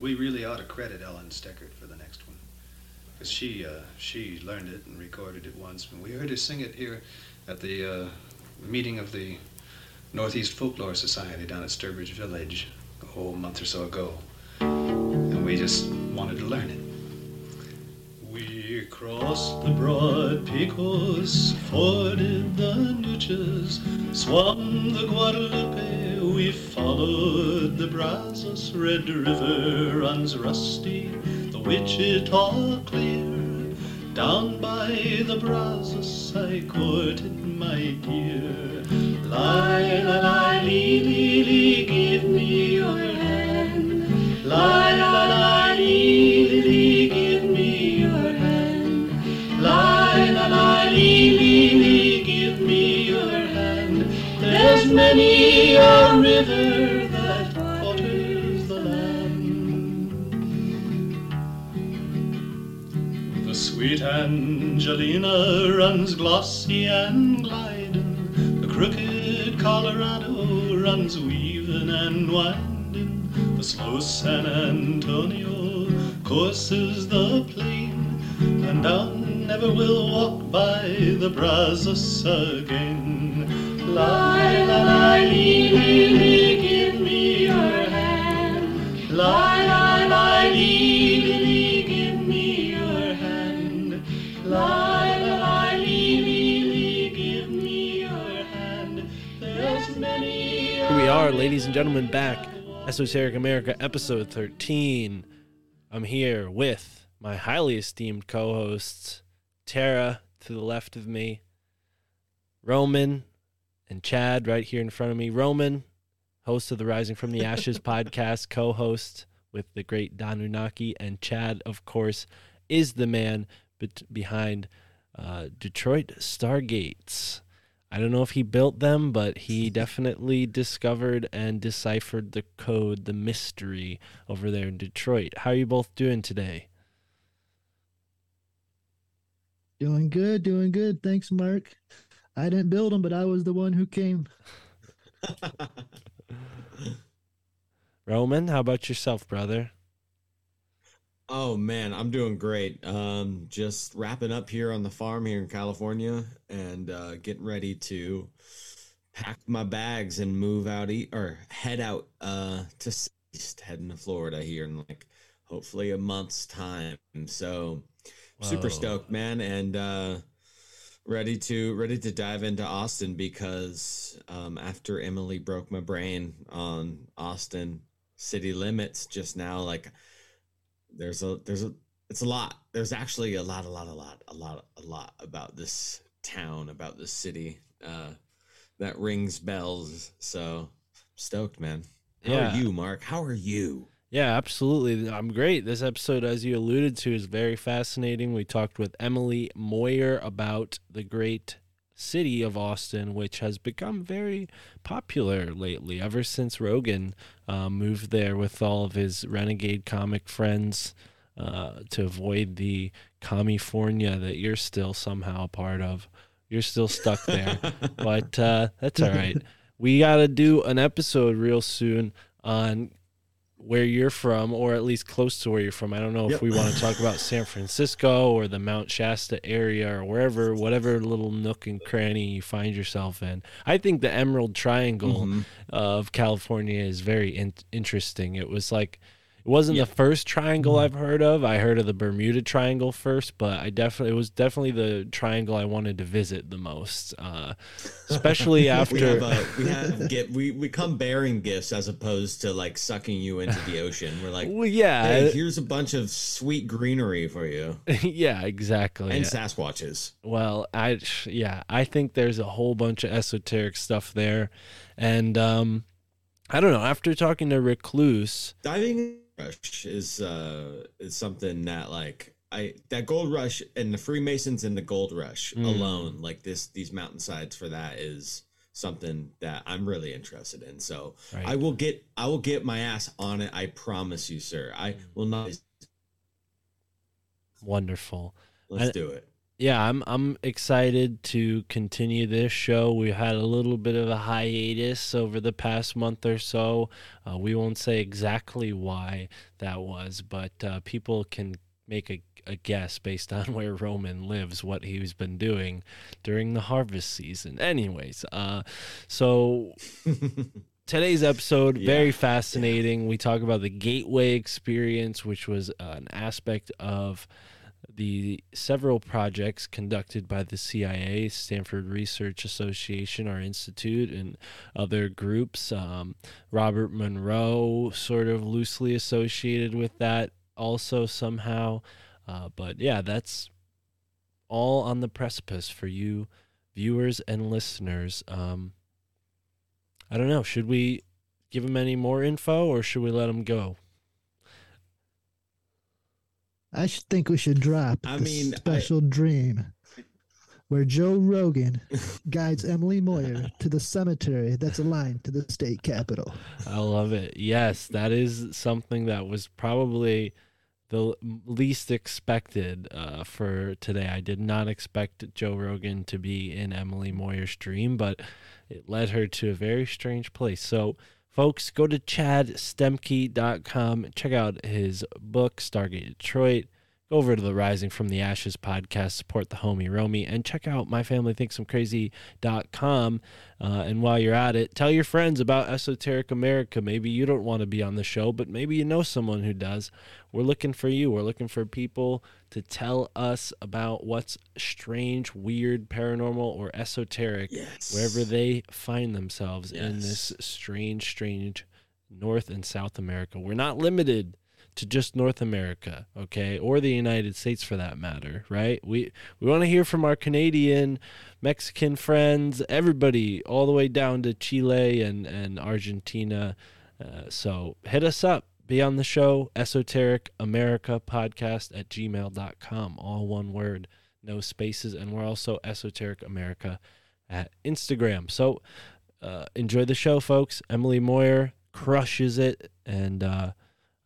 We really ought to credit Ellen Stekert for the next one. Because she, uh, she learned it and recorded it once. And we heard her sing it here at the uh, meeting of the Northeast Folklore Society down at Sturbridge Village a whole month or so ago. And we just wanted to learn it. We crossed the broad Pecos, forded the Nueces, swam the Guadalupe, we followed the Brazos, Red River runs rusty, the Wichita clear. Down by the Brazos I courted my dear. Lie, la, lie, lee, lee, lee, give me your hand. Lie, la, many a river that waters the land. The sweet Angelina runs glossy and gliding. The crooked Colorado runs weaving and winding. The slow San Antonio courses the plain, and down never will walk by the Brazos again. Ladies and gentlemen, back. Esoteric America, episode 13. I'm here with my highly esteemed co hosts, Tara to the left of me, Roman, and Chad right here in front of me. Roman, host of the Rising from the Ashes podcast, co host with the great Don Unaki, and Chad, of course, is the man bet- behind uh, Detroit Stargates. I don't know if he built them, but he definitely discovered and deciphered the code, the mystery over there in Detroit. How are you both doing today? Doing good, doing good. Thanks, Mark. I didn't build them, but I was the one who came. Roman, how about yourself, brother? Oh man, I'm doing great. Um, just wrapping up here on the farm here in California, and uh, getting ready to pack my bags and move out eat or head out uh, to east, heading to Florida here in like hopefully a month's time. So super stoked, man, and uh, ready to ready to dive into Austin because um, after Emily broke my brain on Austin city limits just now, like there's a there's a it's a lot. There's actually a lot a lot a lot a lot a lot about this town about this city uh that rings bells. So stoked man. How Yeah. are you mark? How are you Yeah, absolutely. I'm great. This episode, as you alluded to, is very fascinating. We talked with Emily Moyer about the great city of Austin, which has become very popular lately, ever since Rogan uh, moved there with all of his renegade comic friends uh, to avoid the California that you're still somehow a part of. You're still stuck there, but uh, that's all right. We got to do an episode real soon on where you're from, or at least close to where you're from. I don't know if we want to talk about San Francisco or the Mount Shasta area or wherever, whatever little nook and cranny you find yourself in. I think the Emerald Triangle Mhm. of California is very in- interesting. It was like it wasn't Yeah. the first triangle I've heard of. I heard of the Bermuda Triangle first, but I definitely it was definitely the triangle I wanted to visit the most, uh, especially we after. have, uh, we have get we, we come bearing gifts as opposed to like sucking you into the ocean we're like well, yeah, hey here's a bunch of sweet greenery for you yeah, exactly. and sasquatches Well, I yeah, I think there's a whole bunch of esoteric stuff there, and um, I don't know. After talking to Recluse, diving rush is uh is something that like I that gold rush and the Freemasons and the gold rush Mm. alone, like this these mountainsides for that is something that I'm really interested in. So right? I will get I will get my ass on it. I promise you, sir. I will not. wonderful. Let's I- do it. Yeah, I'm I'm excited to continue this show. We had a little bit of a hiatus over the past month or so. Uh, we won't say exactly why that was, but uh, people can make a, a guess based on where Roman lives, what he's been doing during the harvest season. Anyways, uh, so today's episode very Yeah. fascinating. We talk about the Gateway experience, which was uh, an aspect of the several projects conducted by the CIA, Stanford Research Association, our institute, and other groups. Um, Robert Monroe, sort of loosely associated with that, also somehow. Uh, but yeah, that's all on the precipice for you viewers and listeners. Um, I don't know. Should we give them any more info or should we let them go? I should think we should drop I the mean, I- special dream where Joe Rogan guides Emily Moyer to the cemetery that's aligned to the state capitol. I love it. Yes, that is something that was probably the least expected uh, for today. I did not expect Joe Rogan to be in Emily Moyer's dream, but it led her to a very strange place. So, folks, go to chadstuemke.com, check out his book, Stargate Detroit. Go over to the Rising from the Ashes podcast, support the homie Romy, and check out myfamilythinksimcrazy.com. Uh, and while you're at it, tell your friends about Esoteric America. Maybe you don't want to be on the show, but maybe you know someone who does. We're looking for you. We're looking for people to tell us about what's strange, weird, paranormal, or esoteric yes. wherever they find themselves in this strange, strange North and South America. We're not limited to just North America, okay, or the United States for that matter, right? We we want to hear from our Canadian, Mexican friends, everybody, all the way down to Chile and and Argentina. Uh, so hit us up. Be on the show, Esoteric America Podcast at gmail.com. All one word, no spaces. And we're also Esoteric America at Instagram. So uh, enjoy the show, folks. Emily Moyer crushes it. And uh,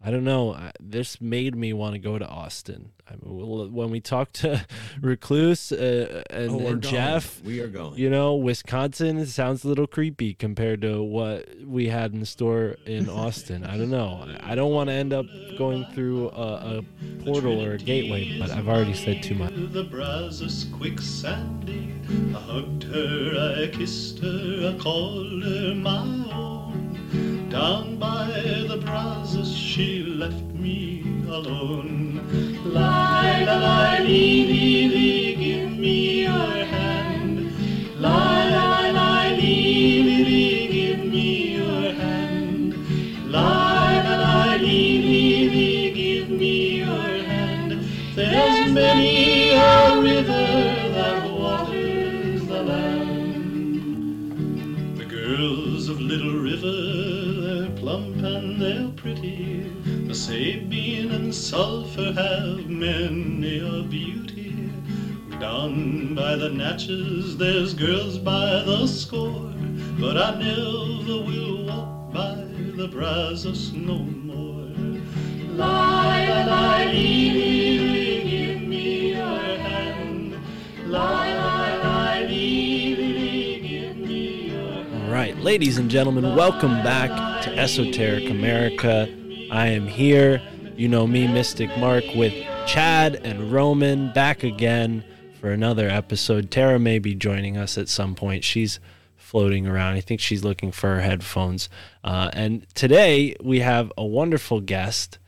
I don't know, I, this made me want to go to Austin. I mean, well, when we talked to Recluse uh, and, Oh, and. Jeff, we are going. you know, Wisconsin sounds a little creepy compared to what we had in the store in Austin. I don't know. I I don't want to end up going through a, a portal or a gateway, but I've already said too much. The Brazos quicksandy. I hugged her, I kissed her, I called her my own. Down by the Brazos, she left me alone. Lie, la, lie, lee, lee, lee, give me your hand. Lie, lie, lie, lee, lee, lee, give me your hand. Lie, la, lie, lee, lee, lee, give me your hand. There's many a river Little River, they're plump and they're pretty. The Sabine and Sulphur have many a beauty. Down by the Neches, there's girls by the score. But I never will walk by the Brazos no more. Lie, lie, lie, lee, lee, give me your hand. Lie, lie, lie, ladies and gentlemen, welcome back to Esoteric America. I am here. You know me, Mystic Mark, with Chad and Roman back again for another episode. Tara may be joining us at some point. She's floating around. I think she's looking for her headphones. Uh, and today we have a wonderful guest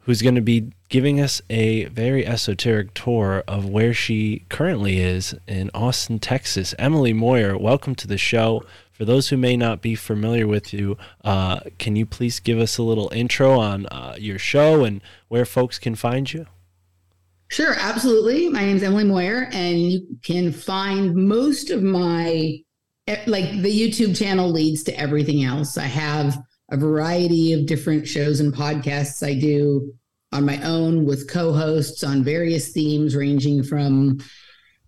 who's going to be giving us a very esoteric tour of where she currently is in Austin, Texas. Emily Moyer, welcome to the show. For those who may not be familiar with you, uh, can you please give us a little intro on uh, your show and where folks can find you? Sure, absolutely. My name is Emily Moyer, and you can find most of my like the YouTube channel leads to everything else. I have a variety of different shows and podcasts I do on my own with co-hosts on various themes ranging from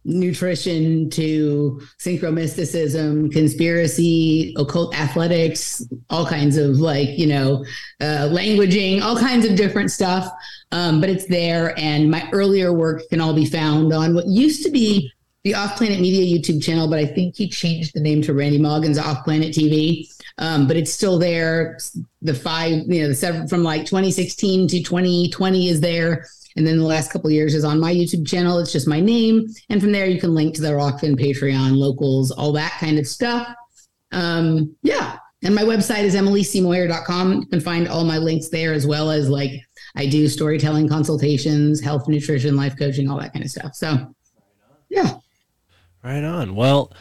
nutrition to synchromysticism, conspiracy, occult athletics, all kinds of like, you know, uh, languaging, all kinds of different stuff. Um, but it's there. And my earlier work can all be found on what used to be the Off Planet Media YouTube channel, but I think he changed the name to Randy Maugans Off Planet TV. Um, but it's still there. The five, you know, the seven from like 2016 to 2020 is there. And then the last couple years is on my YouTube channel. It's just my name. And from there, you can link to the Rokfin, Patreon, locals, all that kind of stuff. Um, yeah. And my website is emilycmoyer.com. You can find all my links there as well as like I do storytelling consultations, health, nutrition, life coaching, all that kind of stuff. So, yeah. Right on. Well,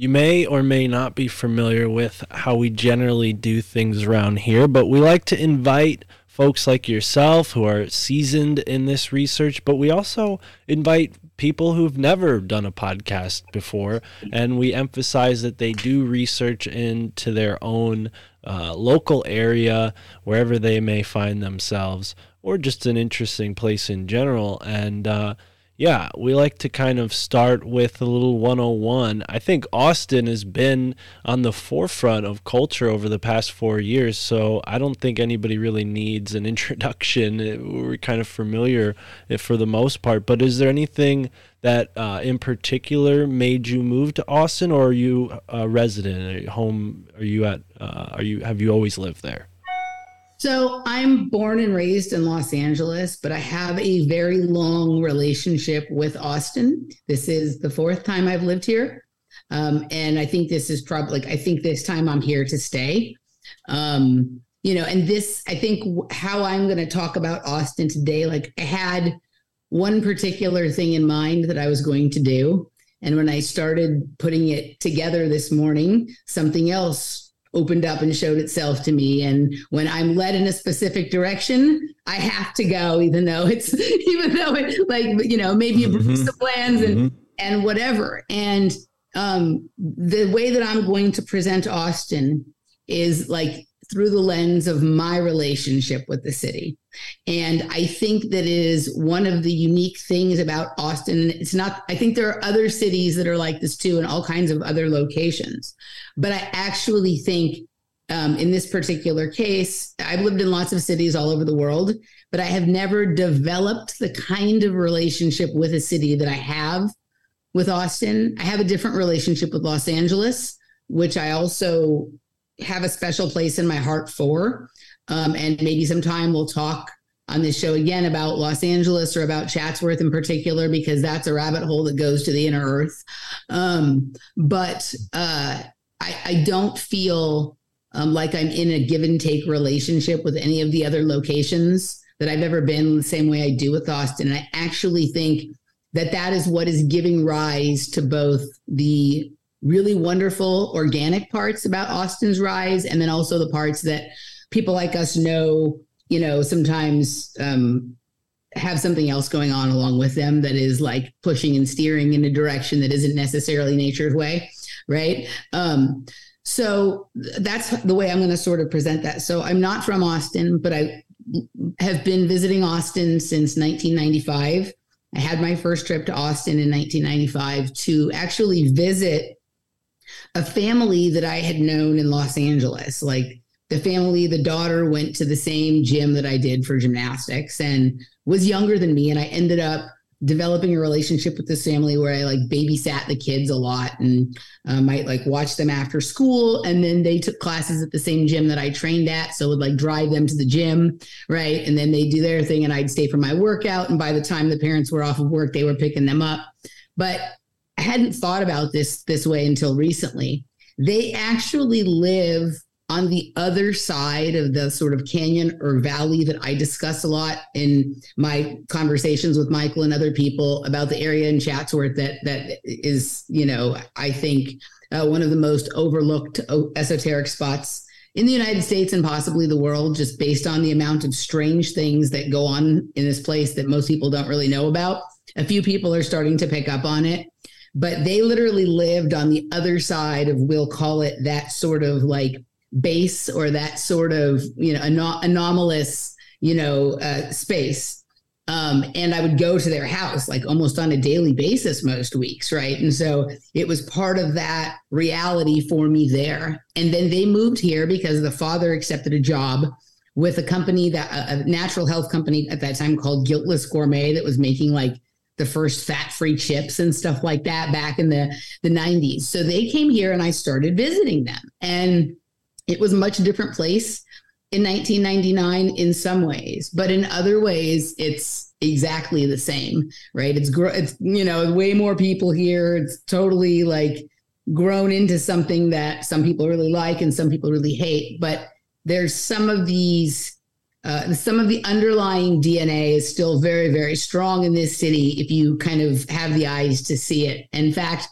you may or may not be familiar with how we generally do things around here, but we like to invite folks like yourself who are seasoned in this research, but we also invite people who've never done a podcast before, and we emphasize that they do research into their own uh, local area, wherever they may find themselves, or just an interesting place in general. And uh, yeah, we like to kind of start with a little 101. I think Austin has been on the forefront of culture over the past four years, so I don't think anybody really needs an introduction. We're kind of familiar eh, for the most part, but is there anything that uh, in particular made you move to Austin, or are you a resident? Are you home? Are you at? Uh, are you have you always lived there? So I'm born and raised in Los Angeles, but I have a very long relationship with Austin. This is the fourth time I've lived here. Um, and I think this is probably like, I think this time I'm here to stay. Um, you know, and this, I think how I'm going to talk about Austin today, like I had one particular thing in mind that I was going to do. And when I started putting it together this morning, something else opened up and showed itself to me and when i'm led in a specific direction i have to go even though it's even though it like you know maybe a mm-hmm. of plans and mm-hmm. and whatever and um the way that i'm going to present austin is like through the lens of my relationship with the city. And I think that is one of the unique things about Austin. It's not, I think there are other cities that are like this too, and all kinds of other locations. But I actually think um, in this particular case, I've lived in lots of cities all over the world, but I have never developed the kind of relationship with a city that I have with Austin. I have a different relationship with Los Angeles, which I also have a special place in my heart for. Um, and maybe sometime we'll talk on this show again about Los Angeles or about Chatsworth in particular, because that's a rabbit hole that goes to the inner earth. Um, but uh, I, I, don't feel um, like I'm in a give and take relationship with any of the other locations that I've ever been the same way I do with Austin. And I actually think that that is what is giving rise to both the really wonderful organic parts about Austin's rise, and then also the parts that people like us know, you know, sometimes um, have something else going on along with them that is like pushing and steering in a direction that isn't necessarily nature's way, right? Um, so that's the way I'm going to sort of present that. So I'm not from Austin, but I have been visiting Austin since 1995. I had my first trip to Austin in 1995 to actually visit a family that I had known in Los Angeles. Like the family, the daughter went to the same gym that I did for gymnastics and was younger than me. And I ended up developing a relationship with this family where I like babysat the kids a lot and uh, might like watch them after school. And then they took classes at the same gym that I trained at. So would like drive them to the gym. Right. And then they do their thing and I'd stay for my workout. And by the time the parents were off of work, they were picking them up. But I hadn't thought about this this way until recently. They actually live on the other side of the sort of canyon or valley that I discuss a lot in my conversations with Michael and other people about the area in Chatsworth that that is, you know, I think uh, one of the most overlooked esoteric spots in the United States and possibly the world, just based on the amount of strange things that go on in this place that most people don't really know about. A few people are starting to pick up on it but they literally lived on the other side of we'll call it that sort of like base or that sort of you know anom- anomalous you know uh, space Um, and I would go to their house like almost on a daily basis most weeks, right? And so it was part of that reality for me there. And then they moved here because the father accepted a job with a company that a natural health company at that time called Guiltless Gourmet that was making like the first fat-free chips and stuff like that back in the the 90s. So they came here and I started visiting them. And it was a much different place in 1999 in some ways, but in other ways, it's exactly the same, right? It's it's you know way more people here. It's totally like grown into something that some people really like and some people really hate. But there's some of these. Uh, some of the underlying DNA is still very, very strong in this city if you kind of have the eyes to see it. In fact,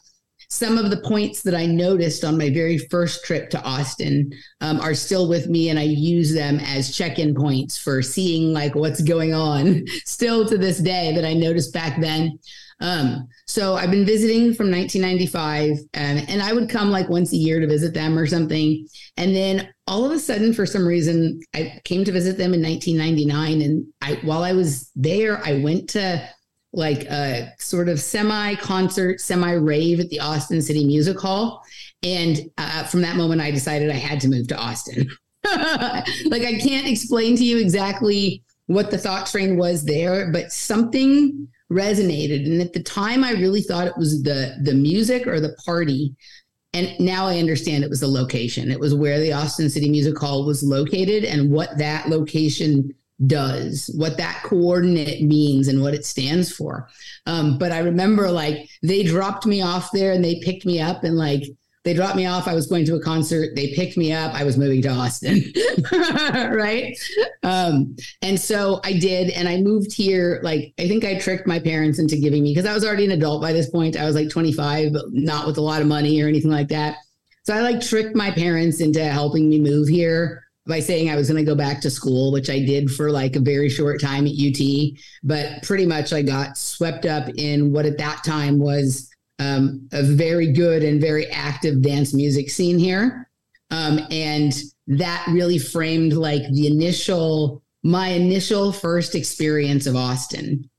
some of the points that I noticed on my very first trip to Austin um, are still with me, and I use them as check in points for seeing like what's going on still to this day that I noticed back then. Um, so I've been visiting from 1995, and, um, and I would come like once a year to visit them or something. And then all of a sudden, for some reason, I came to visit them in 1999. And I, while I was there, I went to like a sort of semi concert, semi rave at the Austin City Music Hall. And uh, from that moment, I decided I had to move to Austin. like, I can't explain to you exactly what the thought train was there, but something resonated. And at the time, I really thought it was the the music or the party. And now I understand it was the location. It was where the Austin City Music Hall was located and what that location does, what that coordinate means, and what it stands for. Um, but I remember like they dropped me off there and they picked me up and like they dropped me off. I was going to a concert. They picked me up. I was moving to Austin. right. Um, and so I did. And I moved here. Like, I think I tricked my parents into giving me, because I was already an adult by this point. I was like 25, but not with a lot of money or anything like that. So I like tricked my parents into helping me move here by saying I was going to go back to school, which I did for like a very short time at UT. But pretty much I got swept up in what at that time was um, a very good and very active dance music scene here. Um, and that really framed like the initial, my initial first experience of Austin.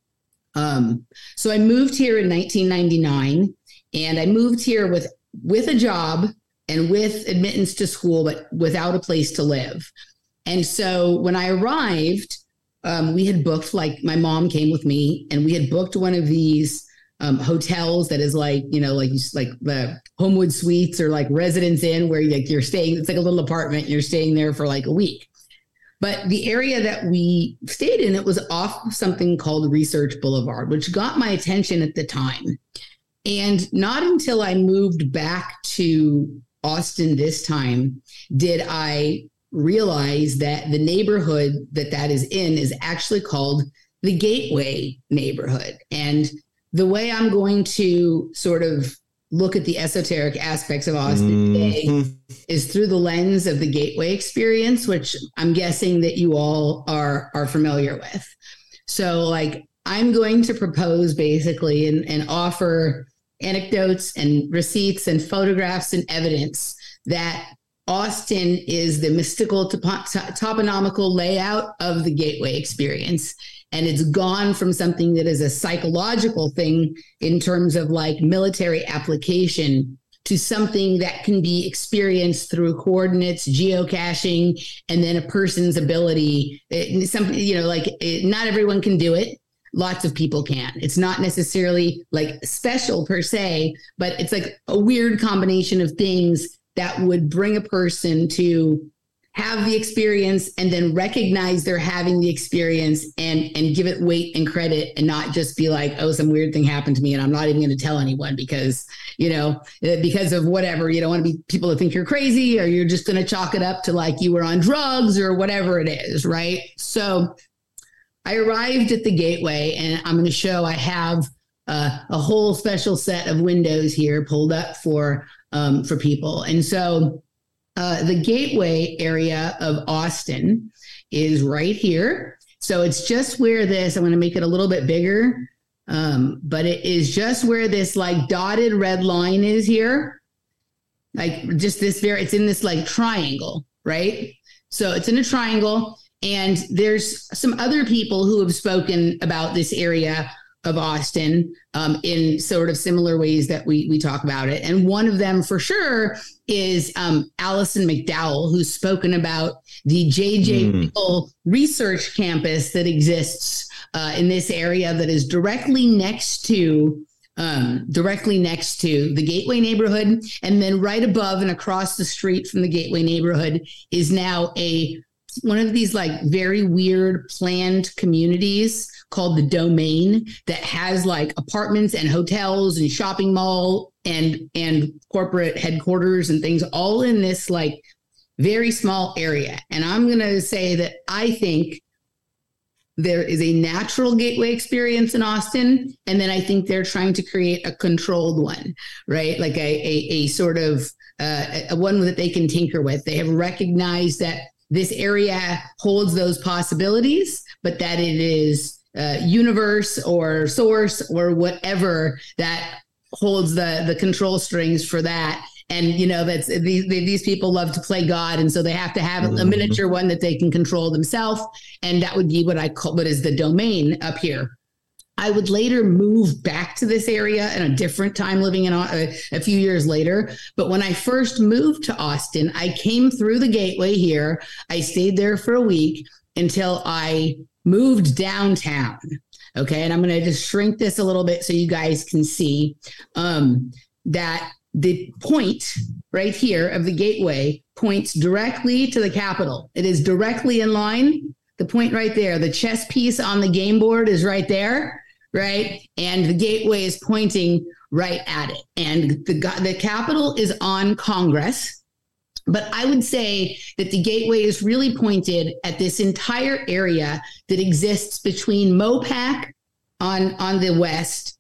Um, so I moved here in 1999 and I moved here with with a job and with admittance to school, but without a place to live. And so when I arrived, um, we had booked, like my mom came with me, and we had booked one of these um, hotels that is like, you know, like you like the Homewood Suites or like Residence Inn, where like you're staying. It's like a little apartment. You're staying there for like a week. But the area that we stayed in, it was off something called Research Boulevard, which got my attention at the time. And not until I moved back to Austin this time did I realize that the neighborhood that that is in is actually called the Gateway neighborhood. And the way I'm going to sort of look at the esoteric aspects of Austin mm-hmm. today is through the lens of the Gateway experience, which I'm guessing that you all are are familiar with. So like I'm going to propose basically and, and offer anecdotes and receipts and photographs and evidence that Austin is the mystical top- toponomical layout of the gateway experience. And it's gone from something that is a psychological thing in terms of like military application to something that can be experienced through coordinates, geocaching, and then a person's ability. It, some, you know, like it, not everyone can do it lots of people can. It's not necessarily like special per se, but it's like a weird combination of things that would bring a person to have the experience and then recognize they're having the experience and and give it weight and credit and not just be like oh some weird thing happened to me and i'm not even going to tell anyone because you know because of whatever you don't want to be people to think you're crazy or you're just going to chalk it up to like you were on drugs or whatever it is right so I arrived at the gateway, and I'm going to show I have uh, a whole special set of windows here pulled up for um, for people. And so, uh, the gateway area of Austin is right here. So it's just where this. I'm going to make it a little bit bigger, um, but it is just where this like dotted red line is here. Like just this very. It's in this like triangle, right? So it's in a triangle And there's some other people who have spoken about this area of Austin um, in sort of similar ways that we we talk about it. And one of them for sure is um, Allison McDowell, who's spoken about the JJ mm. Research Campus that exists uh, in this area that is directly next to um, directly next to the Gateway neighborhood. And then right above and across the street from the Gateway neighborhood is now a one of these like very weird planned communities called the Domain that has like apartments and hotels and shopping mall and and corporate headquarters and things all in this like very small area. And I'm going to say that I think there is a natural gateway experience in Austin. And then I think they're trying to create a controlled one, right? Like a, a, a sort of uh, a one that they can tinker with. They have recognized that this area holds those possibilities, but that it is uh, universe or source or whatever that holds the the control strings for that and you know that's these these people love to play god and so they have to have a mm-hmm. miniature one that they can control themselves and that would be what i call what is the domain up here I would later move back to this area in a different time living in a, uh, a, few years later. But when I first moved to Austin, I came through the gateway here. I stayed there for a week until I moved downtown. Okay. And I'm going to just shrink this a little bit so you guys can see um, that the point right here of the gateway points directly to the Capitol. It is directly in line. The point right there, the chess piece on the game board is right there, right? And the gateway is pointing right at it. And the the Capitol is on Congress. But I would say that the gateway is really pointed at this entire area that exists between Mopac on on the west,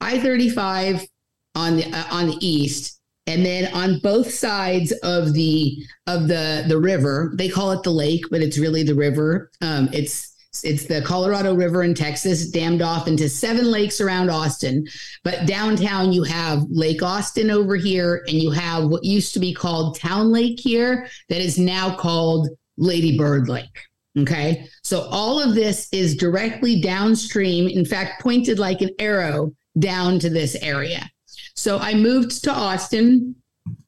I thirty five on the uh, on the east and then on both sides of the of the the river. They call it the lake but it's really the river. Um, it's it's the colorado river in texas dammed off into seven lakes around austin. But downtown you have lake austin over here and you have what used to be called town lake here that is now called lady bird lake okay? So all of this is directly downstream in fact pointed like an arrow down to this area. So I moved to Austin,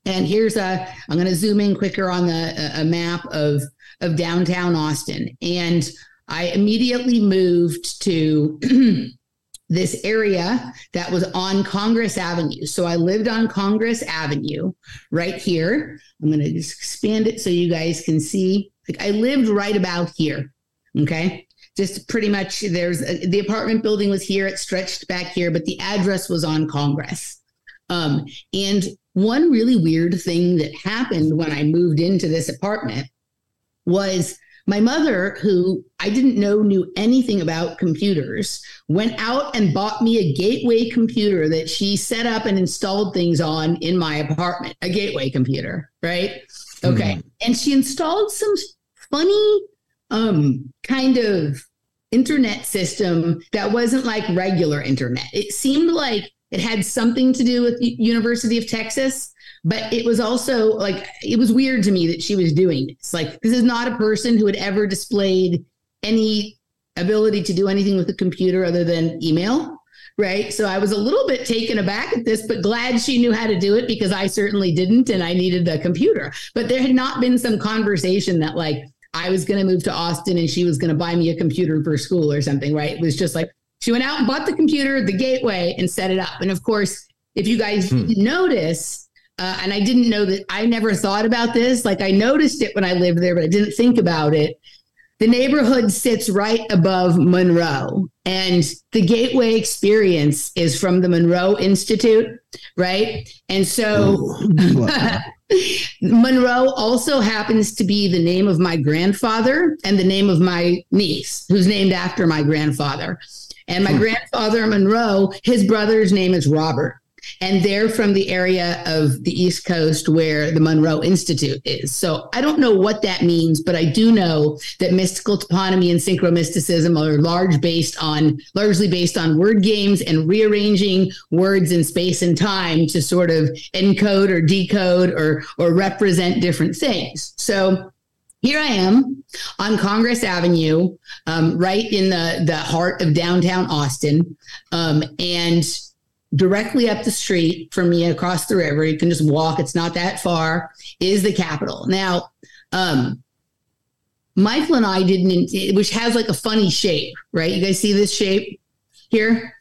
and here's a. I'm going to zoom in quicker on the a map of of downtown Austin, and I immediately moved to. this area that was on Congress Avenue. So I lived on Congress Avenue right here. I'm going to just expand it so you guys can see. Like I lived right about here. Okay. Just pretty much there's a, the apartment building was here. It stretched back here, but the address was on Congress. Um, and one really weird thing that happened when I moved into this apartment was my mother, who I didn't know knew anything about computers, went out and bought me a gateway computer that she set up and installed things on in my apartment, a gateway computer, right? Okay. Mm. And she installed some funny um kind of internet system that wasn't like regular internet. It seemed like it had something to do with University of Texas, but it was also like it was weird to me that she was doing this. Like this is not a person who had ever displayed any ability to do anything with a computer other than email right? So I was a little bit taken aback at this, but glad she knew how to do it because I certainly didn't and I needed a computer. But there had not been some conversation that like I was going to move to Austin and she was going to buy me a computer for school or something, right? It was just like she went out and bought the computer, the gateway, and set it up. And of course, if you guys hmm. notice, uh, and I didn't know that I never thought about this. Like I noticed it when I lived there, but I didn't think about it. The neighborhood sits right above Monroe, and the Gateway Experience is from the Monroe Institute, right? And so Monroe also happens to be the name of my grandfather and the name of my niece, who's named after my grandfather. And my hmm. grandfather, Monroe, his brother's name is Robert. And they're from the area of the East Coast where the Monroe Institute is. So I don't know what that means, but I do know that mystical toponymy and synchromysticism are large based on largely based on word games and rearranging words in space and time to sort of encode or decode or or represent different things. So here I am on Congress Avenue, um, right in the the heart of downtown Austin, um, and directly up the street from me across the river. You can just walk; it's not that far. Is the Capitol now? Um, Michael and I didn't, which has like a funny shape, right? You guys see this shape here?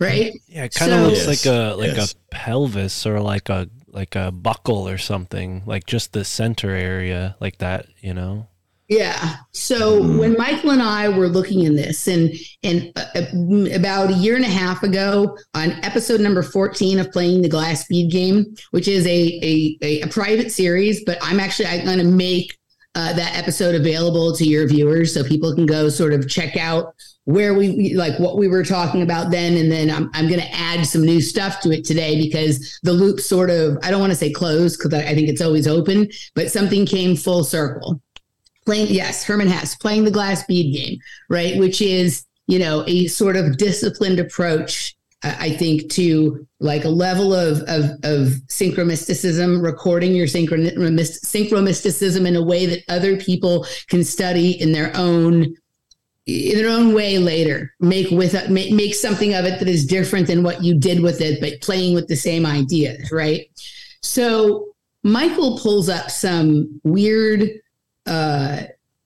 Right? Yeah, it kind of So- looks Yes, like a like yes. a pelvis or like a like a buckle or something, like just the center area, like that, you know. Yeah. So when Michael and I were looking in this, and and uh, uh, about a year and a half ago, on episode number fourteen of playing the Glass Bead Game, which is a a, a, a private series, but I'm actually I'm going to make uh, that episode available to your viewers so people can go sort of check out where we like what we were talking about then. And then i'm, I'm going to add some new stuff to it today because the loop sort of i don't want to say closed because I, I think it's always open but something came full circle playing yes herman hesse playing the glass bead game right? Which is you know a sort of disciplined approach uh, i think to like a level of of, of synchromysticism recording your synchromyst- synchromysticism in a way that other people can study in their own in their own way later. Make with it make, make something of it that is different than what you did with it but playing with the same ideas right? So michael pulls up some weird uh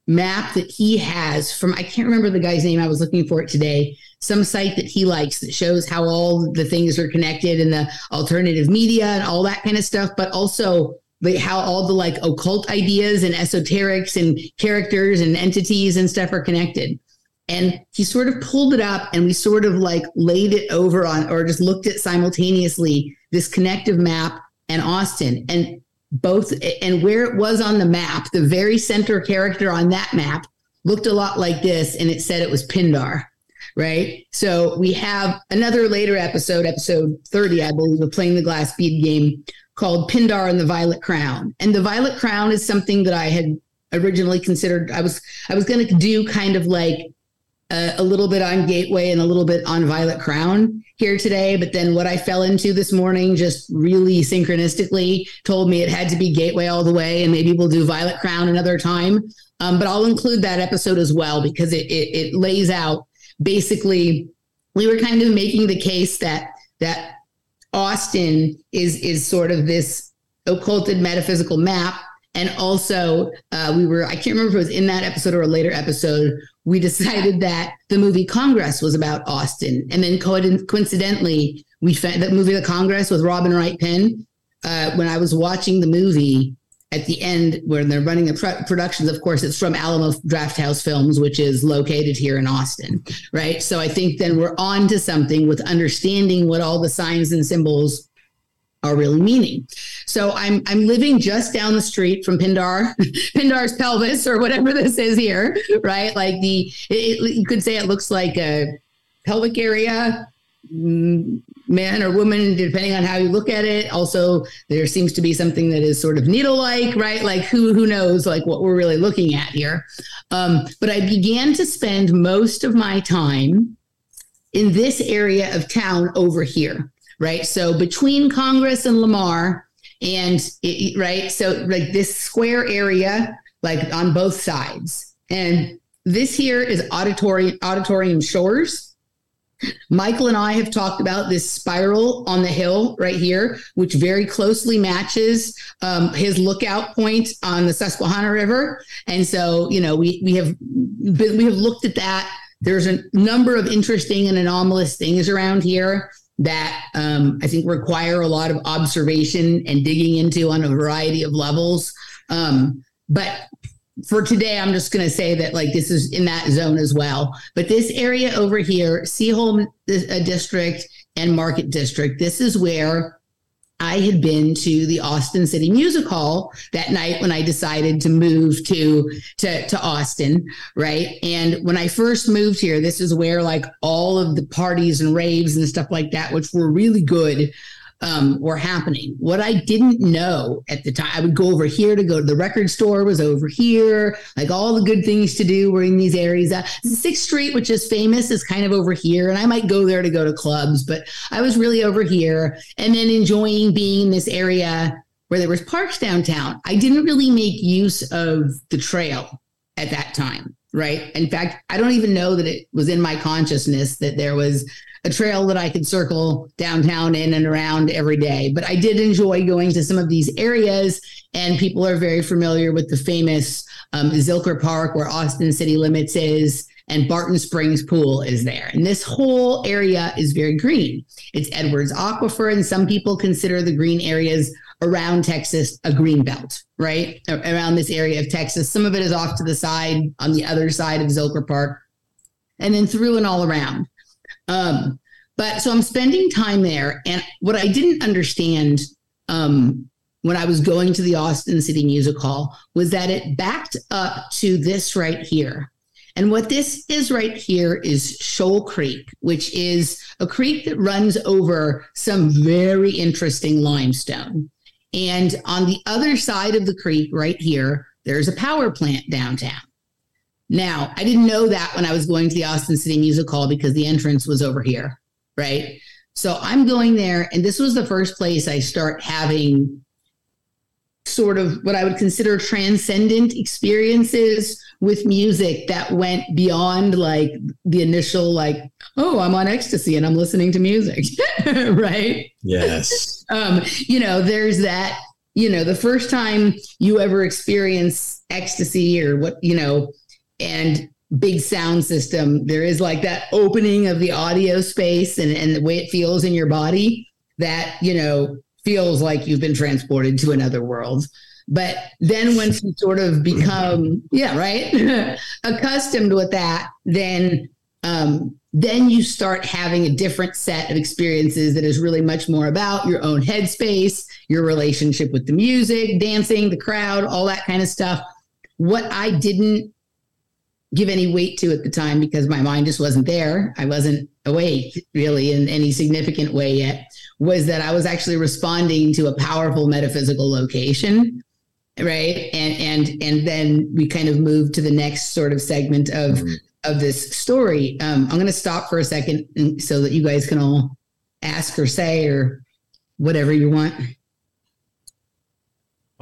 map that he has from i can't remember the guy's name. I was looking for it today. Some site that he likes that shows how all the things are connected and the alternative media and all that kind of stuff but also like how all the like occult ideas and esoterics and characters and entities and stuff are connected. And he sort of pulled it up and we sort of like laid it over on or just looked at simultaneously this connective map and austin. And both and where it was on the map the very center character on that map looked a lot like this and it said it was pindar right? So we have another later episode episode 30 i believe of playing the glass bead game called pindar and the violet crown. And the violet crown is something that i had originally considered i was i was going to do kind of like a, a little bit on gateway and a little bit on violet crown here today but then what i fell into this morning just really synchronistically told me it had to be gateway all the way and maybe we'll do violet crown another time. Um, but i'll include that episode as well because it, it, it lays out basically we were kind of making the case that that austin is is sort of this occulted metaphysical map and also uh, we were i can't remember if it was in that episode or a later episode we decided that the movie congress was about austin. And then co- coincidentally we found that movie the congress with robin wright penn uh, when i was watching the movie at the end where they're running the pr- productions of course it's from alamo Drafthouse films which is located here in austin right? So i think then we're on to something with understanding what all the signs and symbols are really meaning. So I'm I'm living just down the street from Pindar, Pindar's pelvis or whatever this is here, right? Like the it, it- you could say it looks like a pelvic area, mm, man or woman, depending on how you look at it. Also, there seems to be something that is sort of needle-like, right? Like who who knows like what we're really looking at here. Um, but I began to spend most of my time in this area of town over here right? So between Congress and Lamar, and it, right, so like this square area, like on both sides, and this here is auditorium auditorium shores. Michael and I have talked about this spiral on the hill right here, which very closely matches um, his lookout point on the Susquehanna River. And so, you know, we we have been, we have looked at that. There's a number of interesting and anomalous things around here that um, I think require a lot of observation and digging into on a variety of levels. Um, but for today, I'm just going to say that like this is in that zone as well. But this area over here, Seaholm uh, District and Market District, this is where I had been to the Austin City Music Hall that night when I decided to move to to to Austin, right? And when I first moved here, this is where like all of the parties and raves and stuff like that, which were really good, um, were happening. What I didn't know at the time, I would go over here to go to the record store, was over here. Like all the good things to do were in these areas. Uh, Sixth Street, which is famous, is kind of over here. And I might go there to go to clubs, but I was really over here and then enjoying being in this area where there was parks downtown, I didn't really make use of the trail at that time, right? In fact, I don't even know that it was in my consciousness that there was a trail that I could circle downtown in and around every day. But I did enjoy going to some of these areas, and people are very familiar with the famous um, Zilker Park, where Austin City Limits is, and Barton Springs Pool is there. And this whole area is very green. It's Edwards Aquifer, and some people consider the green areas around Texas a green belt, right? Around this area of Texas. Some of it is off to the side on the other side of Zilker Park, and then through and all around. Um, but so I'm spending time there. And what I didn't understand um, when I was going to the Austin City Music Hall was that it backed up to this right here. And what this is right here is Shoal Creek, which is a creek that runs over some very interesting limestone. And on the other side of the creek, right here, there's a power plant downtown. Now, I didn't know that when I was going to the Austin City Music Hall because the entrance was over here, right? So I'm going there, and this was the first place I start having sort of what I would consider transcendent experiences with music that went beyond like the initial, like, oh, I'm on ecstasy and I'm listening to music, right? Yes. um, you know, there's that, you know, the first time you ever experience ecstasy or what, you know, and big sound system, there is like that opening of the audio space and, and the way it feels in your body that, you know, feels like you've been transported to another world. But then once you sort of become, yeah, right, accustomed with that, then um, then you start having a different set of experiences that is really much more about your own headspace, your relationship with the music, dancing, the crowd, all that kind of stuff. What I didn't give any weight to at the time because my mind just wasn't there. I wasn't awake really in any significant way yet. Was that I was actually responding to a powerful metaphysical location, right? And and and then we kind of moved to the next sort of segment of mm-hmm. of this story. Um, I'm going to stop for a second so that you guys can all ask or say or whatever you want.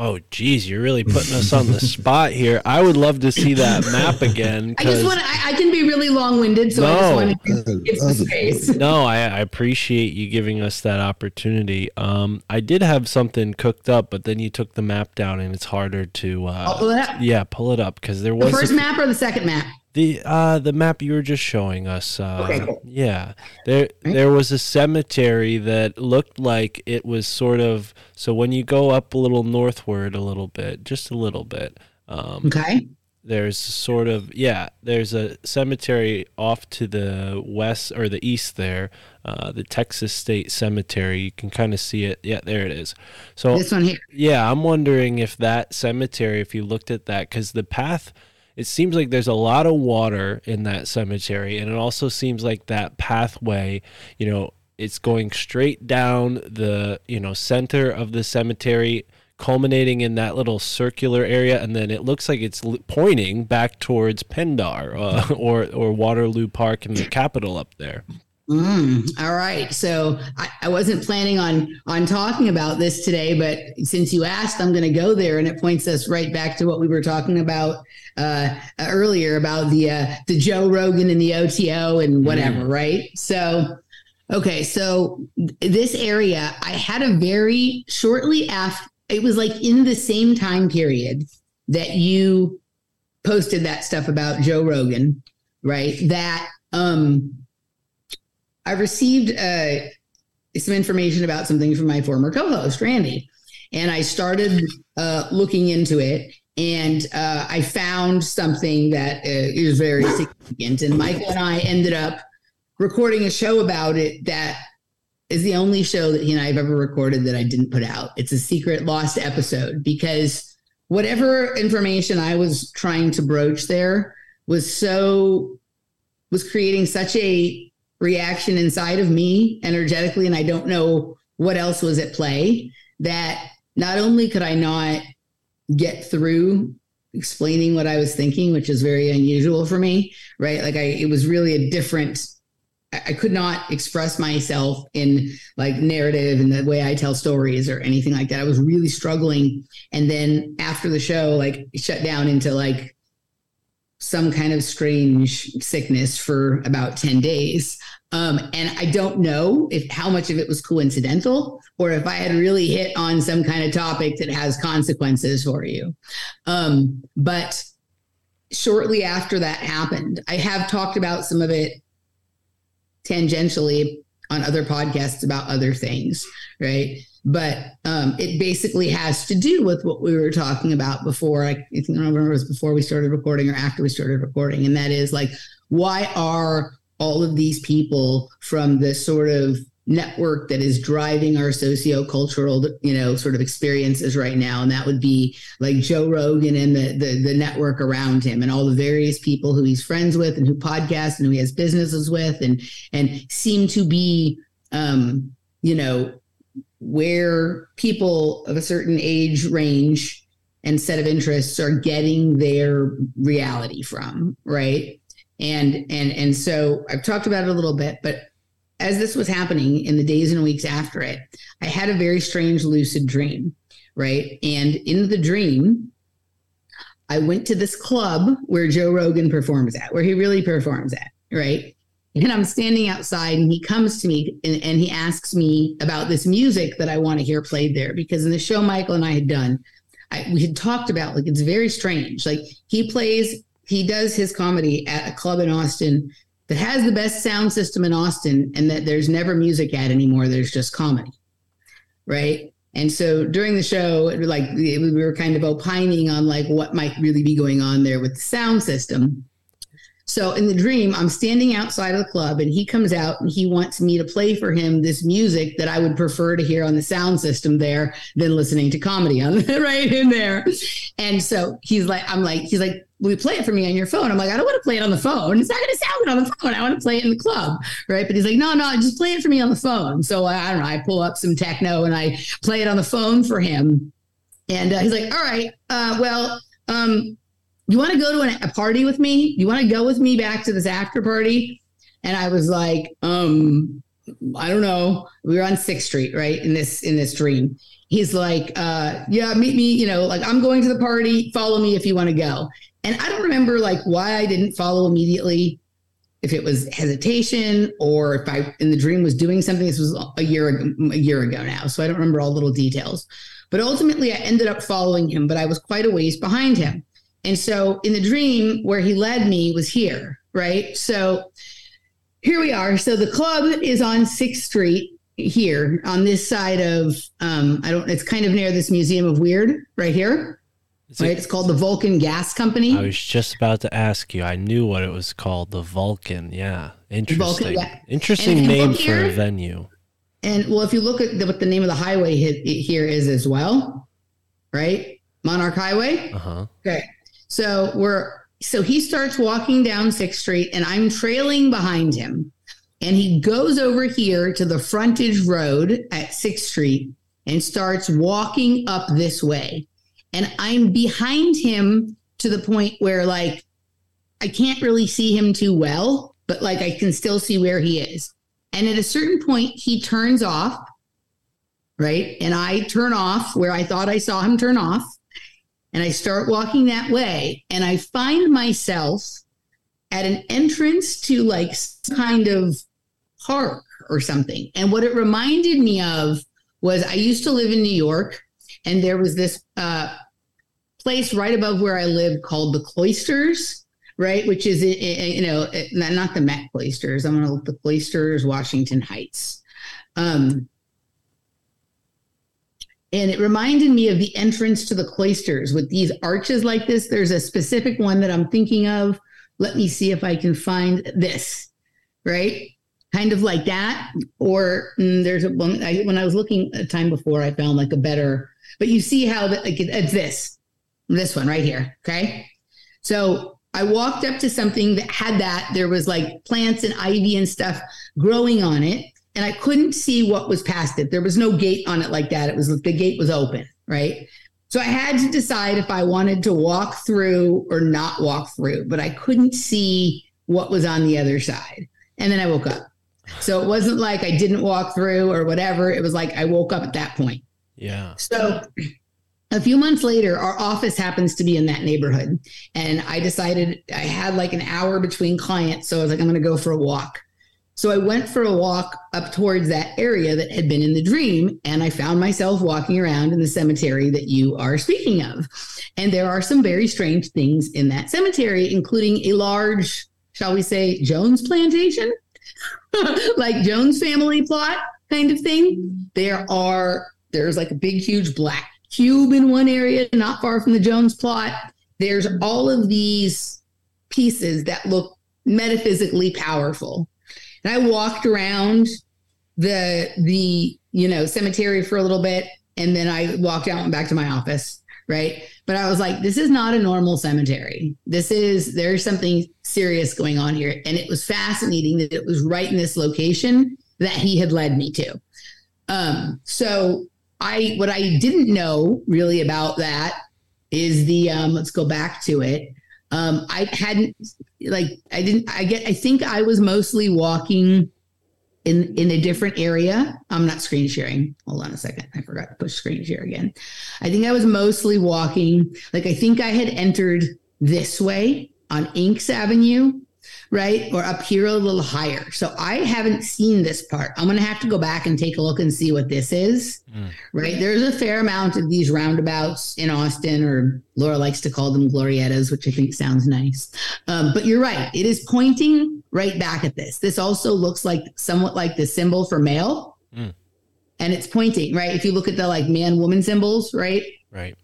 Oh, geez, you're really putting us on the spot here. I would love to see that map again. I just want I, I, can be really long winded, so no, I just want to give some space. No, I, I, appreciate you giving us that opportunity. Um, I did have something cooked up, but then you took the map down, and it's harder to. Uh, pull yeah, pull it up because there was the first a, map or the second map. The uh the map you were just showing us. Uh, okay, cool. Yeah, there there was a cemetery that looked like it was sort of so when you go up a little northward a little bit, just a little bit. Um, okay. There's sort of yeah. There's a cemetery off to the west or the east there, uh, the Texas State Cemetery. You can kind of see it. Yeah, there it is. So this one here. Yeah, I'm wondering if that cemetery, if you looked at that, because the path it seems like there's a lot of water in that cemetery and it also seems like that pathway you know it's going straight down the you know center of the cemetery culminating in that little circular area and then it looks like it's pointing back towards pendar uh, or or Waterloo Park in the Capitol up there Mm, all right. So I, I, wasn't planning on on talking about this today, but since you asked, I'm going to go there, and it points us right back to what we were talking about uh, earlier about the uh, the Joe Rogan and the OTO and whatever, mm. right? So, okay, so this area, I had a very shortly after. It was like in the same time period that you posted that stuff about Joe Rogan, right? That um I received uh, some information about something from my former co-host Randy, and I started uh, looking into it, and uh, I found something that uh, is very significant. And Michael and I ended up recording a show about it that is the only show that he and I have ever recorded that I didn't put out. It's a secret lost episode because whatever information I was trying to broach there was so was creating such a reaction inside of me energetically, and I don't know what else was at play, that not only could I not get through explaining what I was thinking, which is very unusual for me, right? Like I, it was really a different I could not express myself in like narrative and the way I tell stories or anything like that. I was really struggling. And then after the show, like shut down into like some kind of strange sickness for about 10 days. Um, and I don't know if how much of it was coincidental or if I had really hit on some kind of topic that has consequences for you. Um, but shortly after that happened, I have talked about some of it tangentially on other podcasts about other things, right? But um, it basically has to do with what we were talking about before. I, I don't remember it was before we started recording or after we started recording, and that is like, why are all of these people from this sort of network that is driving our socio-cultural you know sort of experiences right now and that would be like joe rogan and the, the the network around him and all the various people who he's friends with and who podcast and who he has businesses with and and seem to be um you know where people of a certain age range and set of interests are getting their reality from right and and and so i've talked about it a little bit but as this was happening in the days and weeks after it, I had a very strange lucid dream, right? And in the dream, I went to this club where Joe Rogan performs at, where he really performs at, right? And I'm standing outside and he comes to me and, and he asks me about this music that I want to hear played there because in the show Michael and I had done, I, we had talked about like it's very strange. Like he plays, he does his comedy at a club in Austin that has the best sound system in Austin and that there's never music at anymore. There's just comedy. Right. And so during the show, like we were kind of opining on like what might really be going on there with the sound system. So in the dream, I'm standing outside of the club and he comes out and he wants me to play for him this music that I would prefer to hear on the sound system there than listening to comedy on right in there. And so he's like, I'm like, he's like, will you play it for me on your phone? I'm like, I don't want to play it on the phone. It's not going to sound good on the phone. I want to play it in the club. Right. But he's like, no, no, just play it for me on the phone. So I, I don't know. I pull up some techno and I play it on the phone for him. And uh, he's like, all right, uh, well, um, you want to go to an, a party with me? You want to go with me back to this after party? And I was like, um, I don't know. We were on Sixth Street, right? In this in this dream. He's like, uh, yeah, meet me, you know, like I'm going to the party. Follow me if you want to go. And I don't remember like why I didn't follow immediately, if it was hesitation or if I in the dream was doing something. This was a year a year ago now, so I don't remember all little details. But ultimately, I ended up following him, but I was quite a ways behind him. And so in the dream where he led me was here, right? So here we are. So the club is on 6th Street here on this side of um I don't it's kind of near this Museum of Weird right here. Is right? it- It's called the Vulcan Gas Company. I was just about to ask you. I knew what it was called. The Vulcan. Yeah. Interesting. yeah. Interesting And name for a venue. And well, if you look at the, what the name of the highway hit, here is as well, right? Monarch Highway. Uh huh. Okay. So we're so he starts walking down Sixth Street and I'm trailing behind him. And he goes over here to the frontage road at Sixth Street and starts walking up this way. And I'm behind him to the point where like I can't really see him too well, but like I can still see where he is. And at a certain point, he turns off, right? And I turn off where I thought I saw him turn off and I start walking that way, and I find myself at an entrance to like some kind of park or something. And what it reminded me of was I used to live in New York, and there was this uh, place right above where I lived called the Cloisters, right? Which is, eh, eh, you know, eh, not not the Met Cloisters. I'm going to look the Cloisters, Washington Heights. Um, and it reminded me of the entrance to the cloisters with these arches like this. There's a specific one that I'm thinking of. Let me see if I can find this, right? Kind of like that. Or mm, there's a one, I, when I was looking a time before, I found like a better, but you see how that, like, it, it's this, this one right here. Okay. So I walked up to something that had that. There was like plants and ivy and stuff growing on it and I couldn't see what was past it. There was no gate on it like that. It was the gate was open, right? So I had to decide if I wanted to walk through or not walk through, but I couldn't see what was on the other side. And then I woke up, So it wasn't like I didn't walk through or whatever. It was like I woke up at that point. Yeah. So a few months later, our office happens to be in that neighborhood. And I decided I had like an hour between clients. So I was like, I'm going to go for a walk. So I went for a walk up towards that area that had been in the dream. And I found myself walking around in the cemetery that you are speaking of. And there are some very strange things in that cemetery, including a large, shall we say, Jones plantation, like Jones family plot kind of thing. There are, there's like a big, huge black cube in one area, not far from the Jones plot. There's all of these pieces that look metaphysically powerful. And I walked around the the you know cemetery for a little bit, and then I walked out and back to my office. Right, but I was like, this is not a normal cemetery. This is there's something serious going on here, and it was fascinating that it was right in this location that he had led me to. Um, so I what I didn't know really about that is the um, let's go back to it. Um, I hadn't like I didn't I get I think I was mostly walking in in a different area. I'm not screen sharing. Hold on a second. I forgot to push screen share again. I think I was mostly walking like I think I had entered this way on Inks Avenue right? Or up here a little higher. So I haven't seen this part. I'm going to have to go back and take a look and see what this is, mm. right? There's a fair amount of these roundabouts in Austin, or Laura likes to call them glorietas, which I think sounds nice. Um, but you're right. It is pointing right back at this. This also looks like somewhat like the symbol for male. Mm. And it's pointing, right? If you look at the like man woman symbols, right? Right.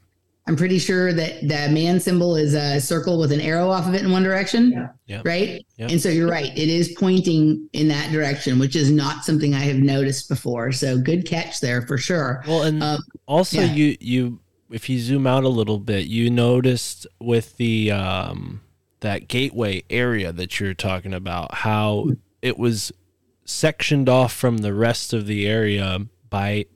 I'm pretty sure that the man symbol is a circle with an arrow off of it in one direction. Yeah. yeah. Right. Yeah. And so you're right. It is pointing in that direction, which is not something I have noticed before. So good catch there for sure. Well, and um, also yeah. you, you, if you zoom out a little bit, you noticed with the, um, that gateway area that you're talking about, how it was sectioned off from the rest of the area by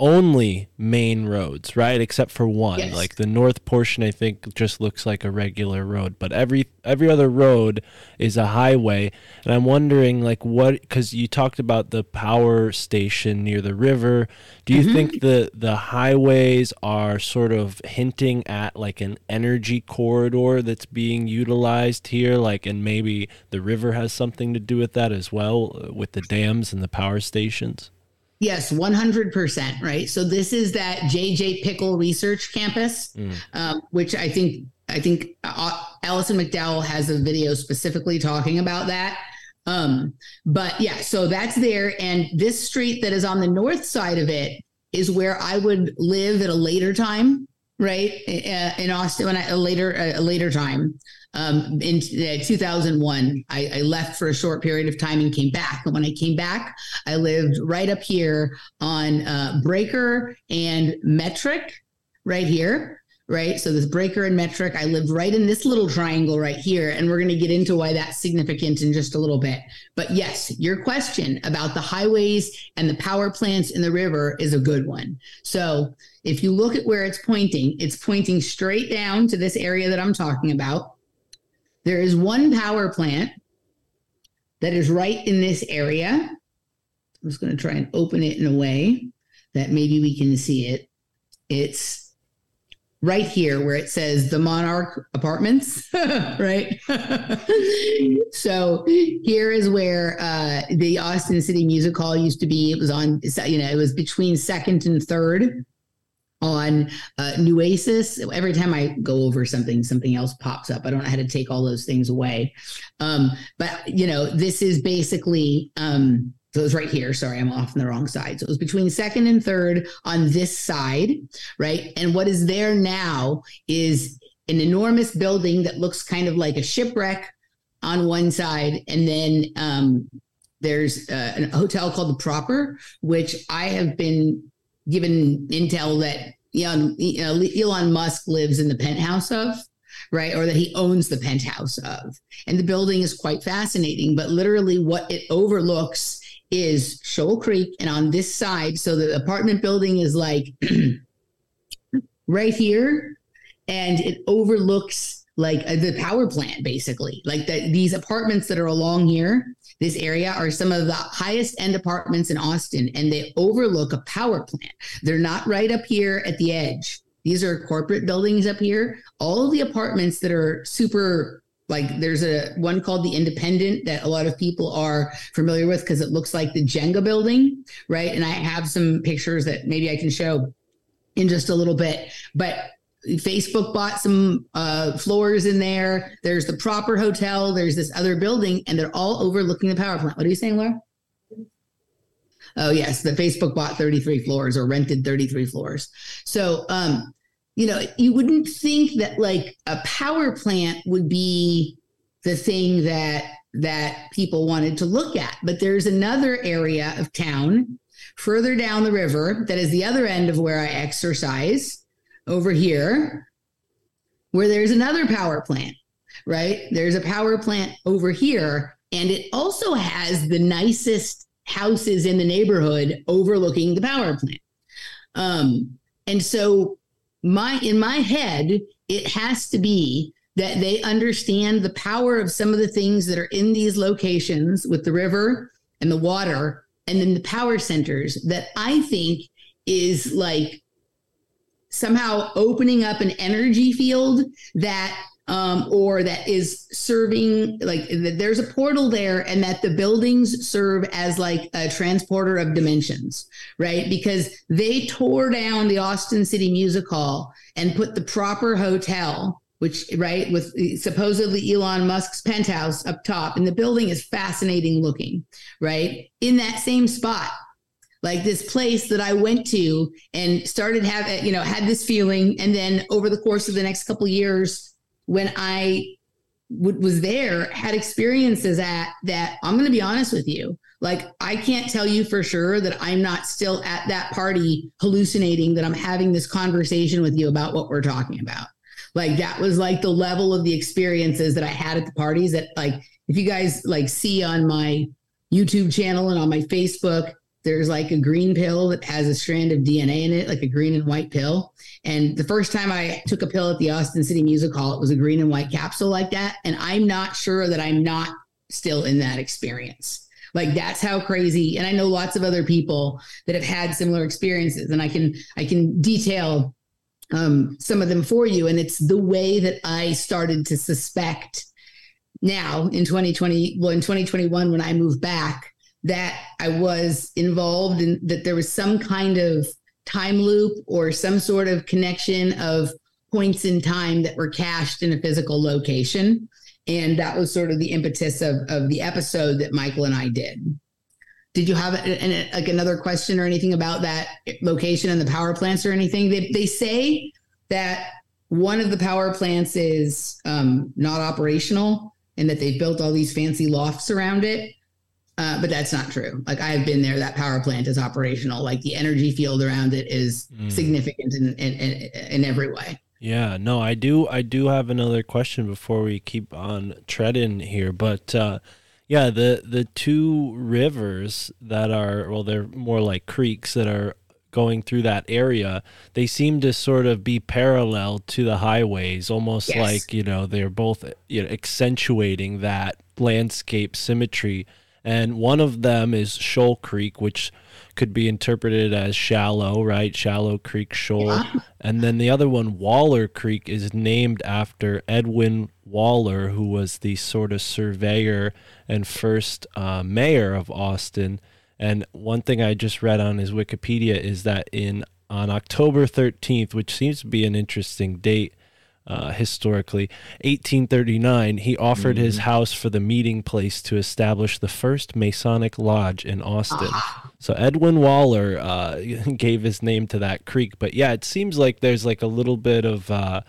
only main roads, right? Except for one. Yes. Like the north portion I think just looks like a regular road, but every every other road is a highway. And I'm wondering like what cuz you talked about the power station near the river. Do you mm-hmm. think the the highways are sort of hinting at like an energy corridor that's being utilized here like and maybe the river has something to do with that as well uh, with the dams and the power stations? Yes, 100%. Right. So this is that JJ Pickle Research Campus, mm. um, which I think I think uh, Alison McDowell has a video specifically talking about that. Um, but yeah, so that's there. And this street that is on the north side of it is where I would live at a later time, right? In Austin, when I, a later, a later time um, in uh, 2001. I, I, left for a short period of time and came back. And when I came back, I lived right up here on uh, Braker and Metric, right here. Right. So this braker and metric, I lived right in this little triangle right here. And we're going to get into why that's significant in just a little bit. But yes, your question about the highways and the power plants in the river is a good one. So if you look at where it's pointing, it's pointing straight down to this area that I'm talking about. There is one power plant that is right in this area. I'm just going to try and open it in a way that maybe we can see it. It's right here where it says the Monarch Apartments, right? so here is where uh, the Austin City Music Hall used to be. It was on, you know, it was between second and third on uh, Nueces. Every time I go over something, something else pops up. I don't know how to take all those things away. Um, but you know, this is basically um, so it was right here. Sorry, I'm off on the wrong side. So it was between second and third on this side, right? And what is there now is an enormous building that looks kind of like a shipwreck on one side, and then um, there's uh, a hotel called the Proper, which I have been given intel that Elon, Elon Musk lives in the penthouse of, right? Or that he owns the penthouse of. And the building is quite fascinating, but literally what it overlooks is Shoal Creek. And on this side, so the apartment building is like right here, and it overlooks like the power plant basically like the, these apartments that are along here this area are some of the highest end apartments in Austin, and they overlook a power plant. They're not right up here at the edge. These are corporate buildings up here. All the apartments that are super like there's a one called the Independent that a lot of people are familiar with because it looks like the Jenga building, right? And I have some pictures that maybe I can show in just a little bit. But Facebook bought some uh, floors in there. There's the proper hotel. There's this other building, and they're all overlooking the power plant. What are you saying, Laura? Oh yes, the Facebook bought 33 floors or rented 33 floors. So um, you know, you wouldn't think that like a power plant would be the thing that that people wanted to look at. But there's another area of town further down the river that is the other end of where I exercise over here, where there's another power plant, right? There's a power plant over here, and it also has the nicest houses in the neighborhood overlooking the power plant. Um, and so my in my head it has to be that they understand the power of some of the things that are in these locations with the river and the water and then the power centers that i think is like somehow opening up an energy field that um, or that is serving like there's a portal there and that the buildings serve as like a transporter of dimensions right? Because they tore down the austin city music hall and put the proper hotel which right with supposedly elon musk's penthouse up top and the building is fascinating looking right in that same spot like this place that I went to and started having, you know, had this feeling. And then over the course of the next couple years, when I w- was there, had experiences at that. I'm going to be honest with you. Like, I can't tell you for sure that I'm not still at that party hallucinating that I'm having this conversation with you about what we're talking about. Like, that was like the level of the experiences that I had at the parties that, like, if you guys like see on my YouTube channel and on my Facebook, there's like a green pill that has a strand of DNA in it, like a green and white pill. And the first time I took a pill at the Austin City Music Hall, it was a green and white capsule like that. And I'm not sure that I'm not still in that experience. Like that's how crazy. And I know lots of other people that have had similar experiences, and I can I can detail um, some of them for you. And it's the way that I started to suspect now in 2020, well, in 2021, when I moved back, that I was involved in that there was some kind of time loop or some sort of connection of points in time that were cached in a physical location. And that was sort of the impetus of, of the episode that Michael and I did. Did you have like another question or anything about that location and the power plants or anything? They, they say that one of the power plants is um, not operational and that they've built all these fancy lofts around it. Uh, but that's not true. Like I have been there. That power plant is operational. Like the energy field around it is mm. significant in, in, in in every way. Yeah, no, I do. I do have another question before we keep on treading here, but uh, yeah, the the two rivers that are well, they're more like creeks that are going through that area. They seem to sort of be parallel to the highways, almost yes. like you know they're both you know accentuating that landscape symmetry and one of them is Shoal Creek, which could be interpreted as shallow, right? Shallow Creek Shoal. Yeah. And then the other one, Waller Creek, is named after Edwin Waller, who was the sort of surveyor and first uh, mayor of Austin. And one thing I just read on his Wikipedia is that in on October 13th, which seems to be an interesting date, uh, historically. 1839, he offered mm-hmm. his house for the meeting place to establish the first Masonic lodge in Austin. Ah. So Edwin Waller uh, gave his name to that creek. But yeah, it seems like there's like a little bit of, uh,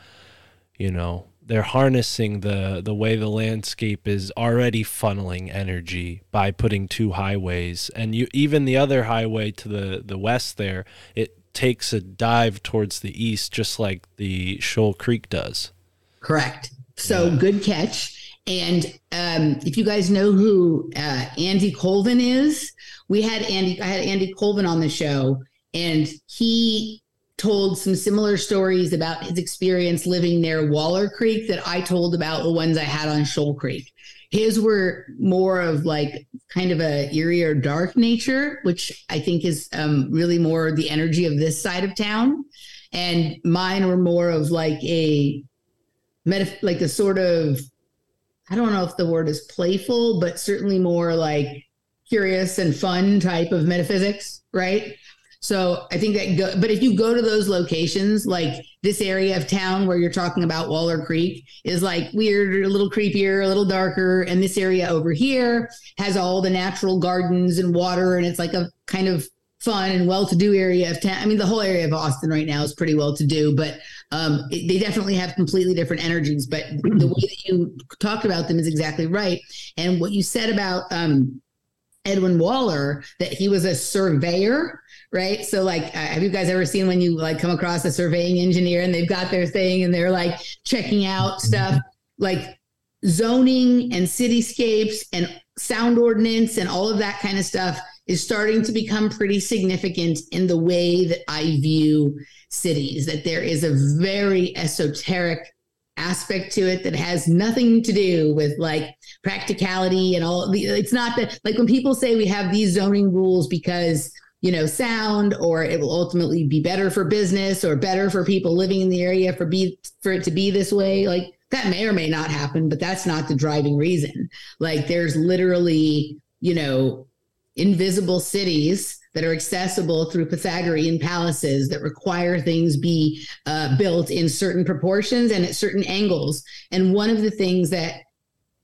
you know, they're harnessing the the way the landscape is already funneling energy by putting two highways and you even the other highway to the the west there it takes a dive towards the east, just like the Shoal Creek does. Correct. So yeah. good catch. And um, if you guys know who uh, Andy Colvin is, we had Andy. I had Andy Colvin on the show, and he told some similar stories about his experience living near Waller Creek that I told about the ones I had on Shoal Creek. His were more of like kind of a eerie or dark nature, which I think is um, really more the energy of this side of town. And mine were more of like a meta, like a sort of, I don't know if the word is playful, but certainly more like curious and fun type of metaphysics, right? So I think that go, but if you go to those locations, like this area of town where you're talking about Waller Creek is like weird, a little creepier, a little darker. And this area over here has all the natural gardens and water. And it's like a kind of fun and well-to-do area of town. I mean, the whole area of Austin right now is pretty well-to-do, but um, it, they definitely have completely different energies. But the way that you talked about them is exactly right. And what you said about um, Edwin Waller, that he was a surveyor right? So like, uh, have you guys ever seen when you like come across a surveying engineer and they've got their thing and they're like checking out stuff like zoning and cityscapes and sound ordinance and all of that kind of stuff is starting to become pretty significant in the way that I view cities, that there is a very esoteric aspect to it that has nothing to do with like practicality and all the it's not that like when people say we have these zoning rules because you know sound or it will ultimately be better for business or better for people living in the area for be for it to be this way like that may or may not happen but that's not the driving reason. Like there's literally you know invisible cities that are accessible through Pythagorean palaces that require things be uh, built in certain proportions and at certain angles. And one of the things that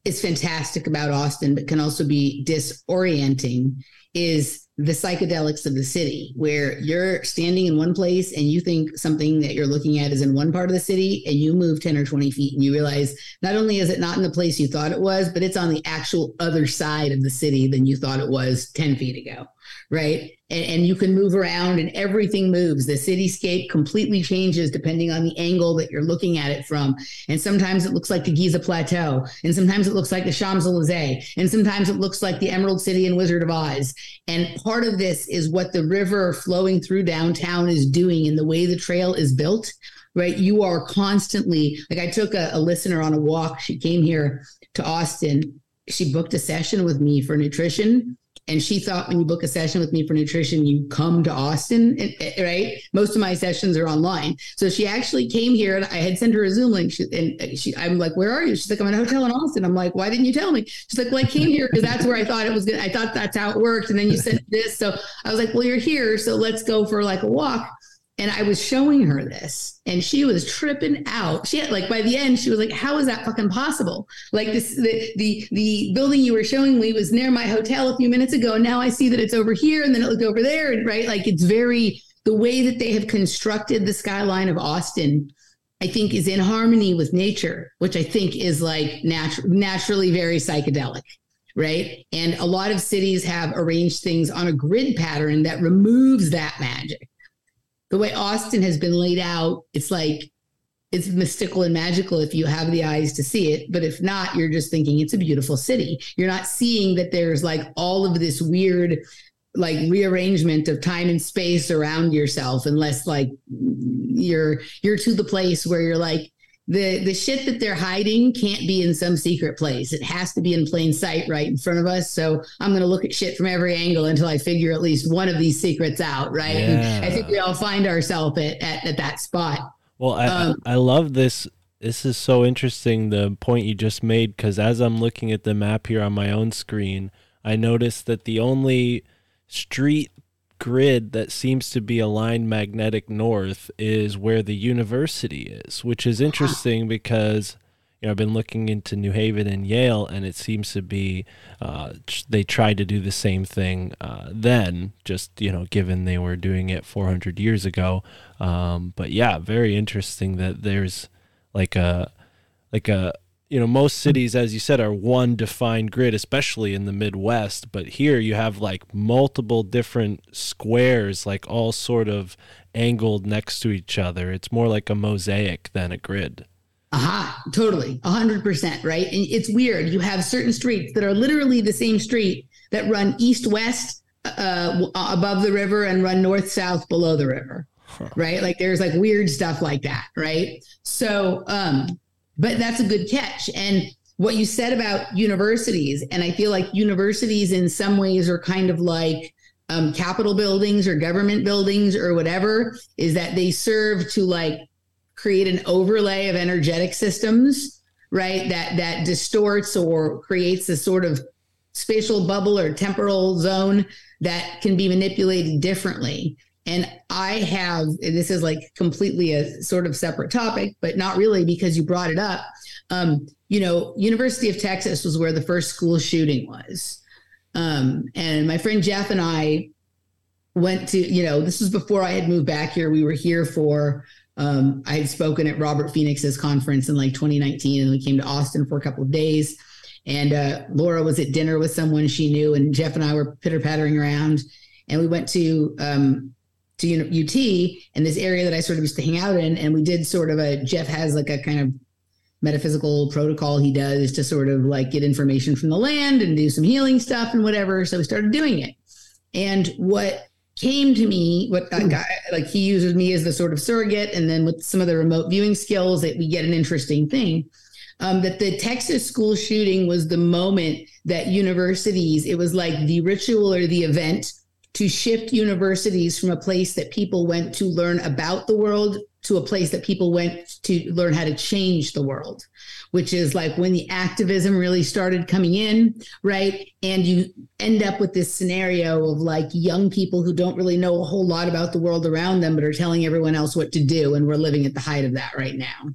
is fantastic about Austin, but can also be disorienting, is the psychedelics of the city where you're standing in one place and you think something that you're looking at is in one part of the city and you move 10 or 20 feet and you realize not only is it not in the place you thought it was but it's on the actual other side of the city than you thought it was 10 feet ago right and, and, you can move around and everything moves. The cityscape completely changes depending on the angle that you're looking at it from. And sometimes it looks like the giza plateau and sometimes it looks like the champs-elysees and sometimes it looks like the emerald city in wizard of oz. And part of this is what the river flowing through downtown is doing and the way the trail is built right? You are constantly like i took a, a listener on a walk. She came here to austin. She booked a session with me for nutrition and she thought when you book a session with me for nutrition, you come to Austin, eh, right? Most of my sessions are online. So she actually came here and I had sent her a Zoom link. She, and eh, she, I'm like, where are you? She's like, I'm in a hotel in Austin. I'm like, why didn't you tell me? She's like, well, I came here because that's where I thought it was good. I thought that's how it worked. And then you sent this. So I was like, well, you're here. So let's go for like a walk. And I was showing her this and she was tripping out. She had like by the end, she was like, How is that fucking possible? Like this the the the building you were showing me was near my hotel a few minutes ago. And now I see that it's over here and then it looked over there. And right, like it's very the way that they have constructed the skyline of Austin, I think is in harmony with nature, which I think is like natu- naturally very psychedelic right? And a lot of cities have arranged things on a grid pattern that removes that magic the way Austin has been laid out, it's like it's mystical and magical if you have the eyes to see it. But if not, you're just thinking it's a beautiful city. You're not seeing that there's like all of this weird like rearrangement of time and space around yourself unless like you're you're to the place where you're like the the shit that they're hiding can't be in some secret place. It has to be in plain sight right in front of us. So I'm going to look at shit from every angle until I figure at least one of these secrets out, right? Yeah. I think we all find ourselves at, at, at that spot. Well, I um, I love this. This is so interesting. The point you just made because as I'm looking at the map here on my own screen, I noticed that the only street grid that seems to be aligned magnetic north is where the university is, which is interesting because you know I've been looking into New Haven and Yale, and it seems to be uh, they tried to do the same thing uh, then, just you know given they were doing it 400 years ago. Um, but yeah, very interesting that there's like a like a you know most cities as you said are one defined grid especially in the midwest but here you have like multiple different squares like all sort of angled next to each other. It's more like a mosaic than a grid. Aha totally 100% right? And it's weird. You have certain streets that are literally the same street that run east west uh, above the river and run north south below the river huh. right? Like there's like weird stuff like that right? So um but that's a good catch. And what you said about universities, and I feel like universities in some ways are kind of like um, Capitol buildings or government buildings or whatever, is that they serve to like create an overlay of energetic systems, right? That that distorts or creates a sort of spatial bubble or temporal zone that can be manipulated differently. And I have, and this is like completely a sort of separate topic, but not really because you brought it up. Um, you know, University of Texas was where the first school shooting was. Um, and my friend Jeff and I went to, you know, this was before I had moved back here. We were here for, um, I had spoken at Robert Phoenix's conference in like 2019, and we came to Austin for a couple of days. And uh, Laura was at dinner with someone she knew, and Jeff and I were pitter pattering around. And we went to um, to UT and this area that I sort of used to hang out in, and we did sort of a Jeff has like a kind of metaphysical protocol he does to sort of like get information from the land and do some healing stuff and whatever. So we started doing it. And what came to me, what I got, like he uses me as the sort of surrogate, and then with some of the remote viewing skills, that we get an interesting thing. Um, that the Texas school shooting was the moment that universities, it was like the ritual or the event to shift universities from a place that people went to learn about the world to a place that people went to learn how to change the world, which is like when the activism really started coming in, right? And you end up with this scenario of like young people who don't really know a whole lot about the world around them, but are telling everyone else what to do. And we're living at the height of that right now.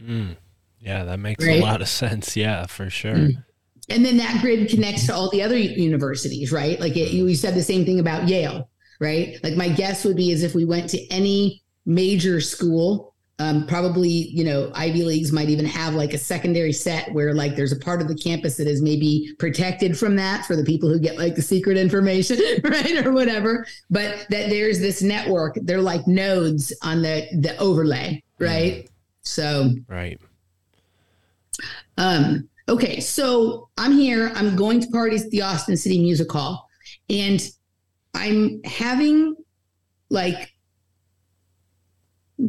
Mm. Yeah, that makes right? a lot of sense. Yeah, for sure. Mm and then that grid connects to all the other universities, right? Like it, you said the same thing about Yale, right? Like my guess would be is if we went to any major school, um, probably you know Ivy leagues might even have like a secondary set where like there's a part of the campus that is maybe protected from that for the people who get like the secret information, right, or whatever. But that there's this network. They're like nodes on the the overlay, right? Mm. So right. Um Okay, so I'm here. I'm going to parties at the Austin City Music Hall, and I'm having like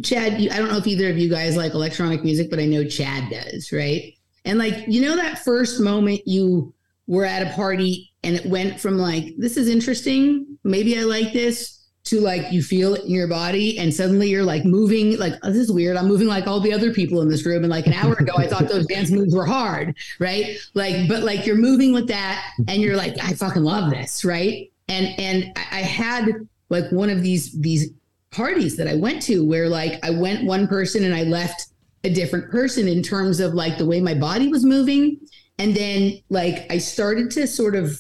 Chad. I don't know if either of you guys like electronic music, but I know Chad does, right? And like, you know, that first moment you were at a party and it went from like, this is interesting. Maybe I like this to like you feel it in your body and suddenly you're like moving like oh, this is weird. I'm moving like all the other people in this room and like an hour ago i thought those dance moves were hard right? Like but like you're moving with that and you're like i fucking love this right? And and i had like one of these these parties that i went to where like i went one person and i left a different person in terms of like the way my body was moving. And then like i started to sort of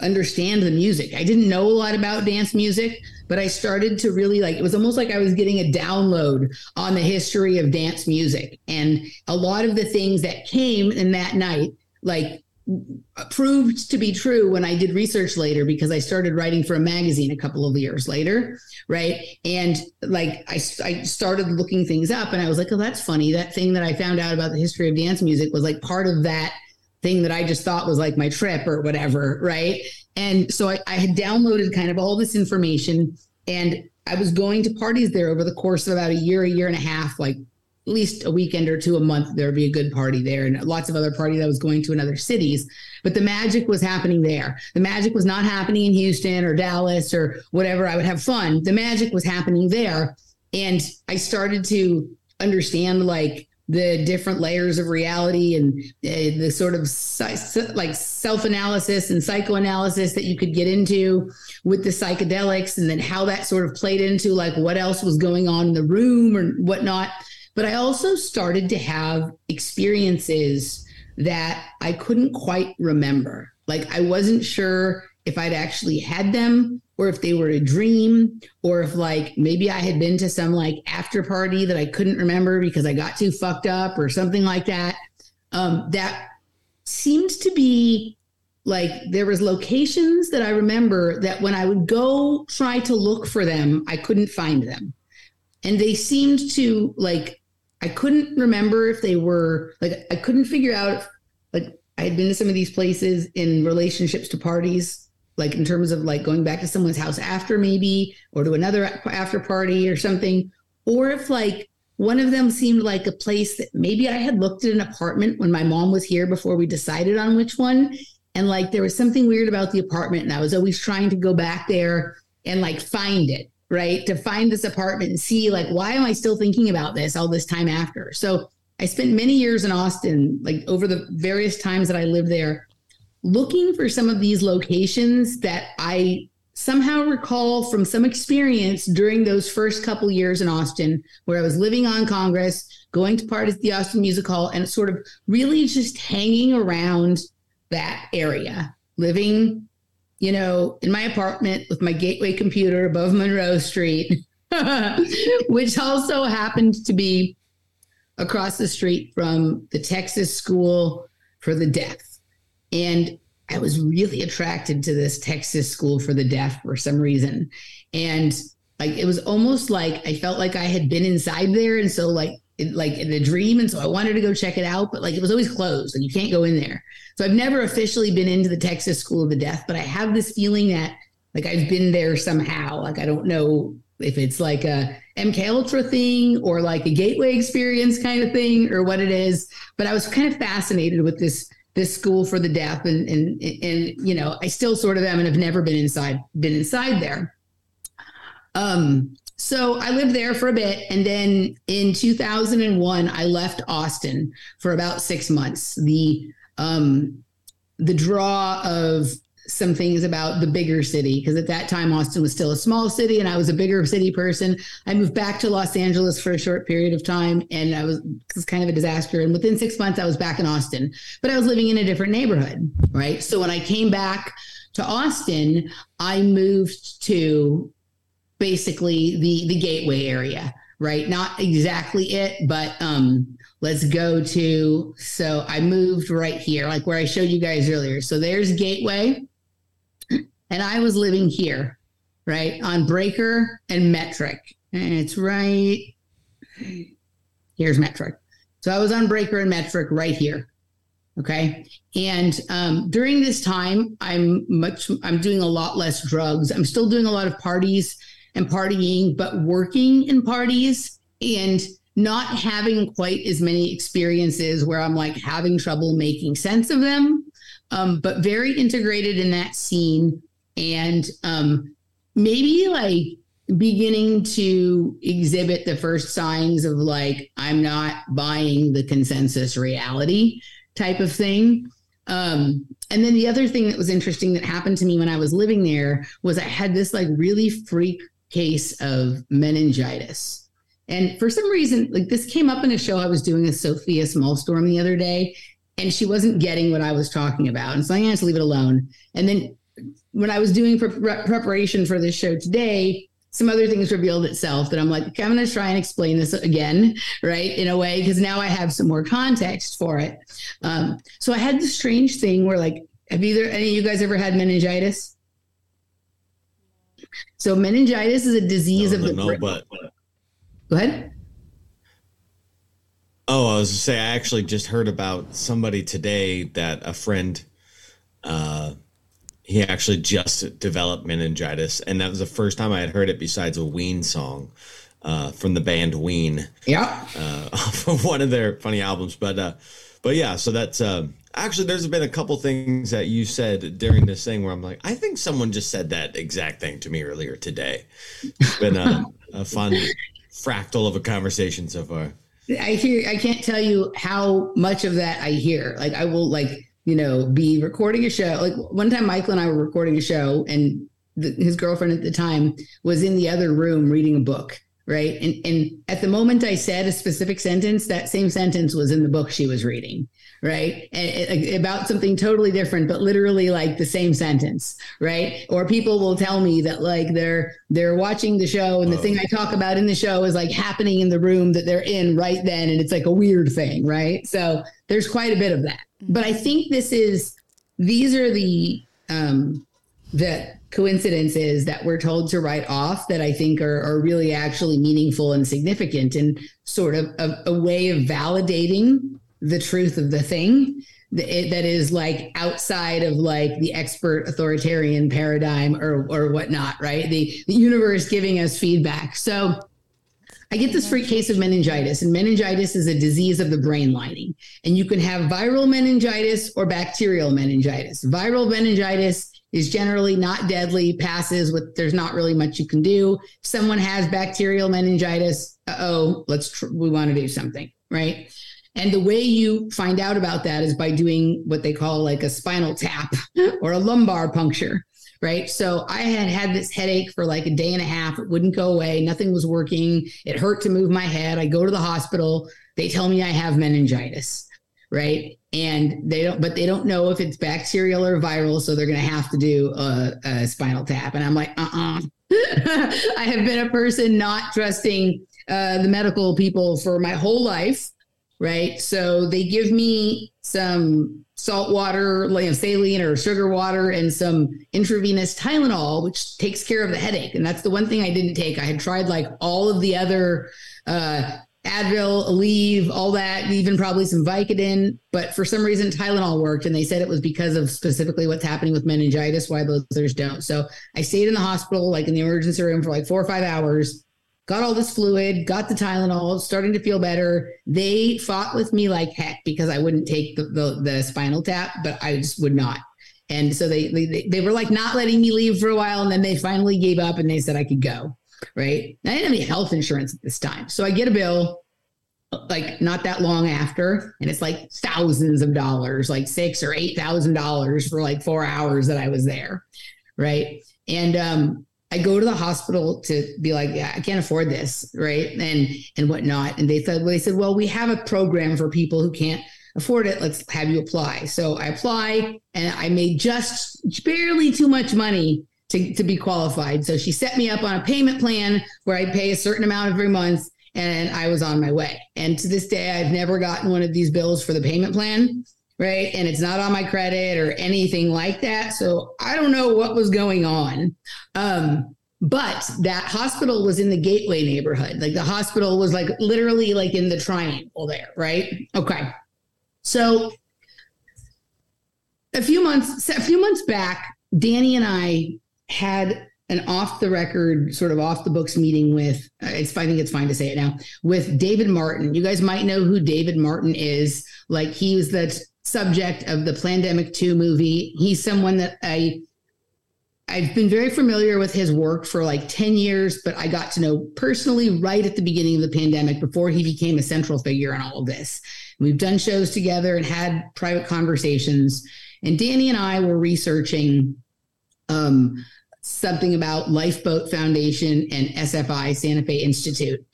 understand the music. I didn't know a lot about dance music, but I started to really like it was almost like I was getting a download on the history of dance music. And a lot of the things that came in that night, like proved to be true when I did research later because I started writing for a magazine a couple of years later, right? And like I, I started looking things up and I was like, oh, that's funny. That thing that I found out about the history of dance music was like part of that thing that I just thought was like my trip or whatever, right? And so I, I had downloaded kind of all this information and I was going to parties there over the course of about a year, a year and a half, like at least a weekend or two a month, there'd be a good party there and lots of other parties I was going to in other cities. But the magic was happening there. The magic was not happening in Houston or Dallas or whatever. I would have fun. The magic was happening there. And I started to understand like the different layers of reality and uh, the sort of like self-analysis and psychoanalysis that you could get into with the psychedelics and then how that sort of played into like what else was going on in the room or whatnot. But i also started to have experiences that i couldn't quite remember. Like i wasn't sure if i'd actually had them or if they were a dream or if like maybe I had been to some like after party that I couldn't remember because I got too fucked up or something like that. Um, that seemed to be like there was locations that I remember that when I would go try to look for them, I couldn't find them. And they seemed to like I couldn't remember if they were like I couldn't figure out if, like I had been to some of these places in relationships to parties like in terms of like going back to someone's house after maybe or to another after party or something or if like one of them seemed like a place that maybe I had looked at an apartment when my mom was here before we decided on which one. And like there was something weird about the apartment. And I was always trying to go back there and like find it, right? To find this apartment and see like, why am I still thinking about this all this time after? So I spent many years in Austin, like over the various times that I lived there, looking for some of these locations that I somehow recall from some experience during those first couple years in Austin, where I was living on Congress, going to parties at the Austin Music Hall, and sort of really just hanging around that area, living, you know, in my apartment with my gateway computer above Monroe Street, which also happened to be across the street from the Texas School for the Deaf. And I was really attracted to this Texas School for the Deaf for some reason. And like it was almost like I felt like I had been inside there. And so like it, like in a dream. And so I wanted to go check it out, but like it was always closed. and you can't go in there. So I've never officially been into the Texas School of the Deaf, but I have this feeling that like I've been there somehow. Like I don't know if it's like a MK Ultra thing or like a gateway experience kind of thing or what it is. But I was kind of fascinated with this this school for the deaf and and and you know, I still sort of am and have never been inside been inside there. Um so I lived there for a bit and then in 2001 I left Austin for about 6 months. The um the draw of some things about the bigger city because at that time Austin was still a small city and I was a bigger city person. I moved back to Los Angeles for a short period of time and I was, was kind of a disaster. And within six months, I was back in Austin, but I was living in a different neighborhood, right? So when I came back to Austin, I moved to basically the the gateway area right not exactly it but um let's go to so i moved right here like where i showed you guys earlier so there's gateway and I was living here, right on Braker and Metric, and it's right here's Metric. So I was on Braker and Metric right here. Okay. And um, during this time, I'm much, I'm doing a lot less drugs. I'm still doing a lot of parties and partying, but working in parties and not having quite as many experiences where I'm like having trouble making sense of them, um, but very integrated in that scene and um, maybe like beginning to exhibit the first signs of like i'm not buying the consensus reality type of thing. Um, and then the other thing that was interesting that happened to me when i was living there was i had this like really freak case of meningitis. And for some reason like this came up in a show i was doing with sophia smallstorm the other day and she wasn't getting what i was talking about. And so i had to leave it alone. And then when I was doing pre- preparation for this show today, some other things revealed itself that I'm like, okay, I'm going to try and explain this again, right? In a way, because now I have some more context for it. Um, so I had this strange thing where, like, have either any of you guys ever had meningitis? So meningitis is a disease no, of the no, brain. but Go ahead. oh, I was to say I actually just heard about somebody today that a friend uh he actually just developed meningitis, and that was the first time I had heard it besides a Ween song uh, from the band Ween. Yeah. Uh, from one of their funny albums, but uh, but yeah, so that's uh, actually there's been a couple things that you said during this thing where I'm like, I think someone just said that exact thing to me earlier today. It's been a, a fun fractal of a conversation so far. I hear. I can't tell you how much of that I hear. Like I will like you know, be recording a show. Like one time, Michael and I were recording a show, and the, his girlfriend at the time was in the other room reading a book. Right. And, and at the moment I said a specific sentence, that same sentence was in the book she was reading. Right. And, and, about something totally different, but literally like the same sentence. Right. Or people will tell me that like they're, they're watching the show and the thing I talk about in the show is like happening in the room that they're in right then. And it's like a weird thing. Right. So there's quite a bit of that. But I think this is these are the um the coincidences that we're told to write off that I think are, are really actually meaningful and significant and sort of a, a way of validating the truth of the thing that, that is like outside of like the expert authoritarian paradigm or or whatnot, right? The the universe giving us feedback. So I get this freak case of meningitis, and meningitis is a disease of the brain lining. And you can have viral meningitis or bacterial meningitis. Viral meningitis is generally not deadly, passes with there's not really much you can do. Someone has bacterial meningitis. Oh, let's tr- we want to do something, right? And the way you find out about that is by doing what they call like a spinal tap or a lumbar puncture right? So I had had this headache for like a day and a half. It wouldn't go away. Nothing was working. It hurt to move my head. I go to the hospital. They tell me I have meningitis, right? And they don't, but they don't know if it's bacterial or viral. So they're going to have to do a, a, spinal tap. And I'm like, uh uh-uh. uh I have been a person not trusting uh, the medical people for my whole life, right? So they give me some salt water, you saline or sugar water, and some intravenous Tylenol, which takes care of the headache. And that's the one thing I didn't take. I had tried like all of the other uh, Advil, Aleve, all that, even probably some Vicodin, but for some reason Tylenol worked, and they said it was because of specifically what's happening with meningitis, why those others don't. So I stayed in the hospital, like in the emergency room, for like four or five hours got all this fluid, got the Tylenol, starting to feel better. They fought with me like heck because I wouldn't take the, the, the spinal tap, but I just would not. And so they, they they were like not letting me leave for a while, and then they finally gave up and they said I could go. Right? I didn't have any health insurance at this time, so I get a bill like not that long after, and it's like thousands of dollars, like six or eight thousand dollars for like four hours that I was there. Right? And um, I go to the hospital to be like, yeah, I can't afford this, right? And and whatnot. And they said, well, they said, well, we have a program for people who can't afford it. Let's have you apply. So I apply, and I made just barely too much money to, to be qualified. So she set me up on a payment plan where I pay a certain amount every month, and I was on my way. And to this day, I've never gotten one of these bills for the payment plan right? And it's not on my credit or anything like that. So I don't know what was going on. Um, but that hospital was in the gateway neighborhood. Like the hospital was like literally like in the triangle there, right? Okay. So a few months a few months back, Danny and I had an off the record, sort of off the books meeting with, uh, it's, I think it's fine to say it now, with David Martin. You guys might know who David Martin is. Like he was the subject of the Plandemic 2 movie. He's someone that I I've been very familiar with his work for like 10 years, but I got to know personally right at the beginning of the pandemic before he became a central figure in all of this. We've done shows together and had private conversations. And Danny and I were researching um, something about Lifeboat Foundation and SFI, Santa Fe Institute.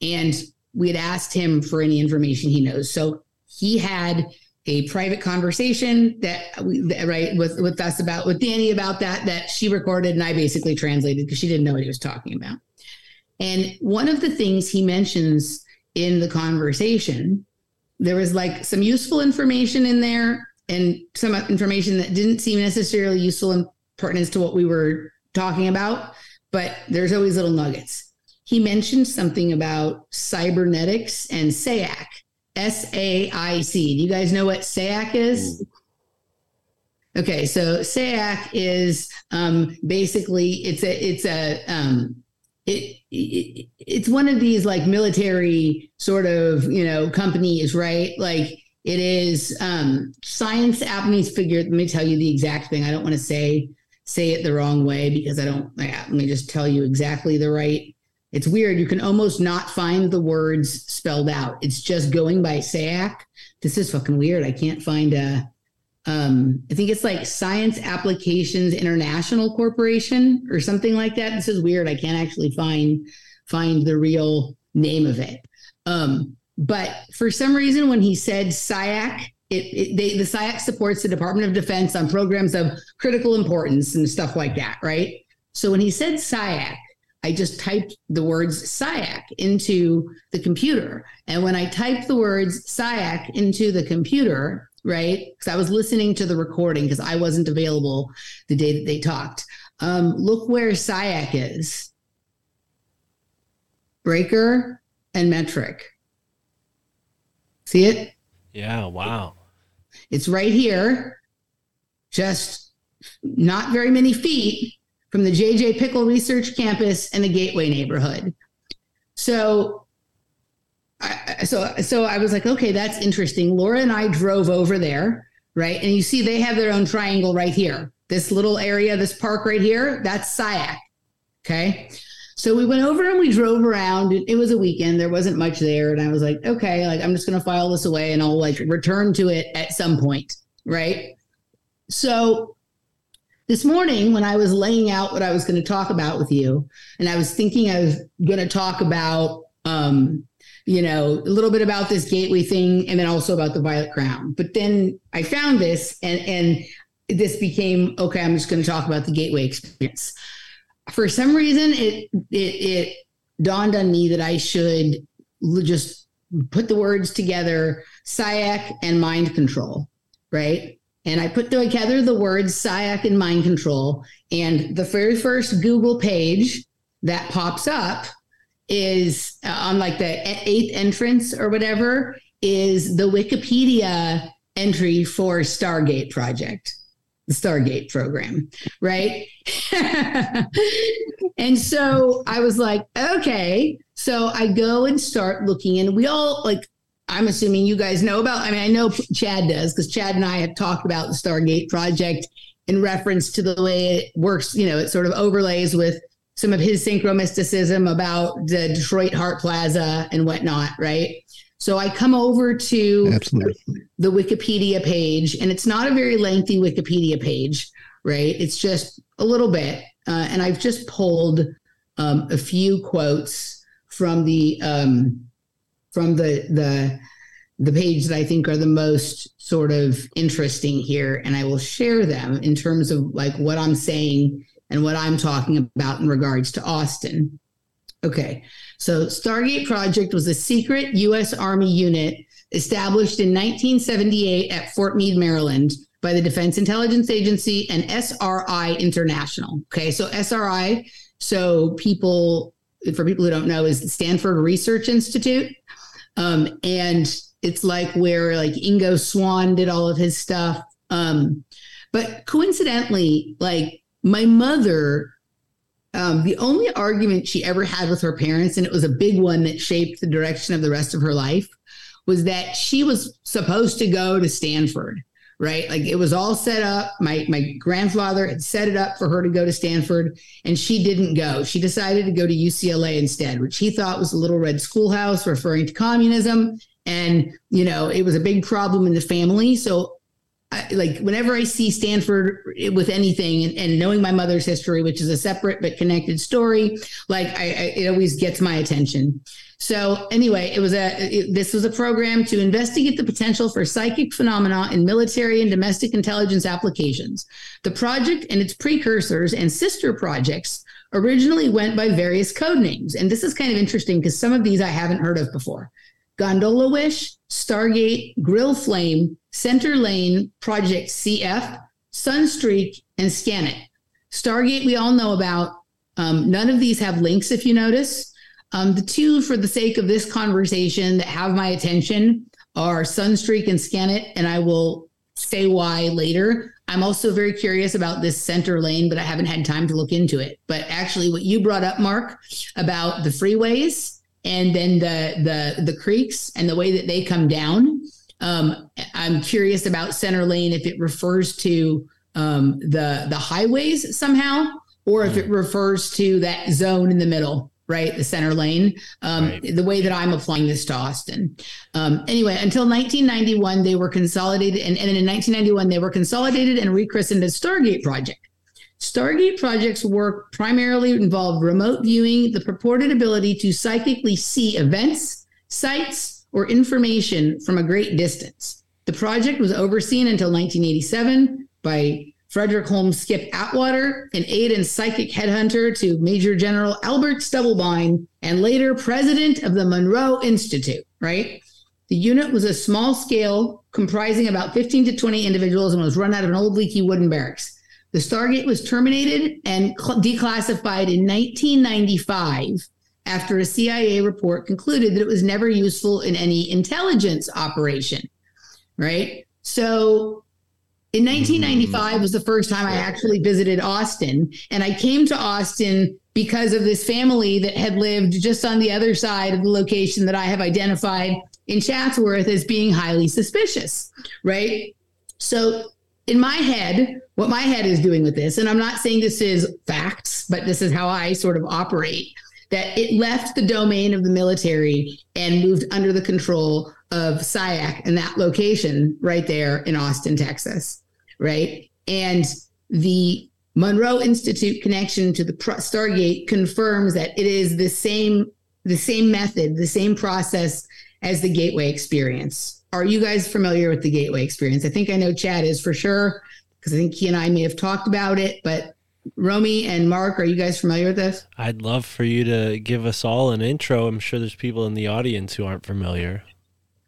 And we had asked him for any information he knows. So he had a private conversation that we, right with with us about with Danny about that that she recorded and I basically translated because she didn't know what he was talking about. And one of the things he mentions in the conversation, there was like some useful information in there and some information that didn't seem necessarily useful and pertinent to what we were talking about, but there's always little nuggets. He mentioned something about cybernetics and SAIC SAIC. Do you guys know what SAIC is? Okay, so SAIC is um, basically it's a it's a um, it, it it's one of these like military sort of you know companies, right? Like it is um, science Japanese figure. Let me tell you the exact thing. I don't want to say say it the wrong way because I don't. Yeah, let me just tell you exactly the right it's weird. You can almost not find the words spelled out. It's just going by SAIC. This is fucking weird. I can't find a. Um, I think it's like Science Applications International Corporation or something like that. This is weird. I can't actually find find the real name of it. Um, but for some reason, when he said SIAC, it, it, they, the SIAC supports the Department of Defense on programs of critical importance and stuff like that, right? So when he said SIAC, I just typed the words SIAC into the computer. And when I typed the words SIAC into the computer, right? Because I was listening to the recording because I wasn't available the day that they talked. Um, look where SIAC is braker and metric. See it? Yeah, wow. It's right here, just not very many feet from the JJ Pickle Research Campus and the Gateway neighborhood. So I, so so I was like, okay, that's interesting. Laura and I drove over there, right? And you see they have their own triangle right here. This little area, this park right here, that's SIAC. Okay. So we went over and we drove around. It was a weekend. There wasn't much there. And I was like, okay, like I'm just gonna file this away and I'll like return to it at some point. Right. So this morning when I was laying out what I was going to talk about with you, and I was thinking I was going to talk about um, you know, a little bit about this gateway thing and then also about the violet crown. But then I found this and and this became okay, I'm just going to talk about the gateway experience. For some reason it it it dawned on me that I should just put the words together SIAC and mind control, right? And I put together the words SIAC and mind control. And the very first Google page that pops up is uh, on like the eighth entrance or whatever is the Wikipedia entry for Stargate project, the Stargate program, right? and so I was like, okay. So I go and start looking, and we all like, I'm assuming you guys know about, I mean, I know Chad does because Chad and I have talked about the Stargate project in reference to the way it works, you know, it sort of overlays with some of his synchromysticism about the Detroit Hart Plaza and whatnot, right? So I come over to Absolutely. the Wikipedia page, and it's not a very lengthy Wikipedia page, right? It's just a little bit. Uh, and I've just pulled um, a few quotes from the um, from the the the page that I think are the most sort of interesting here, and I will share them in terms of like what I'm saying and what I'm talking about in regards to Austin. Okay, so Stargate Project was a secret U.S. Army unit established in 1978 at Fort Meade, Maryland, by the Defense Intelligence Agency and SRI International. Okay, so SRI, so people, for people who don't know, is Stanford Research Institute. Um, and it's like where like Ingo Swann did all of his stuff. Um, but coincidentally, like my mother um, the only argument she ever had with her parents, and it was a big one that shaped the direction of the rest of her life, was that she was supposed to go to Stanford, right? Like it was all set up. My my grandfather had set it up for her to go to Stanford, and she didn't go. She decided to go to UCLA instead, which he thought was a little red schoolhouse, referring to communism. And you know, it was a big problem in the family. So I, like whenever I see Stanford with anything, and, and, knowing my mother's history, which is a separate but connected story, like I, I, it always gets my attention. So anyway, it was a it, this was a program to investigate the potential for psychic phenomena in military and domestic intelligence applications. The project and its precursors and sister projects originally went by various code names, and this is kind of interesting because some of these I haven't heard of before. Gondola Wish, Stargate, Grill Flame, Center Lane, Project CF, Sunstreak, and Scanate. Stargate, we all know about. Um, none of these have links, if you notice. Um, the two, for the sake of this conversation, that have my attention are Sunstreak and Scanate, and I will say why later. I'm also very curious about this center lane, but I haven't had time to look into it. But actually, what you brought up, Mark, about the freeways and then the the the creeks and the way that they come down um, I'm curious about center lane if it refers to um, the the highways somehow, or if it refers to that zone in the middle, right, the center lane. Um, right. The way that I'm applying this to Austin. Um, anyway, until 1991, they were consolidated, and, and in 1991 they were consolidated and rechristened as Stargate Project. Stargate projects work primarily involved remote viewing, the purported ability to psychically see events, sites, or information from a great distance. The project was overseen until 1987 by Frederick Holmes Skip Atwater, an aide and psychic headhunter to Major General Albert Stubblebine, and later president of the Monroe Institute, right? The unit was a small scale, comprising about 15 to 20 individuals, and was run out of an old leaky wooden barracks. The Stargate was terminated and declassified in 1995 after a CIA report concluded that it was never useful in any intelligence operation. Right. So In hmm. 1995 was the first time I actually visited Austin, and I came to Austin because of this family that had lived just on the other side of the location that I have identified in Chatsworth as being highly suspicious, right? So, in my head, what my head is doing with this, and I'm not saying this is facts, but this is how I sort of operate, that it left the domain of the military and moved under the control of SIAC and that location right there in Austin, Texas, right? And the Monroe Institute connection to the Stargate confirms that it is the same the same method, the same process as the Gateway experience. Are you guys familiar with the Gateway experience? I think I know Chad is for sure because I think he and I may have talked about it, but Romy and Mark, are you guys familiar with this? I'd love for you to give us all an intro. I'm sure there's people in the audience who aren't familiar.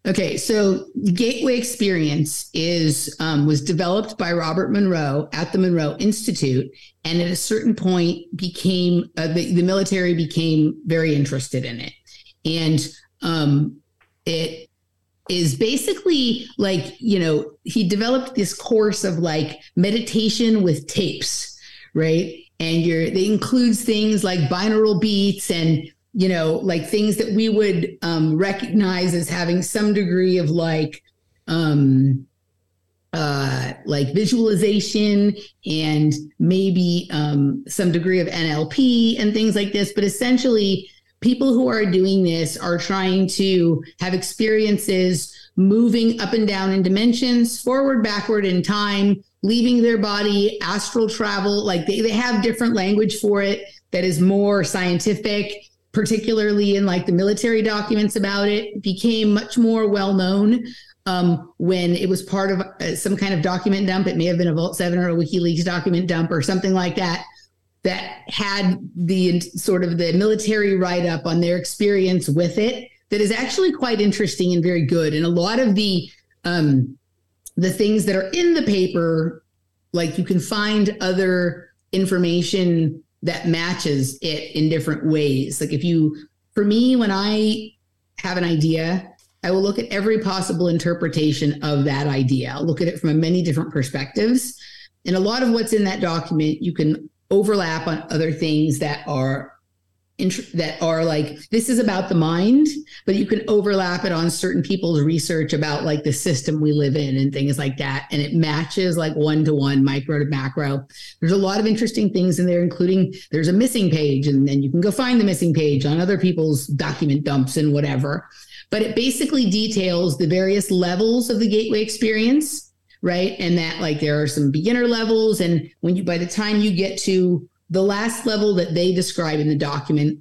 Okay, so Gateway Experience is um, was developed by Robert Monroe at the Monroe Institute, and at a certain point became uh, the, the military became very interested in it, and um, it is basically like you know he developed this course of like meditation with tapes, right? And you're it includes things like binaural beats and you know, like things that we would um, recognize as having some degree of like, um, uh, like visualization and maybe um, some degree of NLP and things like this. But essentially, people who are doing this are trying to have experiences moving up and down in dimensions, forward, backward in time, leaving their body, astral travel. Like they, they have different language for it that is more scientific particularly in like the military documents about it, became much more well known um, when it was part of uh, some kind of document dump. It may have been a Vault 7 or a WikiLeaks document dump or something like that that had the sort of the military write up on their experience with it that is actually quite interesting and very good and a lot of the um, the things that are in the paper like you can find other information that matches it in different ways. Like if you, for me, when I have an idea, I will look at every possible interpretation of that idea. I'll look at it from many different perspectives. And a lot of what's in that document, you can overlap on other things that are that are like this is about the mind but you can overlap it on certain people's research about like the system we live in and things like that. And it matches like one to one micro to macro. There's a lot of interesting things in there including there's a missing page and then you can go find the missing page on other people's document dumps and whatever. But it basically details the various levels of the gateway experience right and that like there are some beginner levels and when you by the time you get to the last level that they describe in the document,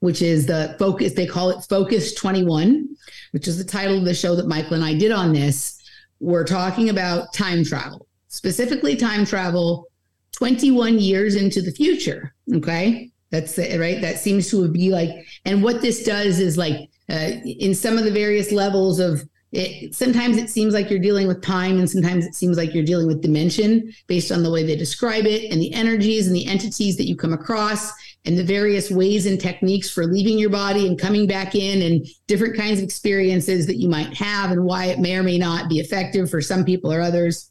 which is the focus, they call it Focus 21, which is the title of the show that Michael and I did on this. We're talking about time travel, specifically time travel 21 years into the future. Okay. That's it, right. That seems to be like, and what this does is like uh, in some of the various levels of it, sometimes it seems like you're dealing with time and sometimes it seems like you're dealing with dimension based on the way they describe it and the energies and the entities that you come across and the various ways and techniques for leaving your body and coming back in and different kinds of experiences that you might have and why it may or may not be effective for some people or others.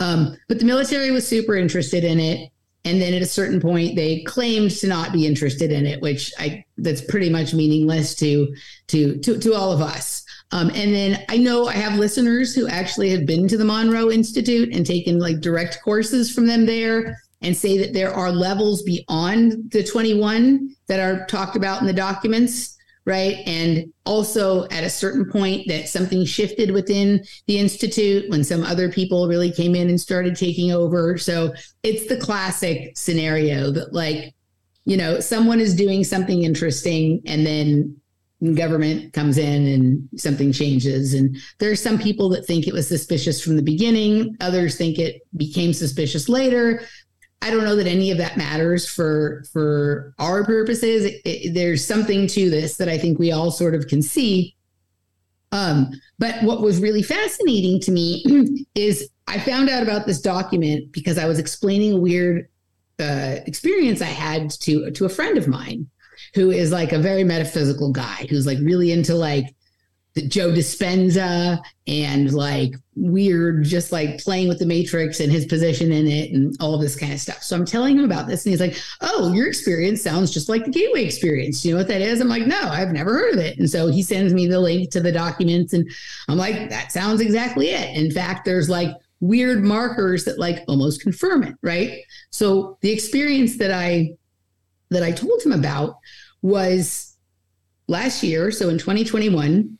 Um, but the military was super interested in it. And then at a certain point they claimed to not be interested in it which i that's pretty much meaningless to to to, to all of us um, and then I know I have listeners who actually have been to the Monroe Institute and taken like direct courses from them there and say that there are levels beyond the 21 that are talked about in the documents, right? And also at a certain point that something shifted within the Institute when some other people really came in and started taking over. So it's the classic scenario that, like, you know, someone is doing something interesting and then government comes in and something changes. And there are some people that think it was suspicious from the beginning, others think it became suspicious later. I don't know that any of that matters for for our purposes. It, it, there's something to this that I think we all sort of can see. Um, but what was really fascinating to me is I found out about this document because I was explaining a weird uh, experience I had to to a friend of mine who is like a very metaphysical guy who's like really into like the Joe Dispenza and like weird, just like playing with the Matrix and his position in it and all of this kind of stuff. So I'm telling him about this, and he's like, "Oh, your experience sounds just like the Gateway experience. You know what that is?" I'm like, "No, I've never heard of it." And so he sends me the link to the documents, and I'm like, "That sounds exactly it." In fact, there's like weird markers that like almost confirm it, right? So the experience that I that I told him about was last year. So in 2021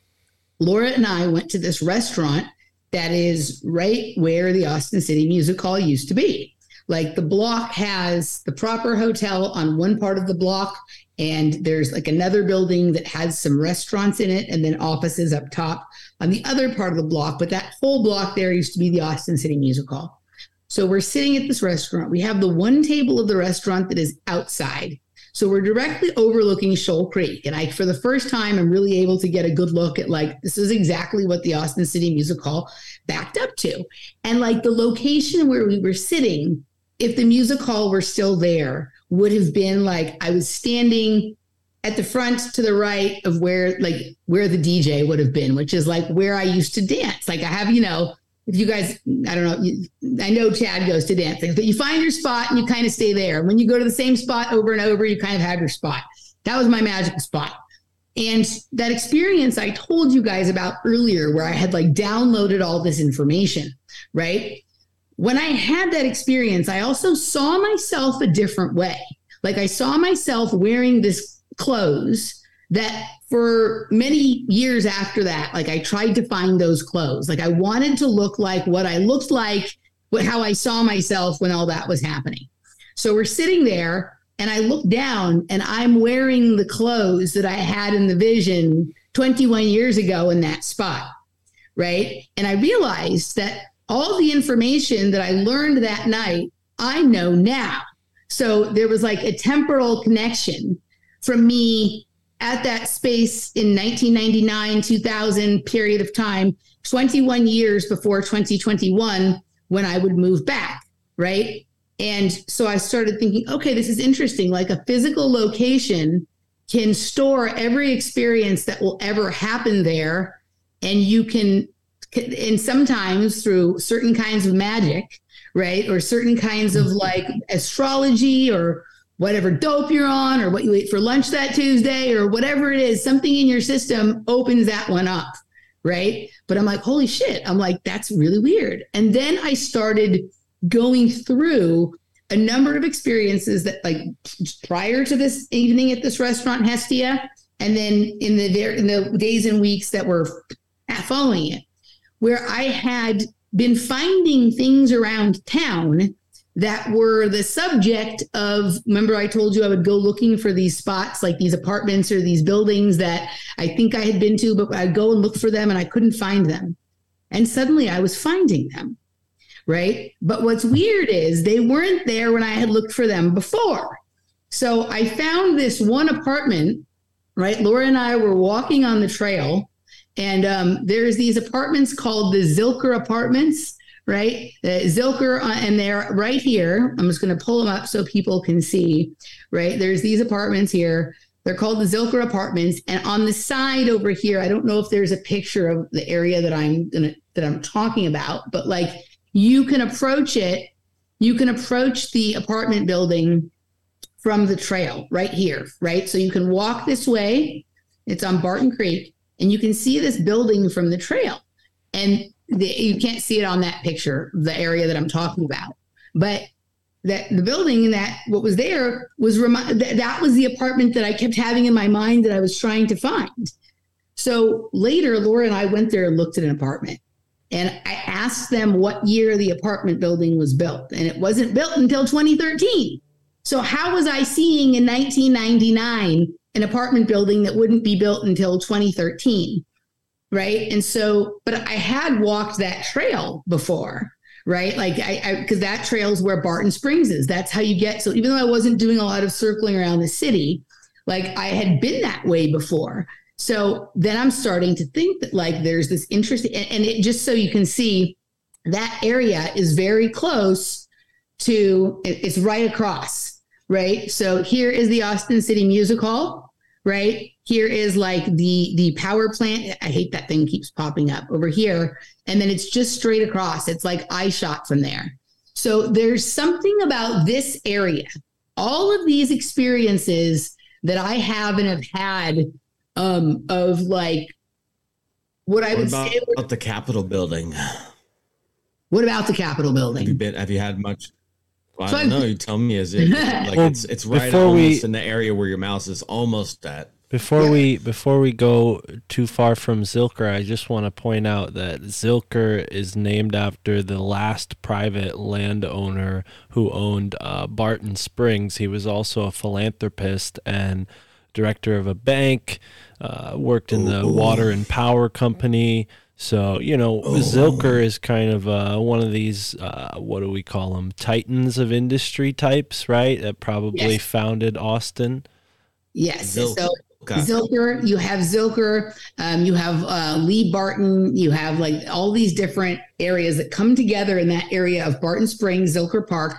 Laura and I went to this restaurant that is right where the Austin City Music Hall used to be. Like the block has the proper hotel on one part of the block, and there's like another building that has some restaurants in it, and then offices up top on the other part of the block. But that whole block there used to be the Austin City Music Hall. So we're sitting at this restaurant. We have the one table of the restaurant that is outside. So we're directly overlooking Shoal Creek. And I, for the first time, I'm really able to get a good look at like, this is exactly what the Austin City Music Hall backed up to. And like the location where we were sitting, if the music hall were still there, would have been like I was standing at the front to the right of where like where the DJ would have been, which is like where I used to dance. Like I have, you know, if you guys, I don't know, you, I know Chad goes to dancing, but you find your spot and you kind of stay there. When you go to the same spot over and over, you kind of have your spot. That was my magical spot. And that experience I told you guys about earlier, where I had like downloaded all this information, right? When I had that experience, I also saw myself a different way. Like I saw myself wearing this clothes that for many years after that, like I tried to find those clothes. Like I wanted to look like what I looked like, what how I saw myself when all that was happening. So we're sitting there and I look down and I'm wearing the clothes that I had in the vision 21 years ago in that spot. Right. And I realized that all the information that I learned that night, I know now. So there was like a temporal connection from me at that space in 1999, 2000 period of time, 21 years before 2021, when I would move back, right? And so I started thinking, okay, this is interesting. Like a physical location can store every experience that will ever happen there. And you can, and sometimes through certain kinds of magic, right? Or certain kinds of mm-hmm. like astrology or whatever dope you're on or what you ate for lunch that Tuesday or whatever it is, something in your system opens that one up. Right. But I'm like, holy shit. I'm like, that's really weird. And then I started going through a number of experiences that like prior to this evening at this restaurant, Hestia, and then in the in the days and weeks that were following it, where I had been finding things around town that were the subject of remember i told you i would go looking for these spots like these apartments or these buildings that i think i had been to but i'd go and look for them and i couldn't find them. And suddenly i was finding them right? But what's weird is they weren't there when i had looked for them before. So i found this one apartment right? Laura and i were walking on the trail and um, there's these apartments called the zilker apartments right? The Zilker, uh, and they're right here. I'm just going to pull them up so people can see, right? There's these apartments here. They're called the Zilker apartments. And on the side over here, I don't know if there's a picture of the area that I'm gonna that I'm talking about, but like you can approach it, you can approach the apartment building from the trail right here, right? So you can walk this way. It's on Barton Creek, and you can see this building from the trail. And the, you can't see it on that picture, the area that I'm talking about, but that the building that what was there was remi- that, that was the apartment that I kept having in my mind that I was trying to find. So later, Laura and I went there and looked at an apartment. And I asked them what year the apartment building was built. And it wasn't built until 2013. So, how was I seeing in 1999 an apartment building that wouldn't be built until 2013? Right? And so but i had walked that trail before right? Like i because that trail is where barton springs is. That's how you get so even though i wasn't doing a lot of circling around the city like i had been that way before. So then i'm starting to think that like there's this interest and, and it just so you can see that area is very close to it's right across right? So here is the austin city music hall right Here is like the the power plant. I hate that thing keeps popping up over here, and then it's just straight across. It's like eye shot from there. So there's something about this area. All of these experiences that I have and have had um, of like what I What would about, say. about the Capitol building? What about the Capitol building Have you building? been? Have you had much? Well, I don't I've- know. You tell me. Is it like Well, it's it's right before we- almost in the area where your mouse is almost at? Before we before we go too far from Zilker, I just want to point out that Zilker is named after the last private landowner who owned uh, Barton Springs. He was also a philanthropist and director of a bank. Uh, worked in the water and power company. So you know, Zilker is kind of uh, one of these uh, what do we call them? Titans of industry types, right? That probably Yes. founded Austin. Yes. Zilker. So Okay. Zilker, you have Zilker, um, you have uh, Lee Barton, you have like all these different areas that come together in that area of Barton Springs, Zilker Park.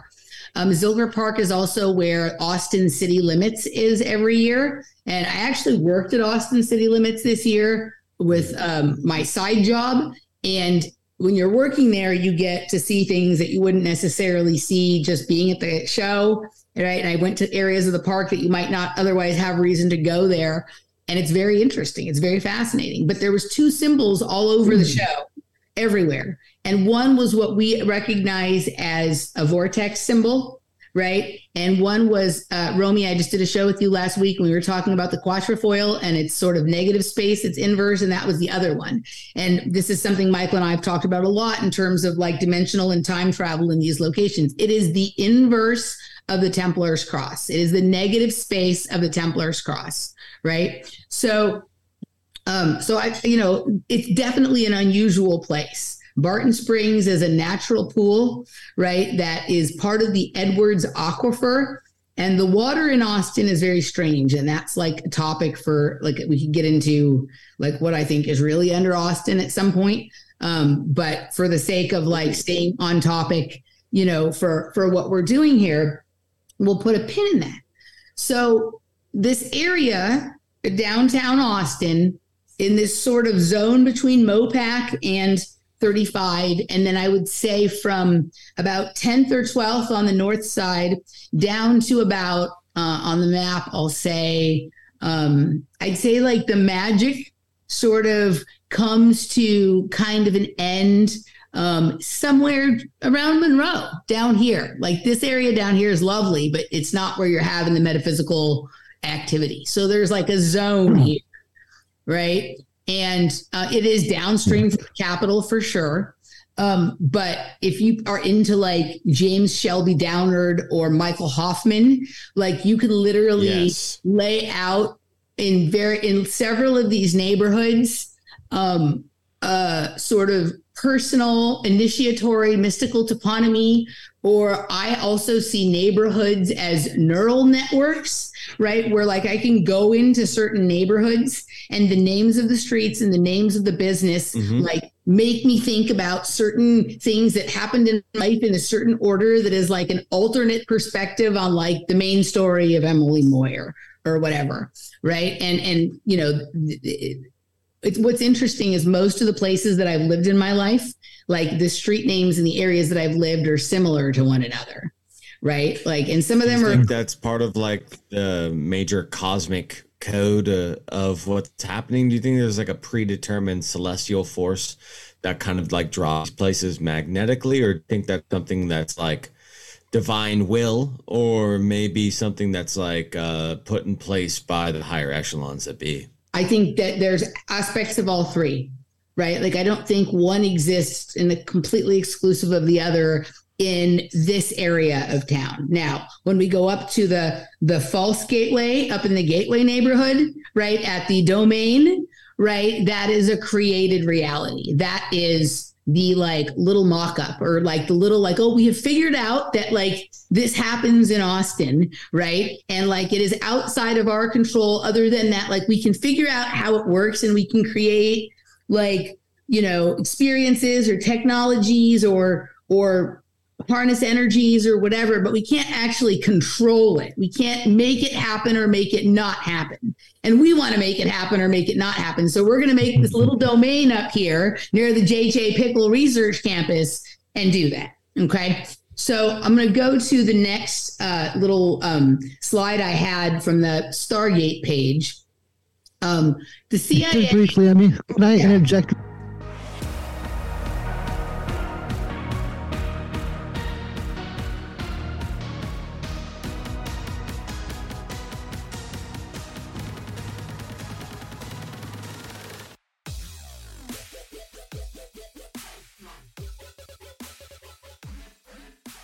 Um, Zilker Park is also where Austin City Limits is every year. And I actually worked at Austin City Limits this year with um, my side job. And when you're working there, you get to see things that you wouldn't necessarily see just being at the show right? And I went to areas of the park that you might not otherwise have reason to go there. And it's very interesting. It's very fascinating. But there was two symbols all over the show, everywhere. And one was what we recognize as a vortex symbol, right? And one was uh, Romy. I just did a show with you last week when we were talking about the quatrefoil and it's sort of negative space, it's inverse, and that was the other one. And this is something Michael and I have talked about a lot in terms of like dimensional and time travel in these locations. It is the inverse of the Templar's cross. It is the negative space of the Templar's cross, right? So, um, so I, you know, it's definitely an unusual place. Barton Springs is a natural pool, right? That is part of the Edwards Aquifer. And the water in Austin is very strange. And that's like a topic for like we could get into like what I think is really under Austin at some point. Um, but for the sake of like staying on topic, you know, for for what we're doing here, we'll put a pin in that. So this area, downtown Austin, in this sort of zone between Mopac and 35, and then I would say from about 10th or 12th on the north side down to about uh, on the map, I'll say, um, I'd say like the magic sort of comes to kind of an end um, somewhere around Monroe down here. Like this area down here is lovely, but it's not where you're having the metaphysical activity. So there's like a zone here, right? And uh, it is downstream from the capital for sure. Um, but if you are into like James Shelby Downard or Michael Hoffman, like you can literally Yes. lay out in very in several of these neighborhoods um uh sort of personal initiatory mystical toponymy or i also see neighborhoods as neural networks right where like i can go into certain neighborhoods and the names of the streets and the names of the business Mhm. like make me think about certain things that happened in life in a certain order that is like an alternate perspective on like the main story of emily moyer or whatever right and and you know it's what's interesting is most of the places that i've lived in my life like the street names in the areas that i've lived are similar to one another right like and some of them are that's part of like the major cosmic code uh, of what's happening? Do you think there's like a predetermined celestial force that kind of like draws places magnetically, or do you think that's something that's like divine will, or maybe something that's like uh, put in place by the higher echelons that be? I think that there's aspects of all three, right? Like I don't think one exists in the completely exclusive of the other in this area of town. Now, when we go up to the the false gateway up in the gateway neighborhood, right at the domain, right? That is a created reality. That is the like little mock-up or like the little like oh we have figured out that like this happens in austin right? And like it is outside of our control other than that like we can figure out how it works and we can create like you know experiences or technologies or or harness energies or whatever, but we can't actually control it. We can't make it happen or make it not happen. And we want to make it happen or make it not happen. So we're going to make this little domain up here near the JJ Pickle Research Campus and do that. Okay. So I'm going to go to the next uh, little um, slide I had from the Stargate page. Um, the CIA. Just briefly, I mean, can I Yeah. interject?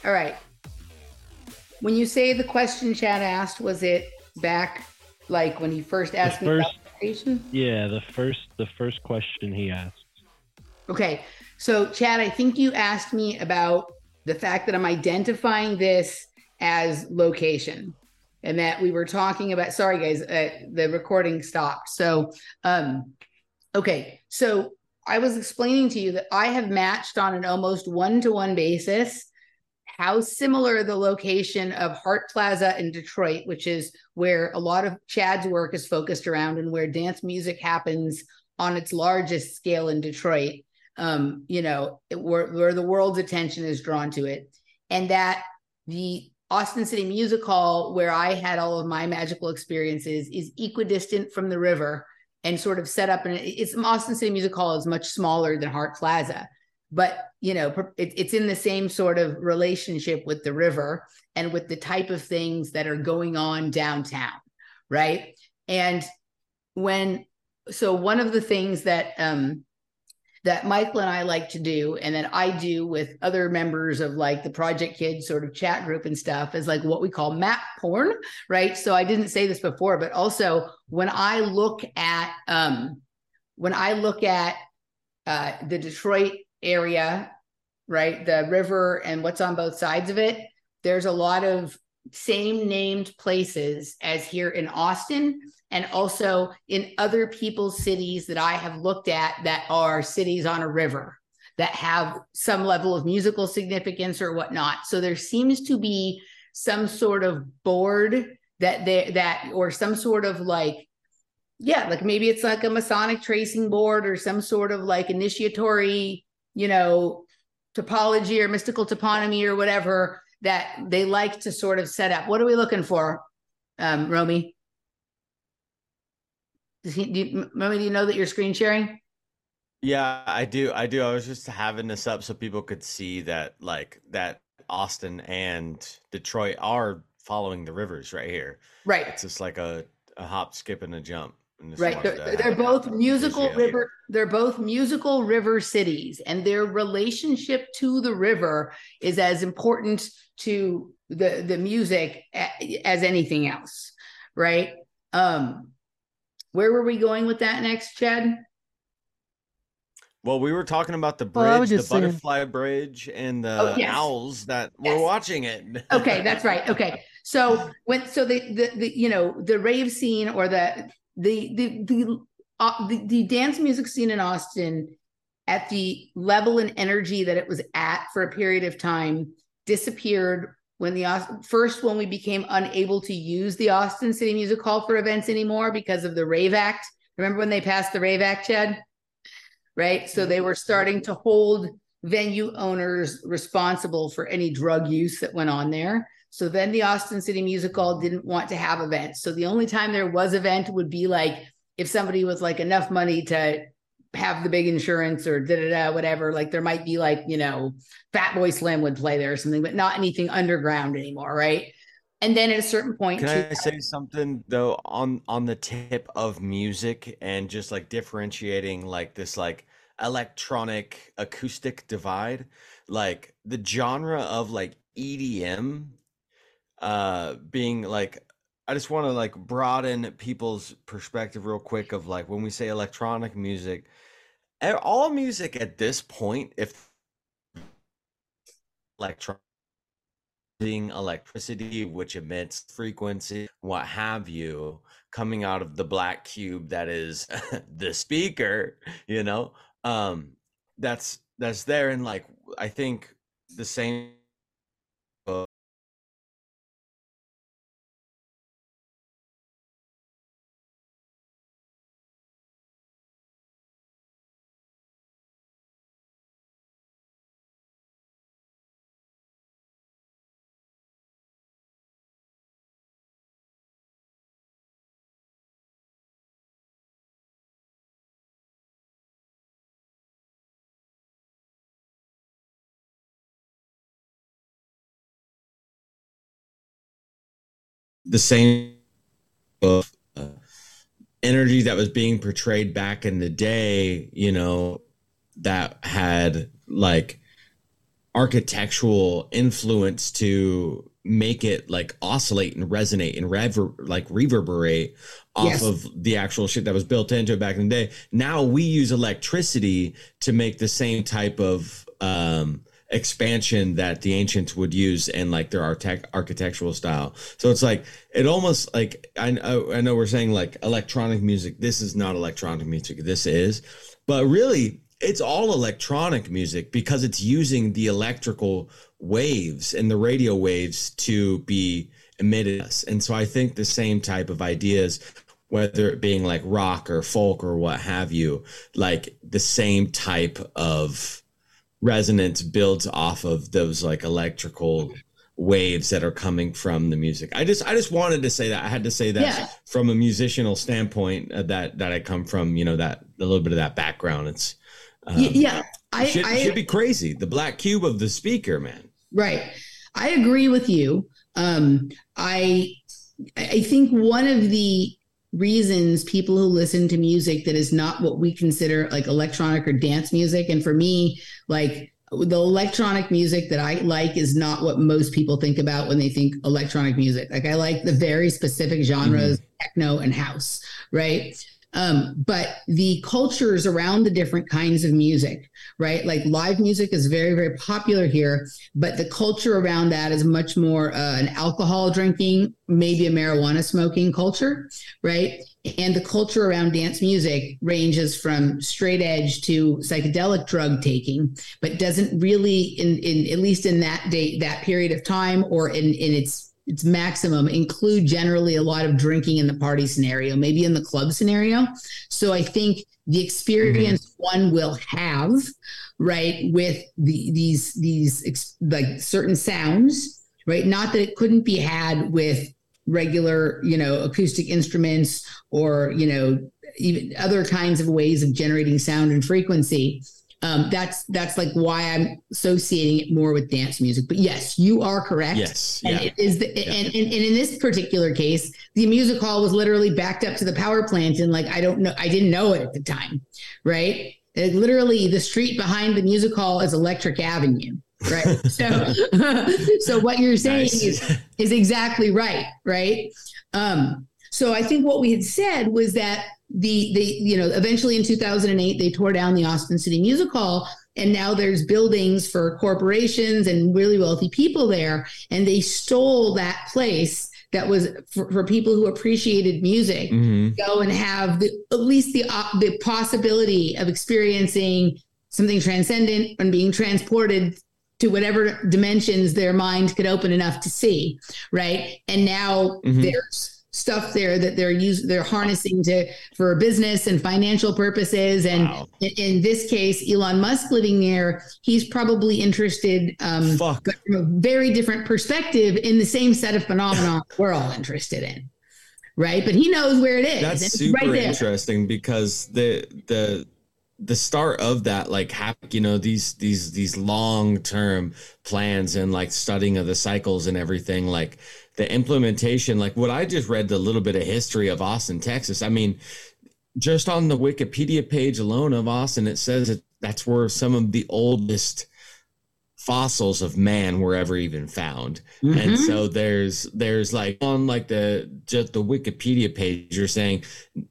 All right. When you say the question Chad asked, was it back like when he first asked me about first- Yeah, the first the first question he asked. Okay. So, Chad, I think you asked me about the fact that I'm identifying this as location and that we were talking about, sorry, guys, uh, the recording stopped. So, um, okay. So, I was explaining to you that I have matched on an almost one to one basis how similar the location of Hart Plaza in Detroit, which is where a lot of Chad's work is focused around and where dance music happens on its largest scale in Detroit um, you know, where, where the world's attention is drawn to it. And that the Austin City Music Hall, where I had all of my magical experiences, is equidistant from the river and sort of set up. And it's Austin City Music Hall is much smaller than Hart Plaza, but you know, it, it's in the same sort of relationship with the river and with the type of things that are going on downtown, right? And when so one of the things that um that Michael and I like to do, and that I do with other members of like the Project Kids sort of chat group and stuff, is like what we call map porn, right? So I didn't say this before, but also when I look at um, when I look at uh, the Detroit area, right, the river and what's on both sides of it, there's a lot of same named places as here in Austin and also in other people's cities that I have looked at that are cities on a river that have some level of musical significance or whatnot. So there seems to be some sort of board that they that or some sort of like yeah, like maybe it's like a Masonic tracing board or some sort of like initiatory, you know, topology or mystical toponymy or whatever that they like to sort of set up. What are we looking for, um, Romy? Does he, do you, Romy, do you know that you're screen sharing? Yeah, I do. I do. I was just having this up so people could see that, like, that Austin and Detroit are following the rivers right here. Right. It's just like a, a hop, skip, and a jump. And just Right. They're, they're have both musical visual. river. They're both musical river cities, and their relationship to the river is as important to the the music as anything else. Right. Um, where were we going with that next, Chad? Well, we were talking about the bridge, was the saying- butterfly bridge, and the Oh, yes. owls that Yes. were watching it. okay that's right okay so when so the the, the you know the rave scene or the the the the, uh, the the dance music scene in austin at the level and energy that it was at for a period of time disappeared when the first when we became unable to use the austin city music hall for events anymore because of the rave act. Remember when they passed the rave act chad? Right? So they were starting to hold venue owners responsible for any drug use that went on there. So then the Austin City Music Hall didn't want to have events. So the only time there was event would be like if somebody was like enough money to have the big insurance or da da da whatever. Like there might be like you know Fatboy Slim would play there or something, but not anything underground anymore, right? And then at a certain point, Can I say something though on on the tip of music and just like differentiating like this like electronic acoustic divide, like the genre of like EDM uh being like I just want to like broaden people's perspective real quick of like when we say electronic music, all music at this point if electron using electricity, which emits frequency, what have you, coming out of the black cube that is the speaker, you know, um, that's that's there, and like I think the same the same of uh, energy that was being portrayed back in the day, you know, that had like architectural influence to make it like oscillate and resonate and rever- like reverberate off Yes. of the actual shit that was built into it back in the day. Now we use electricity to make the same type of um expansion that the ancients would use in like their architect- architectural style. So it's like it almost like I I I know we're saying like electronic music. This is not electronic music. This is, but really it's all electronic music because it's using the electrical waves and the radio waves to be emitted. And so I think the same type of ideas, whether it being like rock or folk or what have you, like the same type of resonance builds off of those like electrical waves that are coming from the music. I just I just wanted to say that I had to say that Yeah. from a musical standpoint uh, that that I come from, you know, that a little bit of that background. It's um, yeah, I, should, I should be crazy. The black cube of the speaker, man. Right. I agree with you. Um, I I think one of the reasons people who listen to music that is not what we consider like electronic or dance music, and for me, like the electronic music that I like is not what most people think about when they think electronic music. Like I like the very specific genres, mm-hmm. techno and house, right? Um, but the cultures around the different kinds of music, right? Like live music is very, very popular here, but the culture around that is much more uh, an alcohol drinking, maybe a marijuana smoking culture, right? And the culture around dance music ranges from straight edge to psychedelic drug taking, but doesn't really, in, in at least in that date, that period of time, or in in its its maximum include generally a lot of drinking in the party scenario, maybe in the club scenario. So I think the experience mm-hmm. one will have, right, with the these these ex- like certain sounds, right? Not that it couldn't be had with regular, you know, acoustic instruments or you know even other kinds of ways of generating sound and frequency. Um, that's that's like why I'm associating it more with dance music. But yes, you are correct. Yes. And Yeah. it is the and, and, and in this particular case, the music hall was literally backed up to the power plant, and like I don't know, I didn't know it at the time, right? It, literally, the street behind the music hall is Electric Avenue, right? so, so what you're saying Nice. is is exactly right, right? Um, so I think what we had said was that the the you know eventually in 2008 they tore down the Austin City Music Hall and now there's buildings for corporations and really wealthy people there and they stole that place that was for, for people who appreciated music Mhm. go and have the, at least the op- the possibility of experiencing something transcendent and being transported to whatever dimensions their mind could open enough to see right and now Mhm. there's stuff there that they're using they're harnessing to for business and financial purposes. And Wow. in, this case elon musk living there he's probably interested um but from a very different perspective in the same set of phenomena we're all interested in right? But he knows where it is. That's super right interesting because the the the start of that like hap- you know these these these long term plans and like studying of the cycles and everything like the implementation like what I just read the little bit of history of Austin Texas. I mean just on the Wikipedia page alone of Austin it says that that's where some of the oldest fossils of man were ever even found. And Mhm. so there's there's like on like the just the wikipedia page you're saying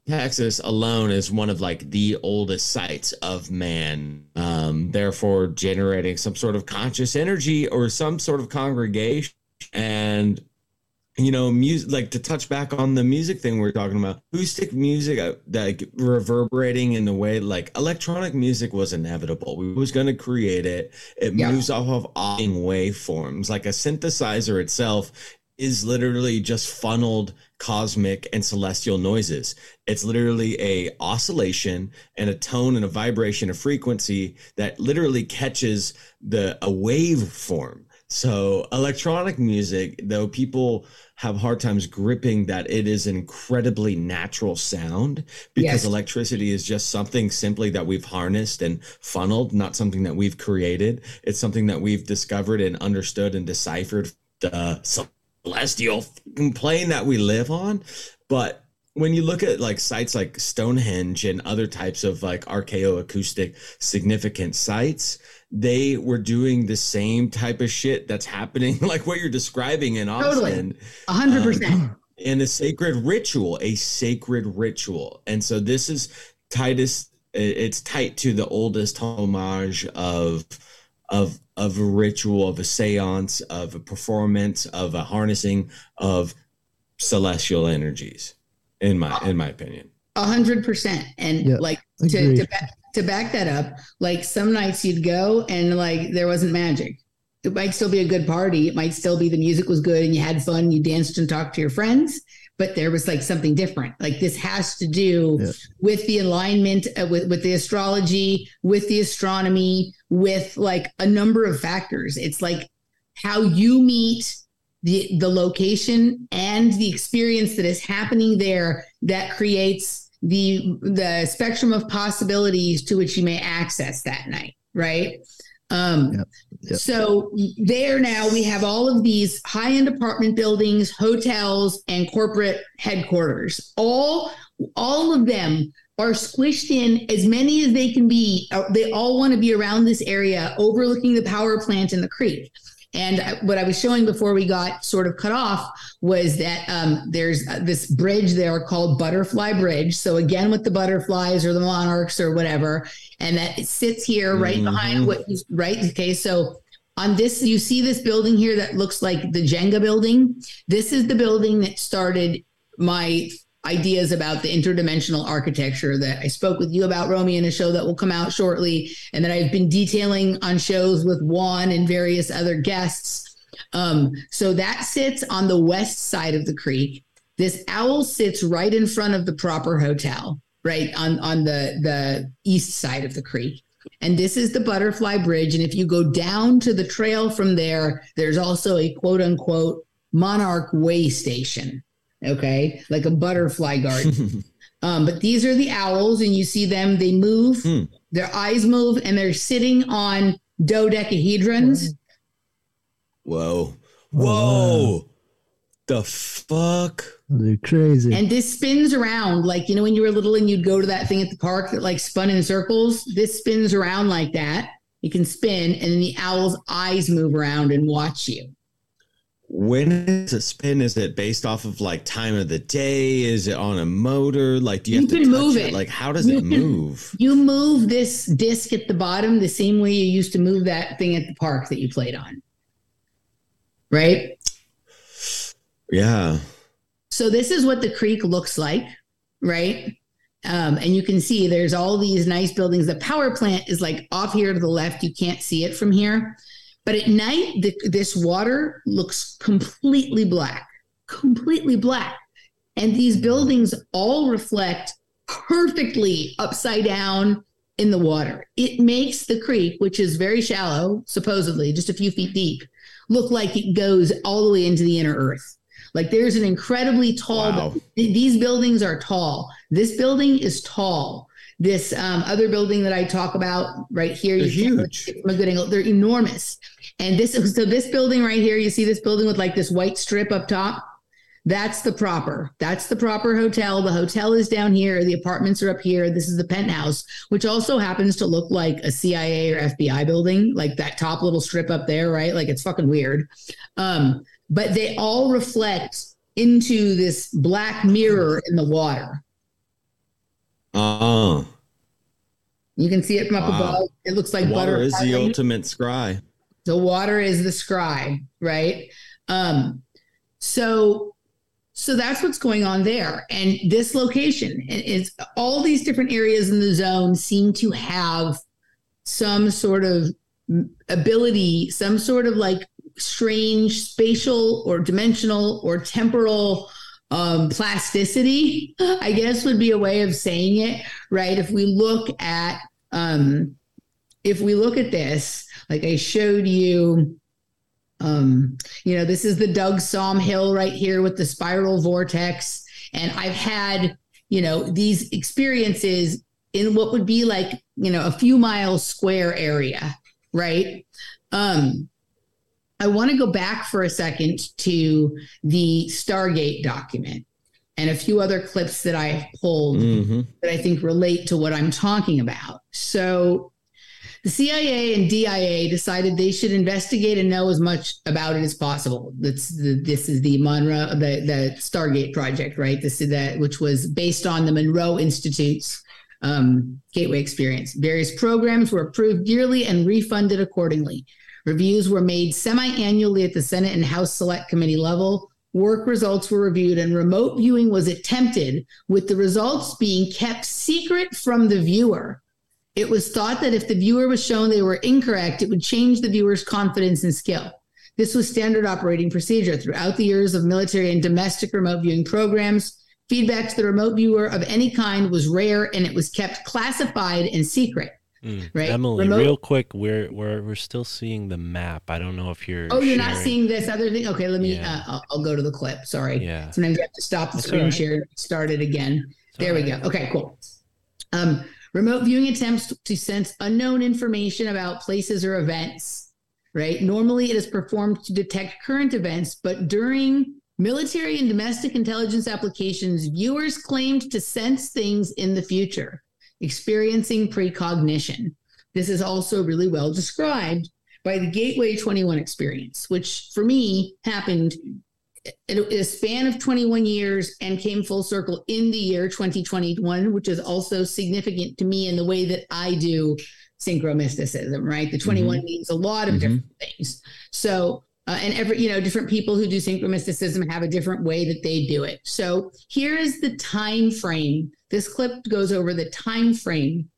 texas alone is one of like the oldest sites of man um therefore generating some sort of conscious energy or some sort of congregation. And you know music like to touch back on the music thing we are talking about acoustic music uh, like reverberating in the way like electronic music was inevitable. We was going to create it. It Yeah. moves off of oscillating waveforms. Like a synthesizer itself is literally just funneled cosmic and celestial noises. It's literally a oscillation and a tone and a vibration a frequency that literally catches the a wave form so electronic music though people have hard times gripping that it is an incredibly natural sound because Yes. electricity is just something simply that we've harnessed and funneled, not something that we've created. It's something that we've discovered and understood and deciphered the celestial plane that we live on. But when you look at like sites like Stonehenge and other types of like archaeoacoustic significant sites, they were doing the same type of shit that's happening, like what you're describing in Austin A hundred Um, percent. in a sacred ritual, a sacred ritual. And so this is Titus it's tight to the oldest homage of of of a ritual, of a seance, of a performance, of a harnessing of celestial energies, in my in my opinion. A hundred percent. And Yeah, like to, to, back, to back that up, like some nights you'd go and like there wasn't magic. It might still be a good party. It might still be the music was good and you had fun, you danced and talked to your friends, but there was like something different. Like this has to do Yeah. with the alignment, uh, with, with the astrology, with the astronomy, with like a number of factors. It's like how you meet the the location and the experience that is happening there that creates the the spectrum of possibilities to which you may access that night right? Um Yep, yep. so there now we have all of these high-end apartment buildings hotels and corporate headquarters. All all of them are squished in as many as they can be. They all want to be around this area overlooking the power plant in the creek and what I was showing before we got sort of cut off was that um, there's uh, this bridge there called Butterfly Bridge. So again, with the butterflies or the monarchs or whatever, and that it sits here right Mhm. behind what you right. Okay, so on this, you see this building here that looks like the Jenga building. This is the building that started my ideas about the interdimensional architecture that I spoke with you about, Romy, in a show that will come out shortly, and that I've been detailing on shows with Juan and various other guests. Um, so that sits on the west side of the creek. This owl sits right in front of the proper hotel, right on on the the east side of the creek. And this is the Butterfly Bridge. And if you go down to the trail from there, there's also a quote unquote Monarch Way station. Okay, like a butterfly garden. Um, but these are the owls, and you see them, they move, Hmm. their eyes move, and they're sitting on dodecahedrons. Whoa. Oh, wow. Whoa. The fuck? They're crazy. And this spins around like, you know, when you were little and you'd go to that thing at the park that like spun in circles, this spins around like that. You can spin, and then the owl's eyes move around and watch you. When is it spin? Is it based off of like time of the day? Is it on a motor? Like, do you, You have to can move it? it. Like, how does You it can- move? You move this disc at the bottom the same way you used to move that thing at the park that you played on. Right? Yeah. So this is what the creek looks like, right? Um, and you can see there's all these nice buildings. The power plant is like off here to the left. You can't see it from here. But at night, the, this water looks completely black, completely black. And these buildings all reflect perfectly upside down in the water. It makes the creek, which is very shallow, supposedly just a few feet deep, look like it goes all the way into the inner earth. Like there's an incredibly tall. Wow. These buildings are tall. This building is tall. This um, other building that I talk about right here, They're you huge. see from a good angle. They're enormous. And this, so this building right here, you see this building with like this white strip up top. That's the proper. That's the proper hotel. The hotel is down here. The apartments are up here. This is the penthouse, which also happens to look like a CIA or FBI building, like that top little strip up there, right? Like it's fucking weird. Um, but they all reflect into this black mirror in the water. Oh, You can see it from up Wow. above. It looks like water butter. is the ultimate scry. The water is the scry, right? Um, so so that's what's going on there. And this location is all these different areas in the zone seem to have some sort of ability, some sort of like strange spatial or dimensional or temporal um, plasticity, I guess would be a way of saying it, right? If we look at um, if we look at this, like I showed you, um, you know, this is the Doug Sahm Hill right here with the spiral vortex. And I've had, you know, these experiences in what would be like, you know, a few miles square area, right? Um, I want to go back for a second to the Stargate document and a few other clips that I have pulled Mhm. that I think relate to what I'm talking about. So, the CIA and DIA decided they should investigate and know as much about it as possible. That's the, this is the Monroe, the the Stargate project, right? This is that which was based on the Monroe Institute's um, Gateway experience. Various programs were approved yearly and refunded accordingly. Reviews were made semi-annually at the Senate and House Select Committee level. Work results were reviewed, and remote viewing was attempted, with the results being kept secret from the viewer. It was thought that if the viewer was shown they were incorrect, it would change the viewer's confidence and skill. This was standard operating procedure throughout the years of military and domestic remote viewing programs. Feedback to the remote viewer of any kind was rare and it was kept classified and secret. Mm. Right. Emily, Remote- real quick, we're we're we're still seeing the map. I don't know if you're. Oh, you're not seeing this other thing? Okay, let me, Yeah. uh, I'll, I'll go to the clip. Sorry. Yeah. Sometimes you have to stop the That's screen right. share start it again. It's There we go. Okay, cool. Um, remote viewing attempts to sense unknown information about places or events, right? Normally it is performed to detect current events, but during military and domestic intelligence applications, viewers claimed to sense things in the future, experiencing precognition. This is also really well described by the Gateway 21 experience, which for me happened in a- span of 21 years and came full circle in the year 2021, which is also significant to me in the way that I do synchromysticism, right? The 21 means a lot of Mhm. different things. So, uh, and every, you know, different people who do synchromysticism have a different way that they do it. So here is the time frame. This clip goes over the time frame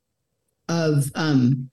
of um,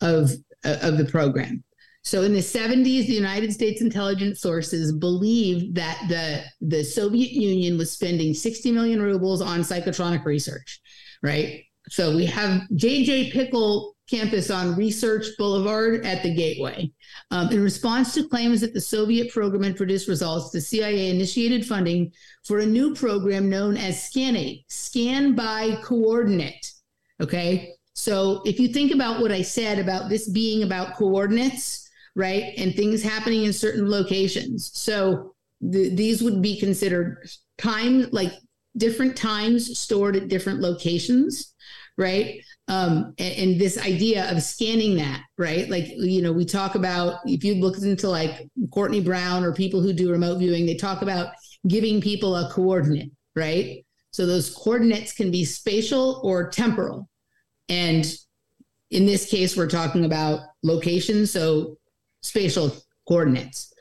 of uh, of the program. So in the 70s, the United States intelligence sources believed that the the Soviet Union was spending 60 million rubles on psychotronic research, right? So we have JJ Pickle campus on Research Boulevard at the Gateway. Um, in response to claims that the Soviet program had produced results, the CIA initiated funding for a new program known as SCANATE, Scan by Coordinate. Okay. So if you think about what I said about this being about coordinates, right, and things happening in certain locations. So th- these would be considered time, like different times stored at different locations, right? Um, and, and this idea of scanning that, right? Like, you know, we talk about if you look into like Courtney Brown or people who do remote viewing, they talk about giving people a coordinate, right? So those coordinates can be spatial or temporal. And in this case, we're talking about location, so spatial coordinates.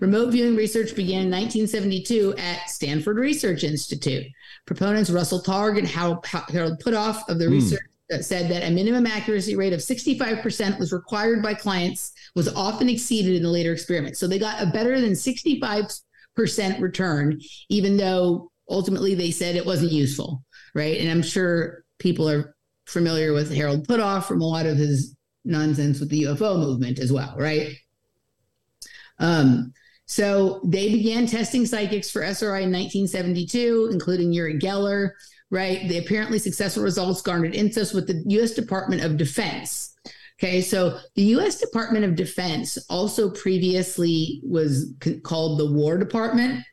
Remote viewing research began in 1972 at Stanford Research Institute. Proponents Russell Targ and Harold Puthoff of the Hmm. research that said that a minimum accuracy rate of 65% was required by clients was often exceeded in the later experiments. So they got a better than 65% return, even though ultimately they said it wasn't useful, right? And I'm sure people are familiar with Harold Puthoff from a lot of his nonsense with the UFO movement as well, right? Um, so they began testing psychics for SRI in 1972, including Uri Geller, right? The apparently successful results garnered interest with the U.S. Department of Defense. Okay, so the U.S. Department of Defense also previously was c- called the War Department,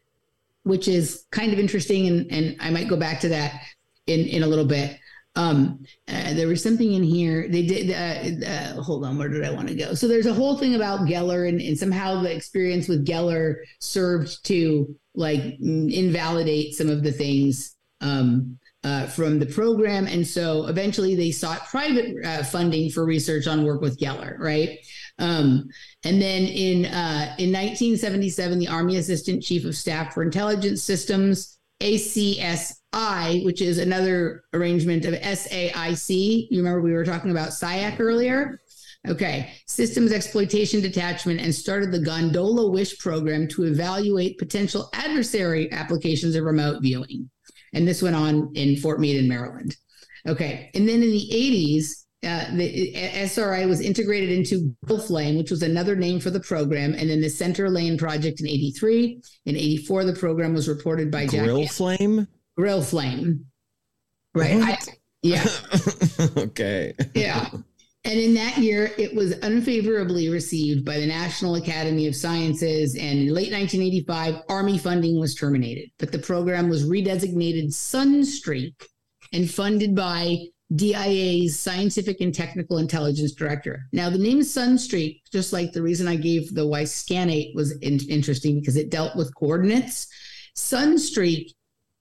which is kind of interesting, and, and I might go back to that in in a little bit. Um, uh, there was something in here. They did. Uh, uh, hold on, where did I want to go? So there's a whole thing about Geller, and, and somehow the experience with Geller served to like invalidate some of the things um, uh, from the program, and so eventually they sought private uh, funding for research on work with Geller, right? Um, and then in uh, in 1977, the Army Assistant Chief of Staff for Intelligence Systems ACSI, which is another arrangement of SAIC. You remember we were talking about SIAC earlier? Okay, Systems Exploitation Detachment and started the Gondola Wish program to evaluate potential adversary applications of remote viewing. And this went on in Fort Meade in Maryland. Okay, and then in the 80s, uh, the SRI was integrated into Grill Flame, which was another name for the program, and then the Center Lane project in 83. In 84, the program was reported by Jack Grill flame? Grill Flame. Right. I- yeah. okay. Yeah. And in that year, it was unfavorably received by the National Academy of Sciences. And in late 1985, Army funding was terminated, but the program was redesignated Sunstreak and funded by DIA's Scientific and Technical Intelligence Director. Now, the name Sunstreak, just like the reason I gave the Y Scanate was in- interesting because it dealt with coordinates. Sunstreak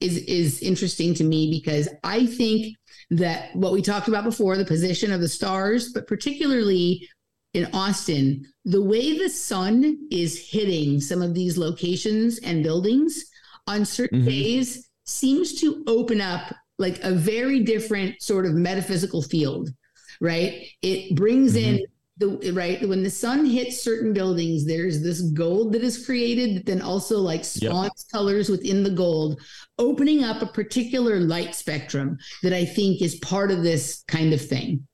is is interesting to me because I think that what we talked about before, the position of the stars, but particularly in Austin, the way the sun is hitting some of these locations and buildings on certain Mhm. days seems to open up like a very different sort of metaphysical field, right? It brings in the right when the sun hits certain buildings, there's this gold that is created, that then also like Yep. spawns colors within the gold, opening up a particular light spectrum that I think is part of this kind of thing.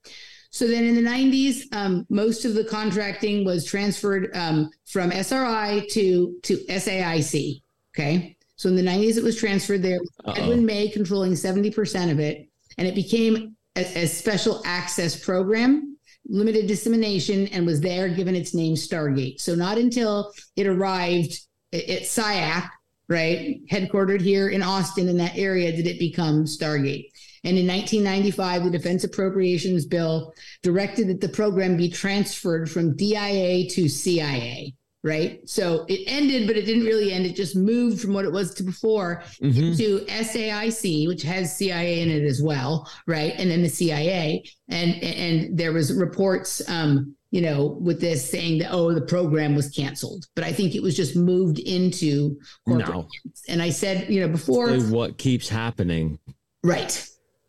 So then in the 90s, um, most of the contracting was transferred um, from SRI to, to SAIC. Okay. So in the 90s, it was transferred there. Edwin May controlling 70% of it. And it became a, a special access program, limited dissemination, and was there given its name Stargate. So not until it arrived at, SIAC, right, headquartered here in Austin in that area, did it become Stargate. And in 1995, the Defense Appropriations Bill directed that the program be transferred from DIA to CIA, right? So it ended, but it didn't really end. It just moved from what it was to before Mhm. to SAIC, which has CIA in it as well, right? And then the CIA, and and there was reports, um, you know, with this saying that oh, the program was canceled, but I think it was just moved into corporate. No. And I said, you know, before, what keeps happening right,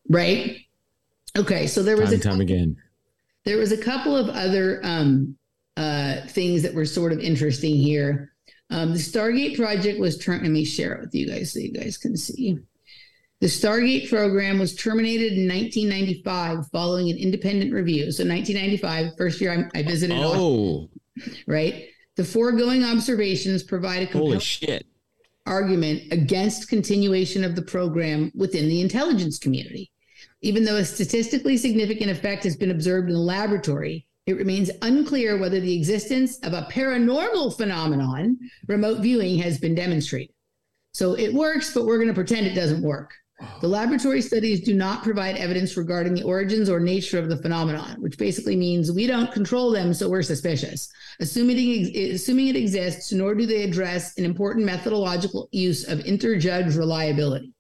right. Okay, so there was time a time again? there was a couple of other um, uh, things that were sort of interesting here. Um, the Stargate project was turned. Let me share it with you guys so you guys can see. The Stargate program was terminated in 1995 following an independent review. So 1995, first year I, I visited, Austin, Oh, right? The foregoing observations provide a holy compelling shit! argument against continuation of the program within the intelligence community. Even though a statistically significant effect has been observed in the laboratory, it remains unclear whether the existence of a paranormal phenomenon, remote viewing, has been demonstrated. So it works, but we're going to pretend it doesn't work. Oh. The laboratory studies do not provide evidence regarding the origins or nature of the phenomenon, which basically means we don't control them, so we're suspicious. Assuming it, assuming it exists, nor do they address an important methodological use of interjudge reliability.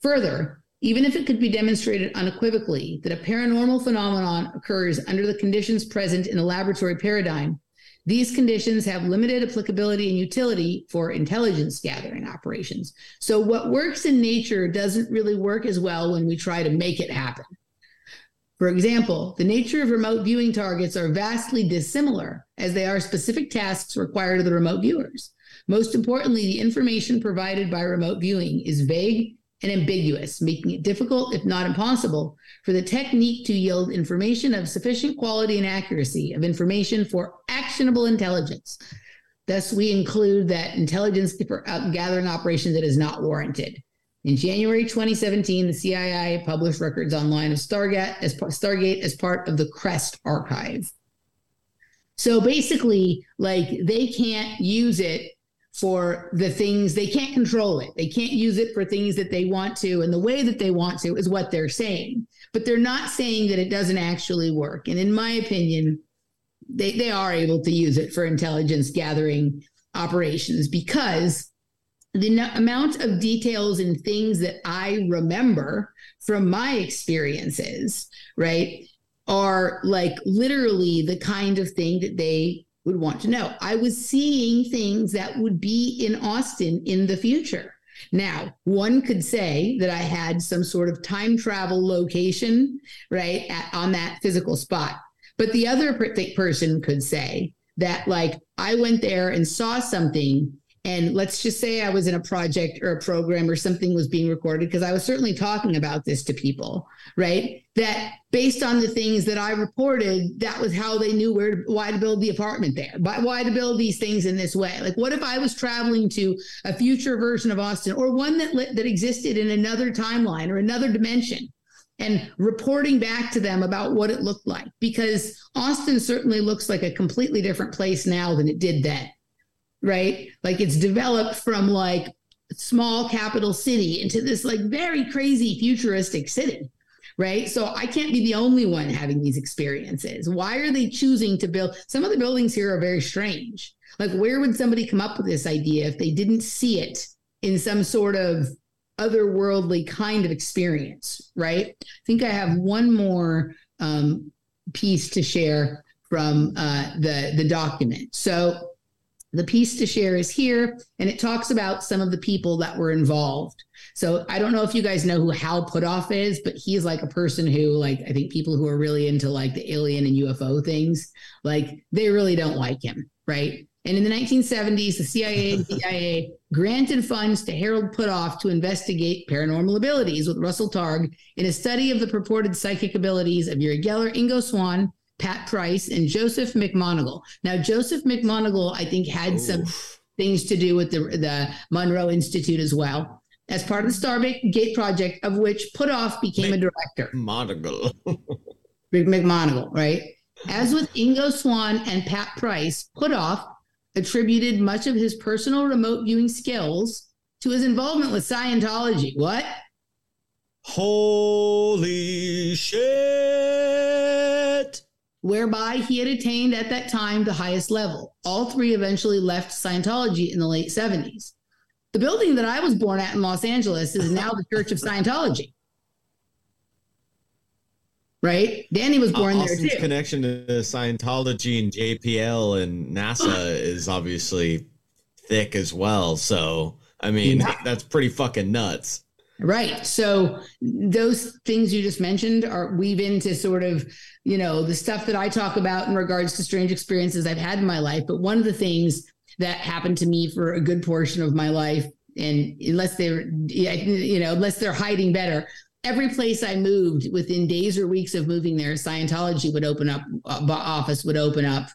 Further, even if it could be demonstrated unequivocally that a paranormal phenomenon occurs under the conditions present in the laboratory paradigm, these conditions have limited applicability and utility for intelligence gathering operations. So, what works in nature doesn't really work as well when we try to make it happen. For example, the nature of remote viewing targets are vastly dissimilar as they are specific tasks required of the remote viewers. Most importantly, the information provided by remote viewing is vague and ambiguous, making it difficult, if not impossible, for the technique to yield information of sufficient quality and accuracy of information for actionable intelligence. Thus, we include that intelligence uh, gathering operation that is not warranted. In January 2017, the CIA published records online of Stargate as, Stargate as part of the CREST archive. So basically, like they can't use it for the things they can't control it. They can't use it for things that they want to and the way that they want to is what they're saying. But they're not saying that it doesn't actually work. And in my opinion, they, they are able to use it for intelligence gathering operations because the amount of details and things that I remember from my experiences, right, are like literally the kind of thing that they would want to know. I was seeing things that would be in Austin in the future. Now, one could say that I had some sort of time travel location, right, at, on that physical spot. But the other per- person could say that, like, I went there and saw something and let's just say I was in a project or a program or something was being recorded, because I was certainly talking about this to people, right? That based on the things that I reported, that was how they knew where why to build the apartment there, why to build these things in this way. Like, what if I was traveling to a future version of Austin or one that that existed in another timeline or another dimension? and reporting back to them about what it looked like because Austin certainly looks like a completely different place now than it did then. Right? Like it's developed from like small capital city into this like very crazy futuristic city. Right. So I can't be the only one having these experiences. Why are they choosing to build? Some of the buildings here are very strange. Like, where would somebody come up with this idea if they didn't see it in some sort of otherworldly kind of experience, right? I think I have one more um, piece to share from uh, the the document. So the piece to share is here, and it talks about some of the people that were involved. So I don't know if you guys know who Hal Puthoff is, but he's like a person who, like, I think people who are really into like the alien and UFO things, like they really don't like him, right? And in the 1970s, the CIA and DIA granted funds to Harold Puthoff to investigate paranormal abilities with Russell Targ in a study of the purported psychic abilities of Uri Geller, Ingo Swann, Pat Price, and Joseph McMoneagle. Now, Joseph McMoneagle, I think, had Ooh. some things to do with the, the Monroe Institute as well. As part of the Stargate project, of which Puthoff became Mc- a director. McMoneagle. McMoneagle, right? As with Ingo Swann and Pat Price, Puthoff attributed much of his personal remote viewing skills to his involvement with Scientology. What? Holy shit! Whereby he had attained at that time the highest level. All three eventually left Scientology in the late 70s. The building that I was born at in Los Angeles is now the Church of Scientology right? Danny was born uh, there too. connection to Scientology and JPL and NASA is obviously thick as well. So, I mean, yeah. that's pretty fucking nuts. Right. So those things you just mentioned are weave into sort of, you know, the stuff that I talk about in regards to strange experiences I've had in my life. But one of the things that happened to me for a good portion of my life, and unless they're, you know, unless they're hiding better, every place I moved within days or weeks of moving there, Scientology would open up, uh, office would open up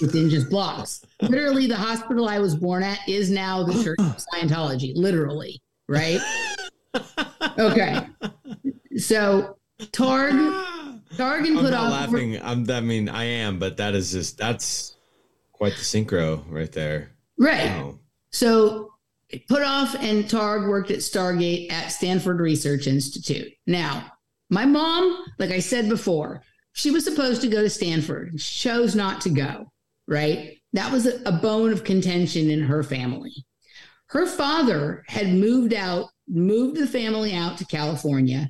within just blocks. Literally, the hospital I was born at is now the Church of Scientology, literally, right? Okay. So, Targ, Targan put off. laughing. I'm, I mean, I am, but that is just, that's quite the synchro right there. Right. Wow. So, Puthoff and Targ worked at Stargate at Stanford Research Institute. Now, my mom, like I said before, she was supposed to go to Stanford, She chose not to go, right? That was a bone of contention in her family. Her father had moved out, moved the family out to California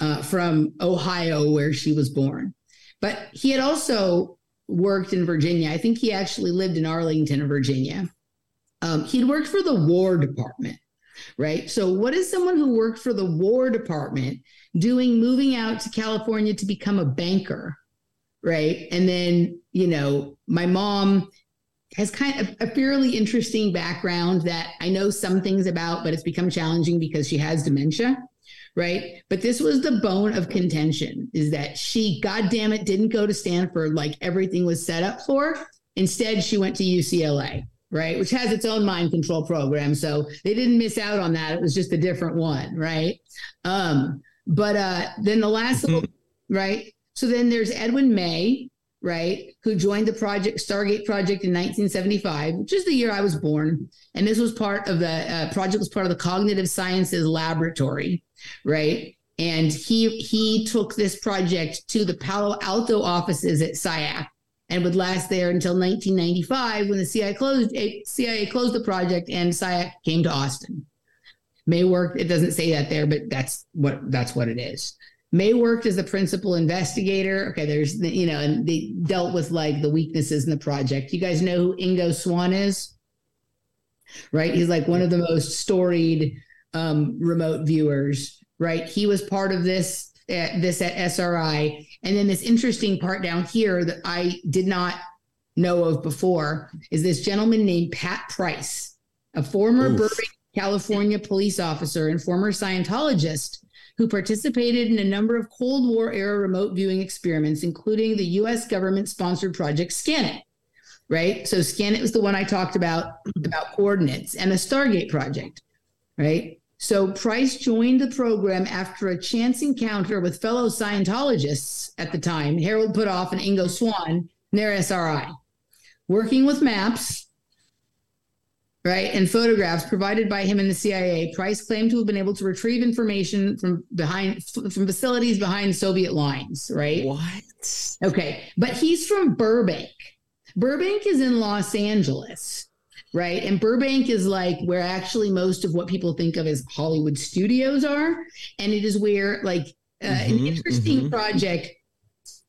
uh, from Ohio, where she was born. But he had also worked in Virginia. I think he actually lived in Arlington, Virginia. Um, he'd worked for the War Department, right? So, what is someone who worked for the War Department doing moving out to California to become a banker, right? And then, you know, my mom has kind of a fairly interesting background that I know some things about, but it's become challenging because she has dementia, right? But this was the bone of contention is that she, goddamn it, didn't go to Stanford like everything was set up for. Instead, she went to UCLA right? Which has its own mind control program. So they didn't miss out on that. It was just a different one, right? Um, but uh, then the last little, right? So then there's Edwin May, right, who joined the project Stargate project in 1975, which is the year I was born. And this was part of the uh, project was part of the Cognitive Sciences Laboratory, right? And he he took this project to the Palo Alto offices at SciAc and would last there until 1995 when the CIA closed CIA closed the project and SciAc came to Austin. May work. It doesn't say that there, but that's what that's what it is. May worked as the principal investigator. Okay, there's the, you know, and they dealt with like the weaknesses in the project. You guys know who Ingo Swann is, right? He's like one of the most storied um, remote viewers, right? He was part of this uh, this at SRI and then this interesting part down here that I did not know of before is this gentleman named Pat Price, a former Oof. Burbank, California police officer and former Scientologist who participated in a number of Cold War era remote viewing experiments, including the US government sponsored project Scanate. Right. So Scanate was the one I talked about about coordinates and the Stargate project. Right. So Price joined the program after a chance encounter with fellow Scientologists at the time, Harold Puthoff and Ingo Swann, near SRI. Working with maps, right, and photographs provided by him and the CIA, Price claimed to have been able to retrieve information from behind from facilities behind Soviet lines, right? What? Okay, but he's from Burbank. Burbank is in Los Angeles, right? And Burbank is like where actually most of what people think of as Hollywood studios are, and it is where like uh, an Mhm, interesting mhm. project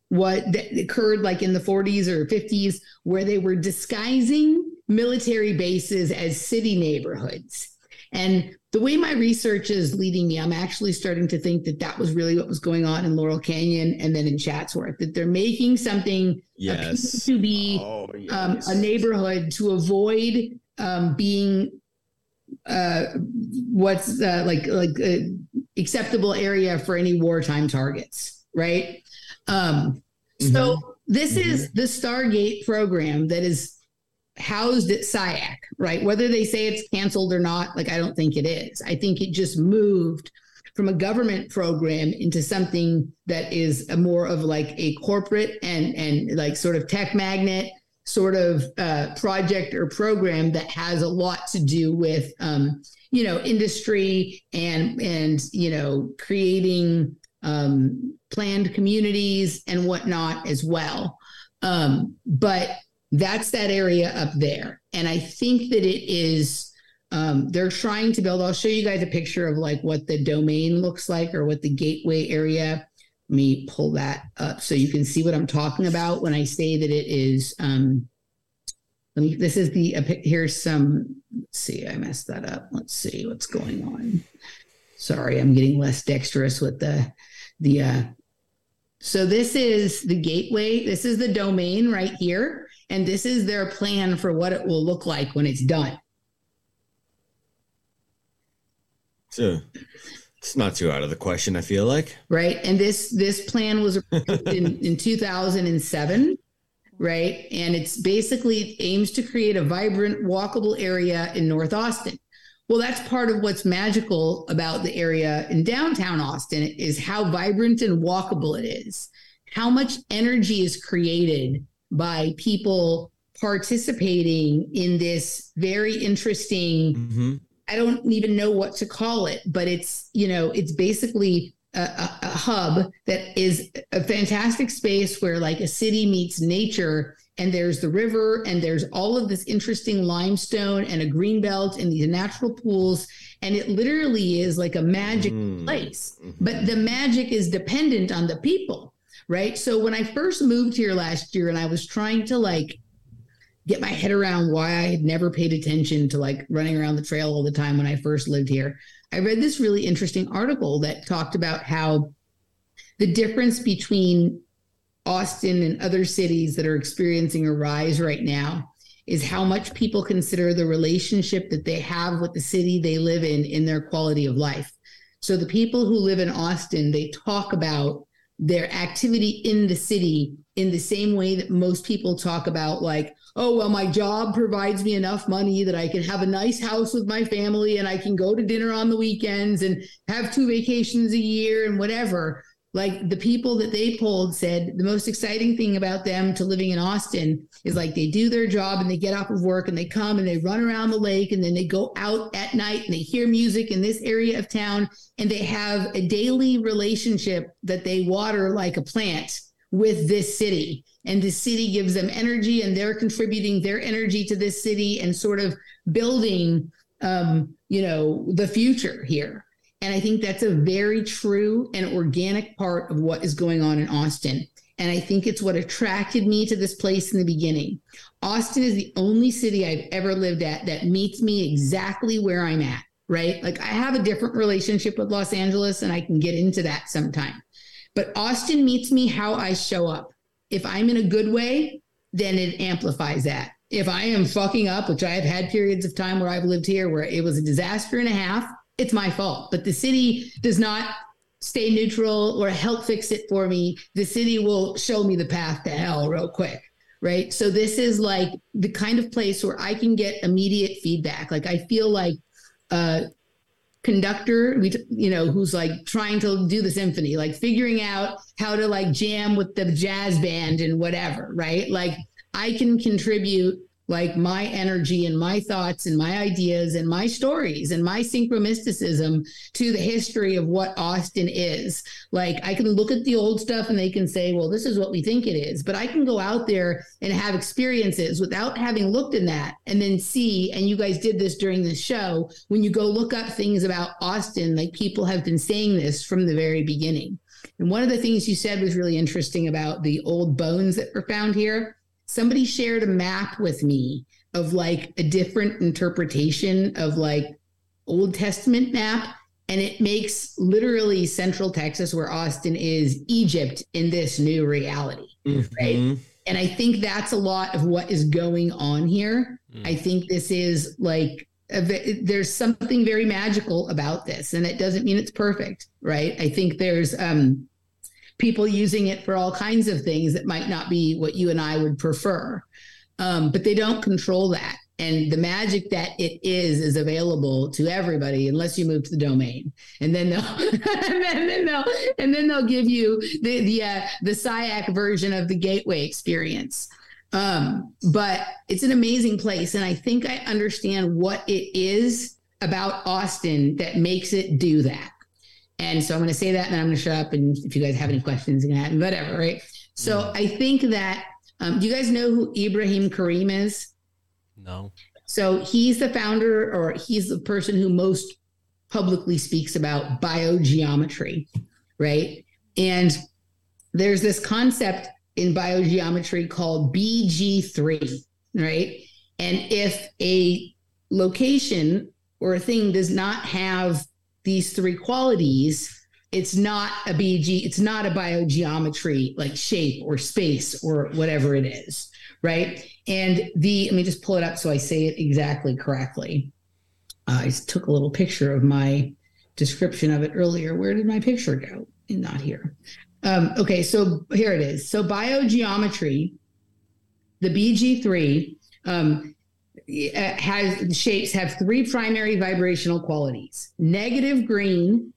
what that occurred like in the 40s or 50s where they were disguising military bases as city neighborhoods and the way my research is leading me i'm actually starting to think that that was really what was going on in laurel canyon and then in chatsworth that they're making something Yes. to be Oh, um, a neighborhood to avoid um, being uh, what's uh, like like uh, acceptable area for any wartime targets, right? Um, So this is the Stargate program that is housed at SAIC, right? Whether they say it's canceled or not, like I don't think it is. I think it just moved from a government program into something that is more of like a corporate and and like sort of tech magnet sort of uh, project or program that has a lot to do with um, you know industry and and you know creating um, planned communities and whatnot as well. Um, but that's that area up there, and I think that it is. Um, they're trying to build. I'll show you guys a picture of like what the domain looks like or what the gateway area. Let me pull that up so you can see what I'm talking about when I say that it is. Um, let me. This is the. Here's some. Let's see. I messed that up. Let's see what's going on. Sorry, I'm getting less dexterous with the the. Uh, so this is the gateway. This is the domain right here, and this is their plan for what it will look like when it's done. So, it's not too out of the question, I feel like. right? And this this plan was in, in 2007, right? And it's basically it aims to create a vibrant, walkable area in North Austin. Well, that's part of what's magical about the area in downtown Austin is how vibrant and walkable it is. How much energy is created by people participating in this very interesting Mm-hmm. I don't even know what to call it, but it's you know it's basically a, a, a hub that is a fantastic space where like a city meets nature, and there's the river, and there's all of this interesting limestone and a green belt and these natural pools, and it literally is like a magic Mm. place. But the magic is dependent on the people, right? So when I first moved here last year, and I was trying to like get my head around why I had never paid attention to like running around the trail all the time when I first lived here. I read this really interesting article that talked about how the difference between Austin and other cities that are experiencing a rise right now is how much people consider the relationship that they have with the city they live in in their quality of life. So the people who live in Austin, they talk about their activity in the city in the same way that most people talk about like oh well my job provides me enough money that i can have a nice house with my family and i can go to dinner on the weekends and have two vacations a year and whatever like the people that they polled said the most exciting thing about them to living in austin is like they do their job and they get off of work and they come and they run around the lake and then they go out at night and they hear music in this area of town and they have a daily relationship that they water like a plant with this city. And the city gives them energy and they're contributing their energy to this city and sort of building um, you know the future here and i think that's a very true and organic part of what is going on in austin. And i think it's what attracted me to this place in the beginning. Austin is the only city i've ever lived at that meets me exactly where i'm at right? Like i have a different relationship with los angeles and i can get into that sometime. But austin meets me how i show up. If I'm in a good way, then it amplifies that. If I am fucking up, which I have had periods of time where I've lived here where it was a disaster and a half, it's my fault. But the city does not stay neutral or help fix it for me. The city will show me the path to hell real quick. Right. So this is like the kind of place where I can get immediate feedback. Like I feel like a conductor we you know who's like trying to do the symphony like figuring out how to like jam with the jazz band and whatever right like i can contribute like my energy and my thoughts and my ideas and my stories and my synchromysticism to the history of what Austin is. Like I can look at the old stuff and they can say, well, this is what we think it is. But I can go out there and have experiences without having looked in that and then see, and you guys did this during the show, when you go look up things about Austin, like people have been saying this from the very beginning. And one of the things you said was really interesting about the old bones that were found here somebody shared a map with me of like a different interpretation of like Old Testament map. And it makes literally Central Texas, where Austin is, Egypt in this new reality. Mm-hmm. Right. And I think that's a lot of what is going on here. Mm. I think this is like, a, there's something very magical about this, and it doesn't mean it's perfect. Right. I think there's, um, people using it for all kinds of things that might not be what you and I would prefer. Um, but they don't control that. And the magic that it is is available to everybody unless you move to the domain, and then they'll and then, they'll and then they'll give you the the uh, the SAIC version of the gateway experience. Um, but it's an amazing place, and I think I understand what it is about Austin that makes it do that. And so I'm going to say that, and then I'm going to shut up. And if you guys have any questions, you can have whatever, right? So. I think that um, do you guys know who Ibrahim Karim is? No. So he's the founder, or he's the person who most publicly speaks about biogeometry, right? And there's this concept in biogeometry called BG3, right? And if a location or a thing does not have these three qualities, it's not a BG, it's not a biogeometry like shape or space or whatever it is, right? And the, let me just pull it up so I say it exactly correctly. Uh, I took a little picture of my description of it earlier. Where did my picture go? Not here. Um, okay, so here it is. So biogeometry, the BG3, um, Uh, has shapes have three primary vibrational qualities. Negative green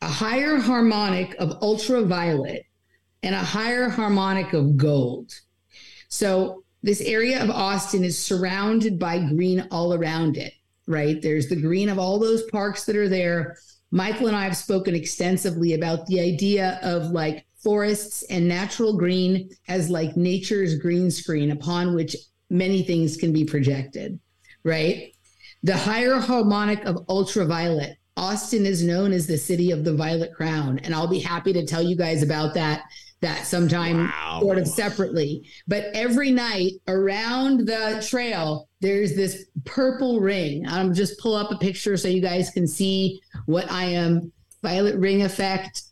a higher harmonic of ultraviolet and a higher harmonic of gold. So this area of austin is surrounded by green all around it right? There's the green of all those parks that are there. Michael and i have spoken extensively about the idea of like forests and natural green as like nature's green screen upon which many things can be projected, right? The higher harmonic of ultraviolet. Austin is known as the city of the violet crown, and I'll be happy to tell you guys about that that sometime wow. sort of separately. But every night around the trail, there's this purple ring. I'm just pull up a picture so you guys can see what I am. Violet ring effect,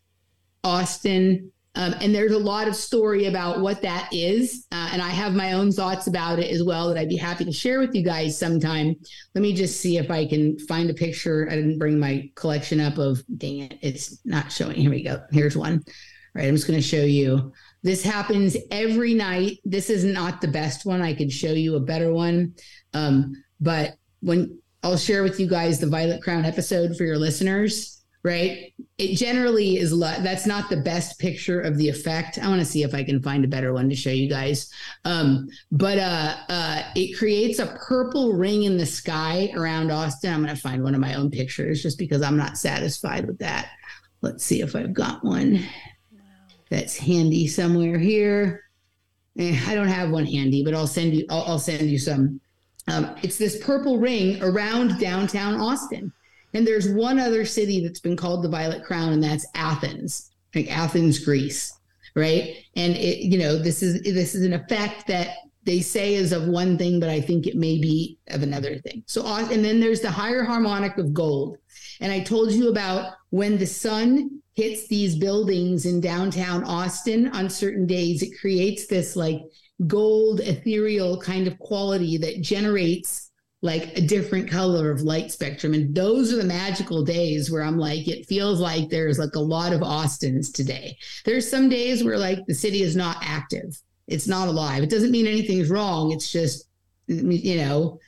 Austin, um, and there's a lot of story about what that is. Uh, and I have my own thoughts about it as well that I'd be happy to share with you guys sometime. Let me just see if I can find a picture. I didn't bring my collection up of, dang it, it's not showing. Here we go. Here's one. All right, I'm just going to show you. This happens every night. This is not the best one. I could show you a better one. Um, but when I'll share with you guys the Violet Crown episode for your listeners right? It generally is lo- that's not the best picture of the effect. I want to see if I can find a better one to show you guys. Um, but uh, uh, it creates a purple ring in the sky around Austin. I'm going to find one of my own pictures just because I'm not satisfied with that. Let's see if I've got one that's handy somewhere here. Eh, I don't have one handy, but I'll send you. I'll, I'll send you some. Um, it's this purple ring around downtown Austin and there's one other city that's been called the Violet Crown, and that's Athens, like Athens, Greece, right? And it, you know, this is this is an effect that they say is of one thing, but I think it may be of another thing. So, and then there's the higher harmonic of gold. And I told you about when the sun hits these buildings in downtown Austin on certain days, it creates this like gold ethereal kind of quality that generates like a different color of light spectrum. And those are the magical days where I'm like, it feels like there's like a lot of Austins today. There's some days where like the city is not active, it's not alive. It doesn't mean anything's wrong. It's just, mm, you know,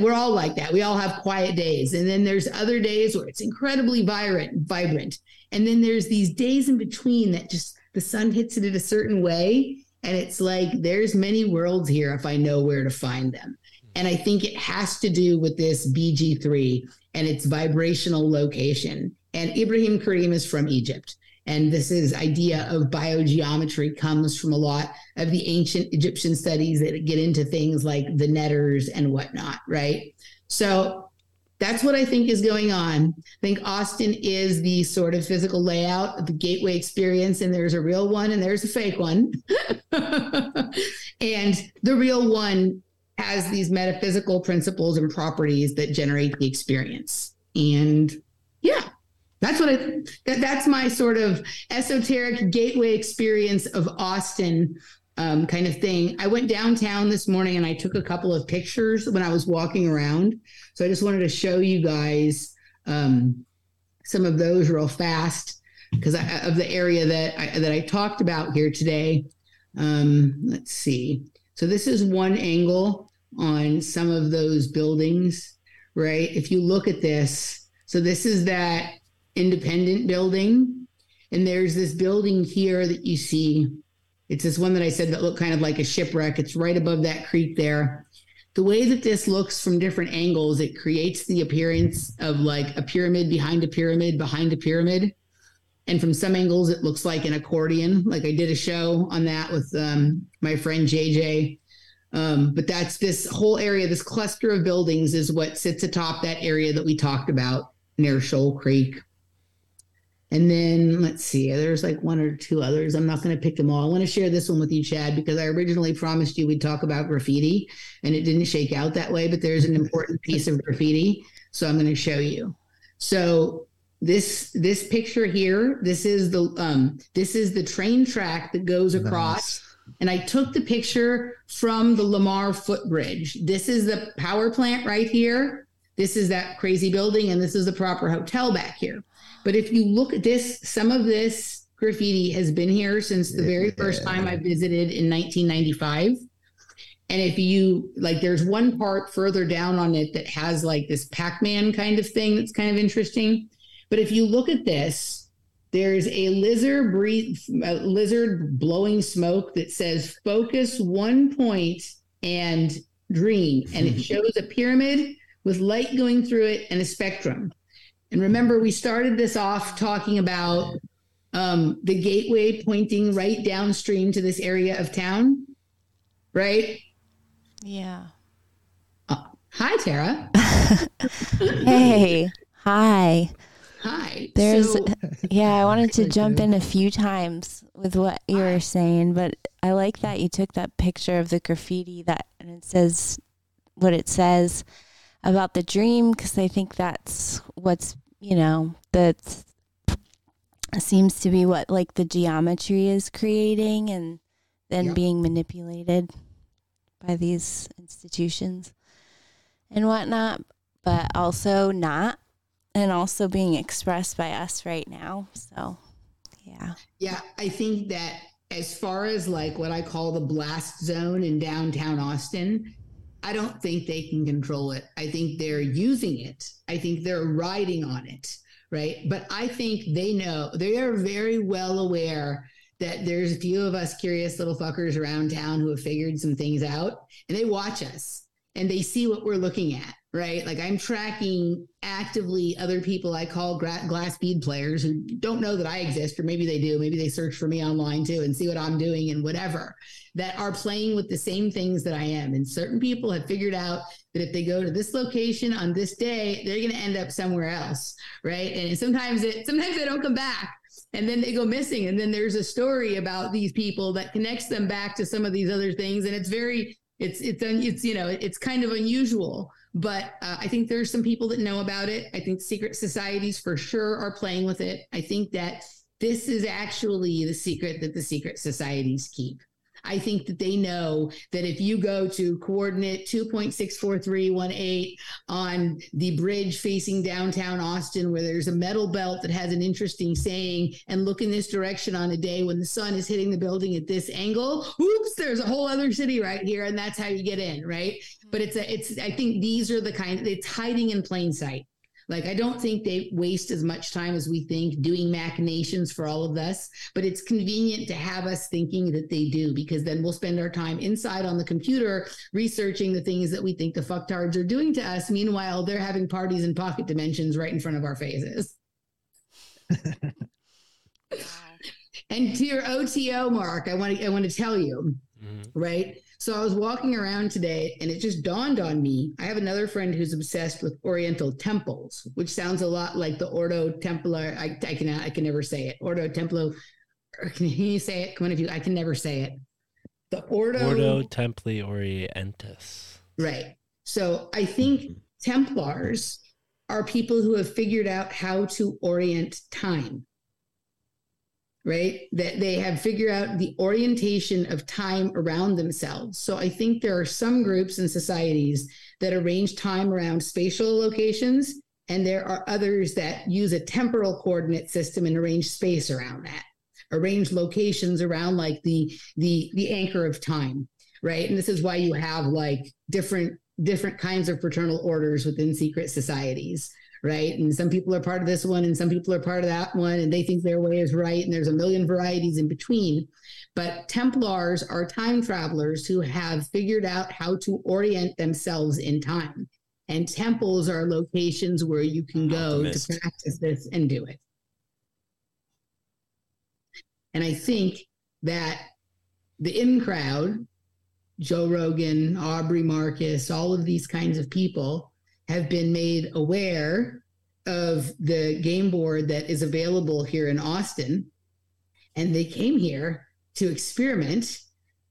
we're all like that. We all have quiet days. And then there's other days where it's incredibly vibrant, vibrant. And then there's these days in between that just the sun hits it in a certain way. And it's like there's many worlds here if I know where to find them. And I think it has to do with this BG3 and its vibrational location. And Ibrahim Karim is from Egypt. And this is idea of biogeometry comes from a lot of the ancient Egyptian studies that get into things like the netters and whatnot, right? So that's what I think is going on. I think Austin is the sort of physical layout of the gateway experience, and there's a real one and there's a fake one. and the real one has these metaphysical principles and properties that generate the experience. And yeah, that's what I that, that's my sort of esoteric gateway experience of Austin um, kind of thing. I went downtown this morning and I took a couple of pictures when I was walking around. So I just wanted to show you guys um, some of those real fast because of the area that I, that I talked about here today. Um, let's see. So this is one angle on some of those buildings, right? If you look at this, so this is that independent building. And there's this building here that you see. It's this one that I said that looked kind of like a shipwreck. It's right above that creek there. The way that this looks from different angles, it creates the appearance of like a pyramid behind a pyramid behind a pyramid. And from some angles, it looks like an accordion. Like I did a show on that with um, my friend JJ. Um, but that's this whole area, this cluster of buildings is what sits atop that area that we talked about near Shoal Creek. And then let's see, there's like one or two others. I'm not going to pick them all. I want to share this one with you, Chad, because I originally promised you we'd talk about graffiti and it didn't shake out that way, but there's an important piece of graffiti. So I'm going to show you. So this this picture here, this is the um this is the train track that goes across. Nice. And I took the picture from the Lamar footbridge. This is the power plant right here. This is that crazy building, and this is the proper hotel back here. But if you look at this, some of this graffiti has been here since the very first time I visited in 1995. And if you like, there's one part further down on it that has like this Pac Man kind of thing that's kind of interesting. But if you look at this, there's a lizard breathe, a lizard blowing smoke that says focus one point and dream. And it shows a pyramid with light going through it and a spectrum. And remember, we started this off talking about um, the gateway pointing right downstream to this area of town, right? Yeah. Uh, hi, Tara. hey, hi. Hi. There's, so, yeah, I wanted to jump in a few times with what you were saying, but I like that you took that picture of the graffiti that, and it says what it says about the dream, because I think that's what's you know, that seems to be what like the geometry is creating and then being manipulated by these institutions and whatnot, but also not, and also being expressed by us right now. So, yeah. Yeah, I think that as far as like what I call the blast zone in downtown Austin, I don't think they can control it. I think they're using it. I think they're riding on it, right? But I think they know, they are very well aware that there's a few of us curious little fuckers around town who have figured some things out and they watch us and they see what we're looking at right? Like I'm tracking actively other people I call gra- glass bead players who don't know that I exist, or maybe they do. Maybe they search for me online too and see what I'm doing and whatever that are playing with the same things that I am. And certain people have figured out that if they go to this location on this day, they're going to end up somewhere else, right? And sometimes it sometimes they don't come back and then they go missing and then there's a story about these people that connects them back to some of these other things and it's very it's it's it's you know it's kind of unusual but uh, I think there's some people that know about it. I think secret societies for sure are playing with it. I think that this is actually the secret that the secret societies keep. I think that they know that if you go to coordinate 2.64318 on the bridge facing downtown Austin, where there's a metal belt that has an interesting saying, and look in this direction on a day when the sun is hitting the building at this angle, oops, there's a whole other city right here. And that's how you get in, right? Mm-hmm. But it's a, it's, I think these are the kind, it's hiding in plain sight. Like, I don't think they waste as much time as we think doing machinations for all of us, but it's convenient to have us thinking that they do because then we'll spend our time inside on the computer researching the things that we think the fucktards are doing to us. Meanwhile, they're having parties in pocket dimensions right in front of our faces. and to your OTO, Mark, I want to I want to tell you, mm-hmm. right? So I was walking around today and it just dawned on me. I have another friend who's obsessed with Oriental temples, which sounds a lot like the Ordo Templar. I, I can I can never say it. Ordo Templo. Can you say it? Come on, if you I can never say it. The Ordo Ordo Templi Orientis. Right. So I think mm-hmm. Templars are people who have figured out how to orient time right? That they have figured out the orientation of time around themselves. So I think there are some groups and societies that arrange time around spatial locations, and there are others that use a temporal coordinate system and arrange space around that, arrange locations around like the the the anchor of time, right? And this is why you have like different different kinds of fraternal orders within secret societies right? And some people are part of this one and some people are part of that one and they think their way is right. And there's a million varieties in between. But Templars are time travelers who have figured out how to orient themselves in time. And temples are locations where you can go Optimist. to practice this and do it. And I think that the in crowd, Joe Rogan, Aubrey Marcus, all of these kinds of people have been made aware of the game board that is available here in Austin. And they came here to experiment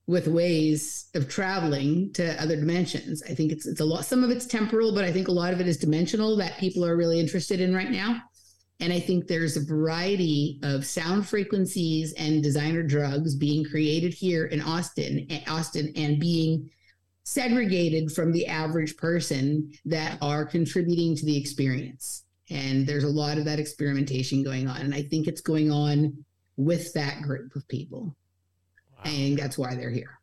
with ways of traveling to other dimensions. I think it's it's a lot some of it's temporal, but I think a lot of it is dimensional that people are really interested in right now. And I think there's a variety of sound frequencies and designer drugs being created here in Austin, Austin and being segregated from the average person that are contributing to the experience. And there's a lot of that experimentation going on. And I think it's going on with that group of people. Wow. And that's why they're here.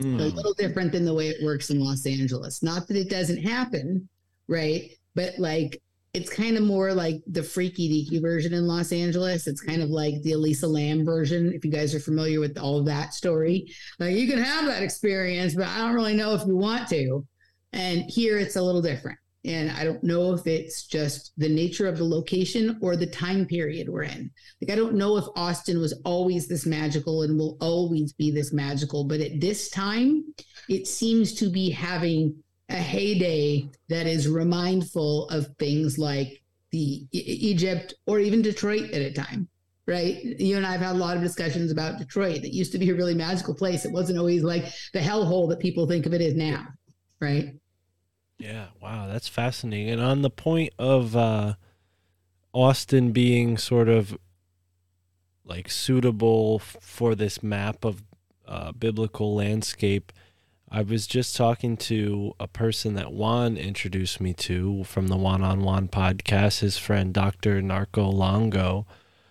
Mm. a little different than the way it works in Los Angeles. Not that it doesn't happen, right? But like it's kind of more like the freaky deaky version in Los Angeles. It's kind of like the Elisa Lam version. If you guys are familiar with all of that story, like you can have that experience, but I don't really know if you want to. And here it's a little different. And I don't know if it's just the nature of the location or the time period we're in. Like, I don't know if Austin was always this magical and will always be this magical, but at this time, it seems to be having a heyday that is remindful of things like the Egypt or even Detroit at a time, right? You and I have had a lot of discussions about Detroit. That used to be a really magical place. It wasn't always like the hellhole that people think of it as now, right? Yeah, wow, that's fascinating. And on the point of uh, Austin being sort of like suitable for this map of uh, biblical landscape, I was just talking to a person that Juan introduced me to from the One on One podcast, his friend Dr. Narco Longo.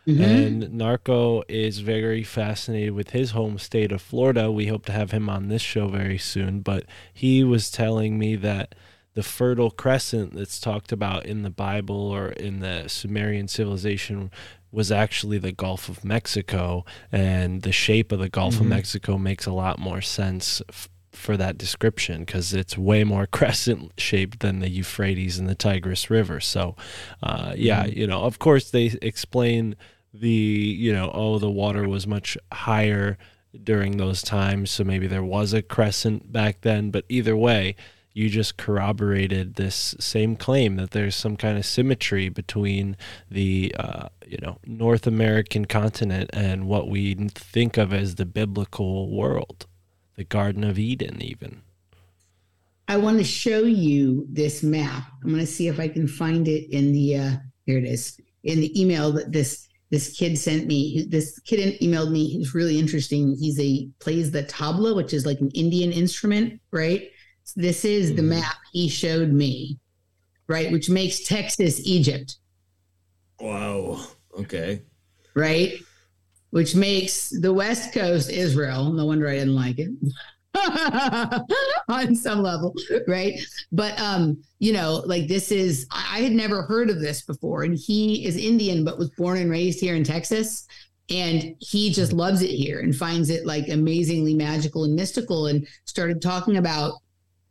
Mm-hmm. And Narco is very fascinated with his home state of Florida. We hope to have him on this show very soon. But he was telling me that the Fertile Crescent that's talked about in the Bible or in the Sumerian civilization was actually the Gulf of Mexico, and the shape of the Gulf mm-hmm. of Mexico makes a lot more sense for that description because it's way more crescent shaped than the Euphrates and the Tigris River. So, uh, yeah, mm-hmm. you know, of course they explain the, you know, oh, the water was much higher during those times. So maybe there was a crescent back then. But either way, you just corroborated this same claim that there's some kind of symmetry between the uh, you know North American continent and what we think of as the biblical world the Garden of Eden, even. I want to show you this map. I'm going to see if I can find it in the, uh, here it is, in the email that this this kid sent me. This kid emailed me. He's really interesting. He's a plays the tabla, which is like an Indian instrument, right? So this is mm-hmm. the map he showed me, right? Which makes Texas Egypt. Wow. Okay. Right. Which makes the West Coast Israel. No wonder I didn't like it. on some level, right? But um, you know, like this is I had never heard of this before, and he is Indian but was born and raised here in Texas, and he just loves it here and finds it like amazingly magical and mystical, and started talking about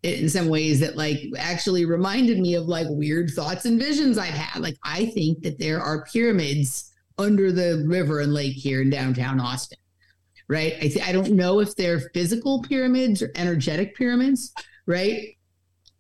it in some ways that like actually reminded me of like weird thoughts and visions I've had. Like I think that there are pyramids under the river and lake here in downtown Austin right? I, th- I don't know if they're physical pyramids or energetic pyramids, right?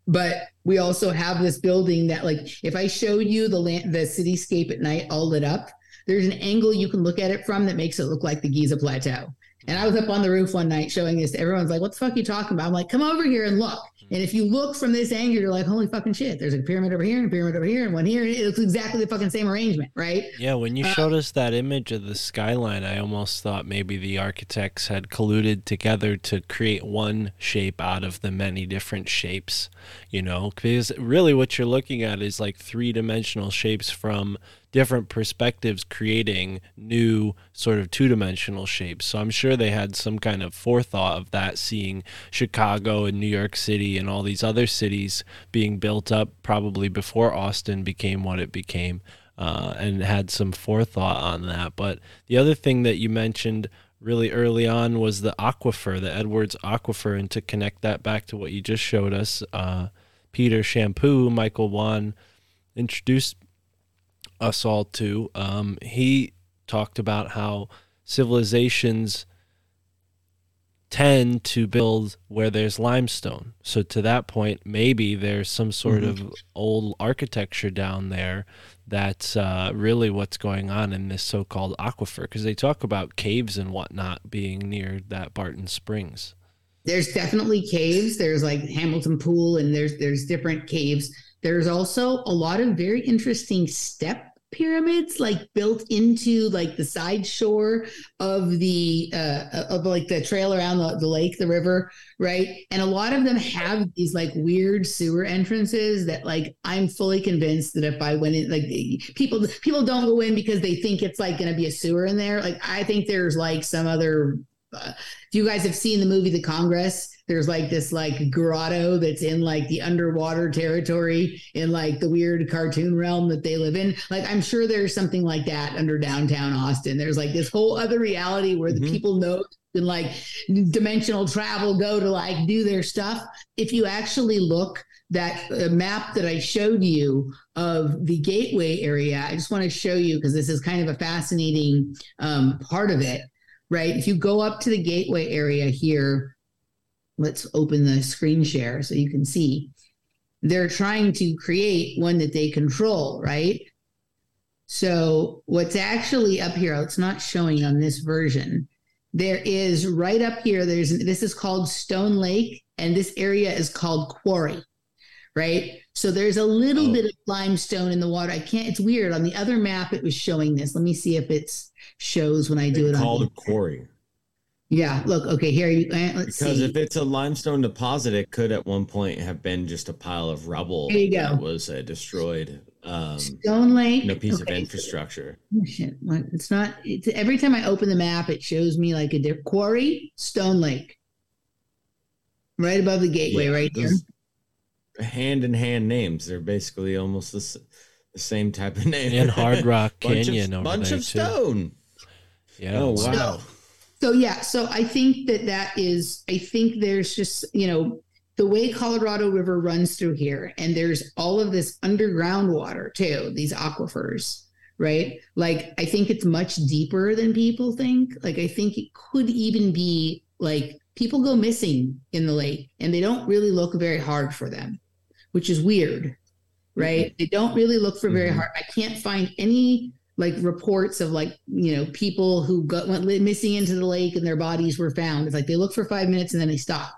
But we also have this building that, like, if I show you the land, the cityscape at night all lit up, there's an angle you can look at it from that makes it look like the Giza Plateau. And I was up on the roof one night showing this everyone's like, what the fuck are you talking about? I'm like, come over here and look. And if you look from this angle, you're like, holy fucking shit, there's a pyramid over here and a pyramid over here and one here. It looks exactly the fucking same arrangement, right? Yeah, when you uh, showed us that image of the skyline, I almost thought maybe the architects had colluded together to create one shape out of the many different shapes, you know? Because really what you're looking at is like three dimensional shapes from different perspectives creating new sort of two-dimensional shapes. So i'm sure they had some kind of forethought of that seeing chicago and new york city and all these other cities being built up probably before austin became what it became uh, and had some forethought on that. But the other thing that you mentioned really early on was the aquifer the edwards aquifer and to connect that back to what you just showed us uh, peter Champoux, michael wan introduced us all to. Um, he talked about how civilizations tend to build where there's limestone. So to that point, maybe there's some sort mm-hmm. of old architecture down there that's uh, really what's going on in this so-called aquifer because they talk about caves and whatnot being near that Barton Springs. There's definitely caves. There's like Hamilton Pool, and there's there's different caves. There's also a lot of very interesting step pyramids like built into like the side shore of the uh of like the trail around the, the lake the river right? And a lot of them have these like weird sewer entrances that like i'm fully convinced that if i went in like people people don't go in because they think it's like going to be a sewer in there. Like i think there's like some other uh, if you guys have seen the movie the congress there's like this like grotto that's in like the underwater territory in like the weird cartoon realm that they live in. Like I'm sure there's something like that under downtown Austin. There's like this whole other reality where mm-hmm. the people know and like dimensional travel go to like do their stuff. If you actually look that uh, map that I showed you of the gateway area, I just want to show you because this is kind of a fascinating um, part of it, right? If you go up to the gateway area here, let's open the screen share so you can see. They're trying to create one that they control, right? So what's actually up here, it's not showing on this version. There is right up here, there's this is called Stone Lake, and this area is called Quarry, right? So there's a little oh. bit of limestone in the water. I can't, it's weird. On the other map, it was showing this. Let me see if it shows when I do it. Called on a quarry. Yeah, look, okay, here you uh, let's because see. if it's a limestone deposit, it could at one point have been just a pile of rubble there you go. that was uh, destroyed. Um, Stone Lake, no piece okay. of infrastructure. Oh, shit, it's not. It's, every time I open the map, it shows me like a diff- quarry, Stone Lake, right above the gateway, yeah, right here. Hand in hand names. They're basically almost the, the same type of name. And Hard Rock Canyon bunch of, bunch of stone. Yeah. Oh wow. So, so yeah, so I think that that is. I think there's just you know the way Colorado River runs through here, and there's all of this underground water too. These aquifers, right? Like I think it's much deeper than people think. Like I think it could even be like people go missing in the lake, and they don't really look very hard for them, which is weird, right? Mm-hmm. They don't really look for very mm-hmm. hard. I can't find any like reports of like you know people who got went missing into the lake and their bodies were found. It's like they look for five minutes and then they stop.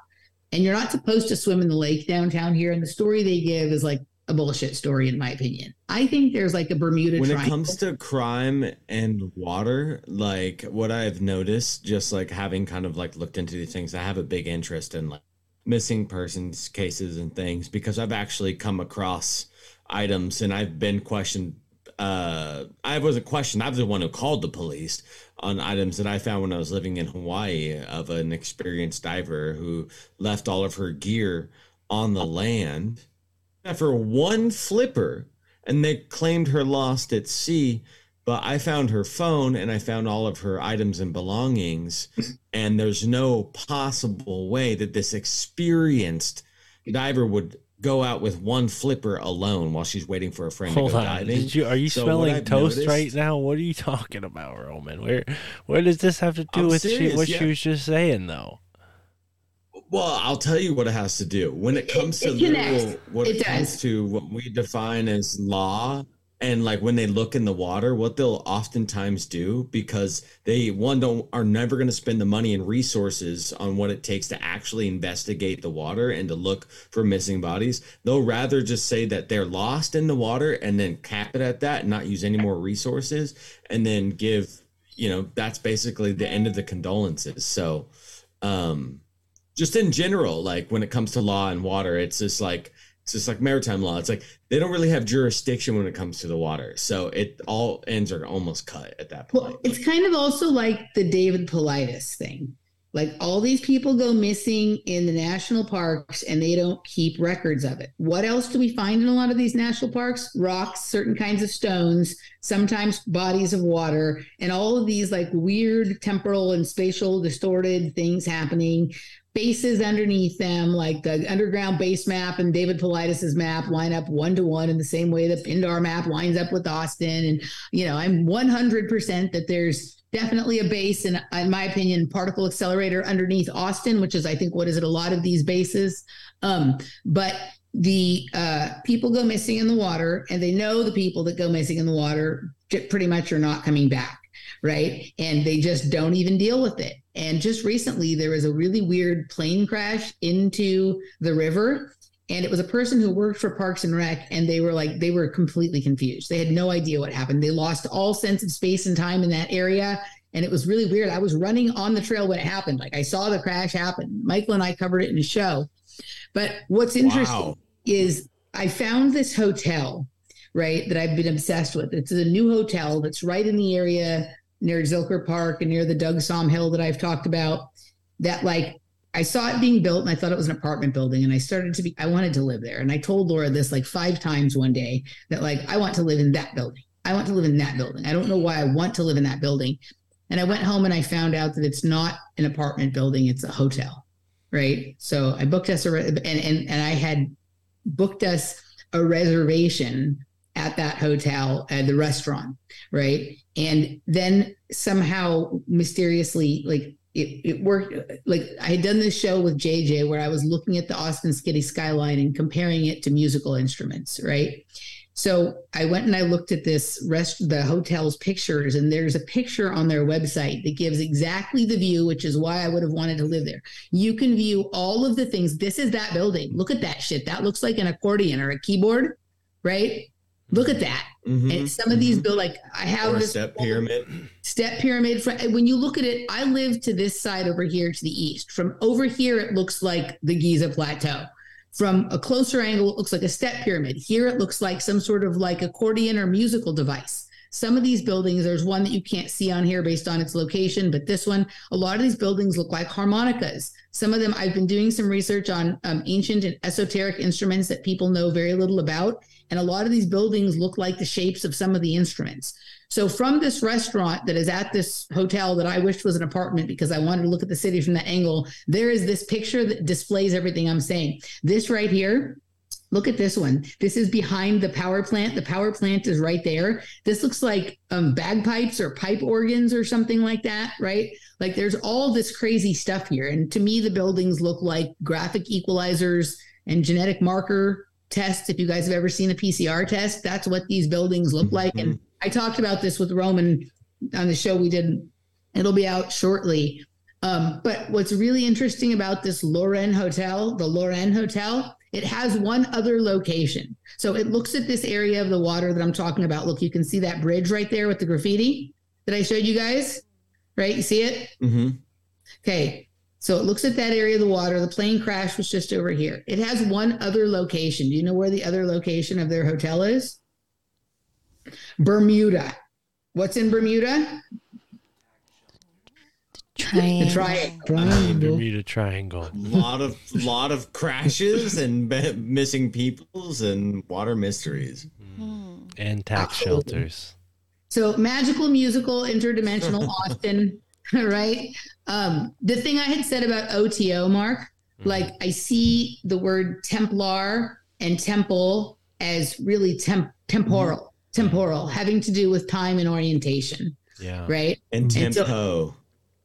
And you're not supposed to swim in the lake downtown here. And the story they give is like a bullshit story, in my opinion. I think there's like a Bermuda when Triangle. it comes to crime and water like what i've noticed just like having kind of like looked into these things i have a big interest in like missing persons cases and things because i've actually come across items and i've been questioned uh i wasn't questioned i was the one who called the police on items that i found when i was living in hawaii of an experienced diver who left all of her gear on the land for one flipper and they claimed her lost at sea but i found her phone and i found all of her items and belongings and there's no possible way that this experienced diver would go out with one flipper alone while she's waiting for a friend Hold to go on. diving Did you are you So smelling toast noticed- right now? What are you talking about, Roman? Where where does this have to do I'm with she, what yeah. she was just saying though? well i'll tell you what it has to do when it It- comes to it connects. literal, what it, It comes does. to what we define as law and like when they look in the water what they'll oftentimes do because they one don't are never going to spend the money and resources on what it takes to actually investigate the water and to look for missing bodies. They'll rather just say that they're lost in the water and then cap it at that and not use any more resources and then give you know that's basically the end of the condolences. So um just in general like when it comes to law and water it's just like it's like maritime law it's like they don't really have jurisdiction when it comes to the water so it all ends are almost cut at that point Well, it's kind of also like the David Paulides thing. Like all these people go missing in the national parks and they don't keep records of it. What else do we find in a lot of these national parks? Rocks, certain kinds of stones, sometimes bodies of water, and all of these like weird temporal and spatial distorted things happening. Bases underneath them, like the underground base map and David Paulides's map, line up one to one in the same way the Pindar map lines up with Austin. And you know, I'm 100% that there's definitely a base, and in my opinion, particle accelerator underneath Austin, which is, I think, what is it? A lot of these bases. Um, but the uh, people go missing in the water, and they know the people that go missing in the water pretty much are not coming back, right? And they just don't even deal with it. And just recently, there was a really weird plane crash into the river and it was a person who worked for Parks and Rec, and they were like they were completely confused. They had no idea what happened. They lost all sense of space and time in that area, and it was really weird. I was running on the trail when it happened. Like I saw the crash happen. Michael and I covered it in a show. But what's interesting Wow. is I found this hotel, right, that I've been obsessed with. It's a new hotel that's right in the area near Zilker Park and near the Doug Sahm Hill that I've talked about. That like I saw it being built and I thought it was an apartment building and I started to be I wanted to live there. And I told Laura this like five times one day that like I want to live in that building. I want to live in that building. I don't know why I want to live in that building. And I went home and I found out that it's not an apartment building, it's a hotel. Right. So I booked us a re- and and and I had booked us a reservation at that hotel at the restaurant, right? And then somehow mysteriously, like it, it worked. Like I had done this show with JJ where I was looking at the Austin Skitty skyline and comparing it to musical instruments, right? So I went and I looked at this rest the hotel's pictures, and there's a picture on their website that gives exactly the view, which is why I would have wanted to live there. You can view all of the things. This is that building. Look at that shit. That looks like an accordion or a keyboard, right? Look at that. Mhm. And some of these build like I have this step pyramid step pyramid. When you look at it, I live to this side over here to the east. From over here, it looks like the Giza Plateau. From a closer angle, it looks like a step pyramid. Here, it looks like some sort of like accordion or musical device. Some of these buildings, there's one that you can't see on here based on its location, but this one, a lot of these buildings look like harmonicas. Some of them, I've been doing some research on um, ancient and esoteric instruments that people know very little about. And a lot of these buildings look like the shapes of some of the instruments. So from this restaurant that is at this hotel that I wished was an apartment because I wanted to look at the city from that angle, there is this picture that displays everything I'm saying. This right here, look at this one. This is behind the power plant. The power plant is right there. This looks like um, bagpipes or pipe organs or something like that, right? Like there's all this crazy stuff here. And to me, the buildings look like graphic equalizers and genetic marker tests. If you guys have ever seen a PCR test, that's what these buildings look like. And I talked about this with Roman on the show we did. It'll be out shortly. Um, but what's really interesting about this Loren Hotel, the Loren Hotel, It has one other location. So it looks at this area of the water that I'm talking about. Look, you can see that bridge right there with the graffiti that I showed you guys, right? You see it? Mm-hmm. Okay. So it looks at that area of the water. The plane crash was just over here. It has one other location. Do you know where the other location of their hotel is? Bermuda. What's in Bermuda? Triangle. The triangle. Triangle. Bermuda Triangle. A lot of lot of crashes and be- missing peoples and water mysteries. Hmm. And tax Absolutely. shelters. So magical musical interdimensional Austin, right? Um, the thing I had said about OTO, Mark, like I see the word Templar and temple as really temp- temporal, temporal, having to do with time and orientation, Yeah. right? And And so- tempo.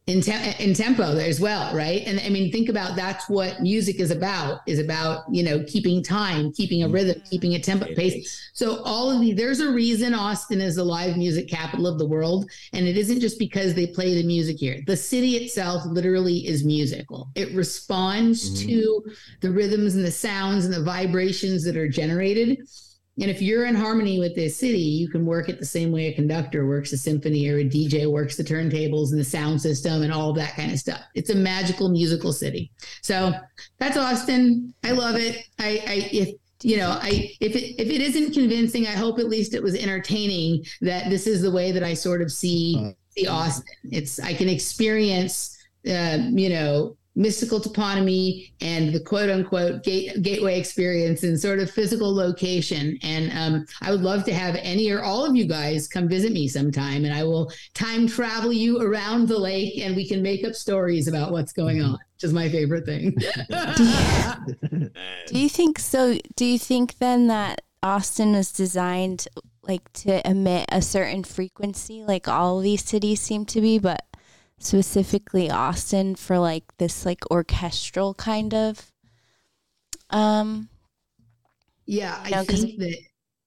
In, te- in tempo as well right? And i mean think about that's what music is about is about you know keeping time keeping a rhythm keeping a tempo pace. so all of the there's a reason austin is the live music capital of the world and it isn't just because they play the music here. The city itself literally is musical. It responds Mhm. to the rhythms and the sounds and the vibrations that are generated and if you're in harmony with this city, you can work it the same way a conductor works a symphony or a DJ works the turntables and the sound system and all that kind of stuff. It's a magical musical city. So that's Austin. I love it. I, I if you know, I if it if it isn't convincing, I hope at least it was entertaining that this is the way that I sort of see see Austin. It's I can experience uh, you know mystical toponymy and the quote unquote gate, gateway experience and sort of physical location. And um, I would love to have any or all of you guys come visit me sometime and I will time travel you around the lake and we can make up stories about what's going on, which is my favorite thing. Do you think so? Do you think then that Austin is designed like to emit a certain frequency, like all these cities seem to be, but specifically Austin for like this like orchestral kind of um Yeah, I know, think that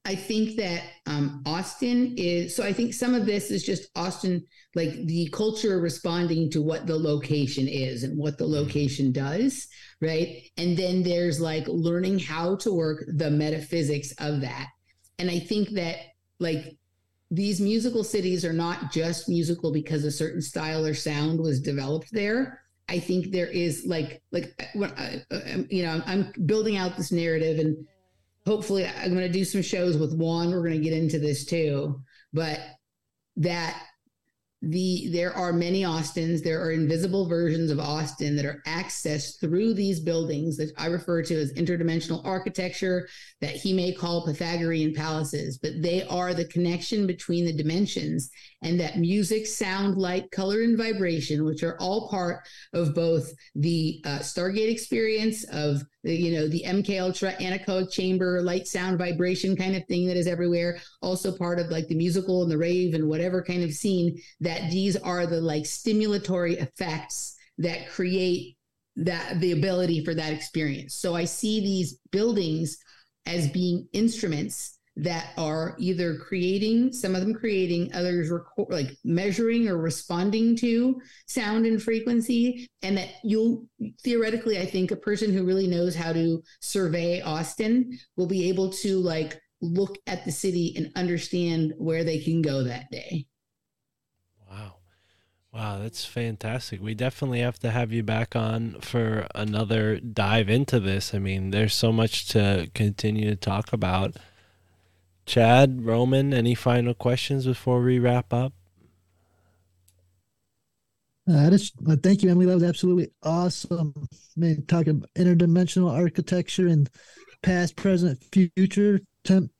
I think that um, Austin is so. I think some of this is just Austin, like the culture responding to what the location is and what the location does, right? And then there's like learning how to work the metaphysics of that. And I think that like these musical cities are not just musical because a certain style or sound was developed there. I think there is like like I, I- uh, uh, um, you know I'm building out this narrative and hopefully I'm going to do some shows with Juan. We're going to get into this too, but that the there are many Austins. There are invisible versions of Austin that are accessed through these buildings that I refer to as interdimensional architecture that he may call Pythagorean palaces, but they are the connection between the dimensions and that music, sound, light, color, and vibration, which are all part of both the uh, Stargate experience of you know, the MK Ultra anechoic chamber, light, sound, vibration kind of thing that is everywhere. Also part of like the musical and the rave and whatever kind of scene that these are the like stimulatory effects that create that the ability for that experience. So I see these buildings as being instruments that are either creating some of them creating others record like measuring or responding to sound and frequency and that you'll theoretically i think a person who really knows how to survey austin will be able to like look at the city and understand where they can go that day Wow. Wow, that's fantastic. We definitely have to have you back on for another dive into this. I mean, there's so much to continue to talk about. Chad, Roman, any final questions before we wrap up? Uh, just, uh, thank you, Emily. That was absolutely awesome. I mean, talking about interdimensional architecture and past, present, future, temp,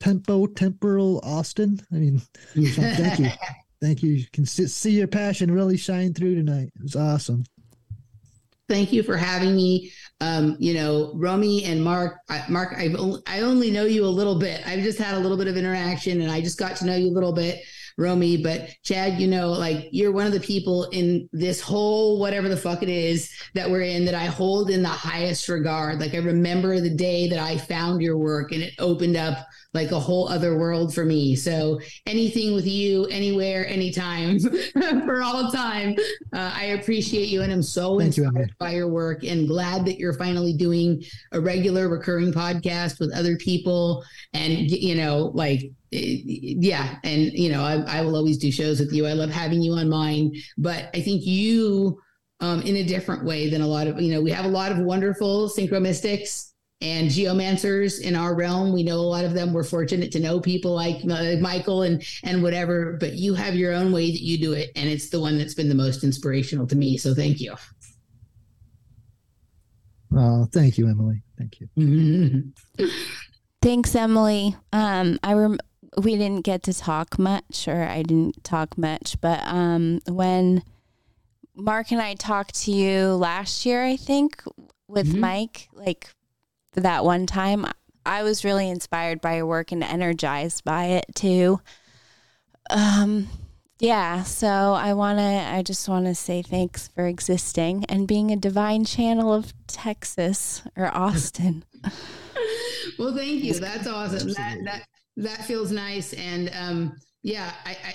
tempo, temporal Austin. I mean, thank you. Thank you. You can see, see your passion really shine through tonight. It was awesome. Thank you for having me. Um, you know, Romy and Mark, I, Mark, I've only, I only know you a little bit. I've just had a little bit of interaction and I just got to know you a little bit, Romy. But Chad, you know, like you're one of the people in this whole whatever the fuck it is that we're in that I hold in the highest regard. Like I remember the day that I found your work and it opened up like a whole other world for me. So anything with you, anywhere, anytime, for all time. Uh, I appreciate you, and I'm so Thank you, inspired Emily. by your work, and glad that you're finally doing a regular, recurring podcast with other people, and you know, like. eh, Yeah, and you know, I, I will always do shows with you. I love having you on mine, but I think you, um, in a different way than a lot of you know, we have a lot of wonderful synchromystics and geomancers in our realm. We know a lot of them. We're fortunate to know people like uh, Michael and and whatever. But you have your own way that you do it, and it's the one that's been the most inspirational to me. So thank you. Oh, thank you, Emily. Thank you. Thanks, Emily. Um, I rem- we didn't get to talk much, or I didn't talk much, but um, when Mark and I talked to you last year, I think with Mhm. Mike, like for that one time, I was really inspired by your work and energized by it too. Um, yeah, so I want to, I just want to say thanks for existing and being a divine channel of Texas or Austin. well, thank you. That's awesome. That that that feels nice. And um, yeah, I, I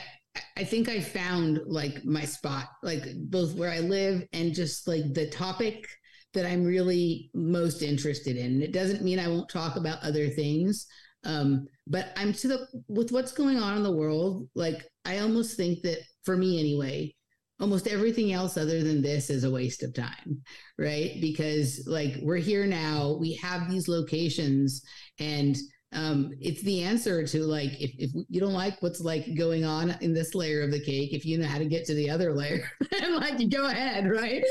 I think I found like my spot, like both where I live and just like the topic that I'm really most interested in. It doesn't mean I won't talk about other things. Um, but I'm to the with what's going on in the world, like I almost think that for me anyway, almost everything else other than this is a waste of time right because like we're here now we have these locations and um, it's the answer to like if, if you don't like what's like going on in this layer of the cake if you know how to get to the other layer like you go ahead right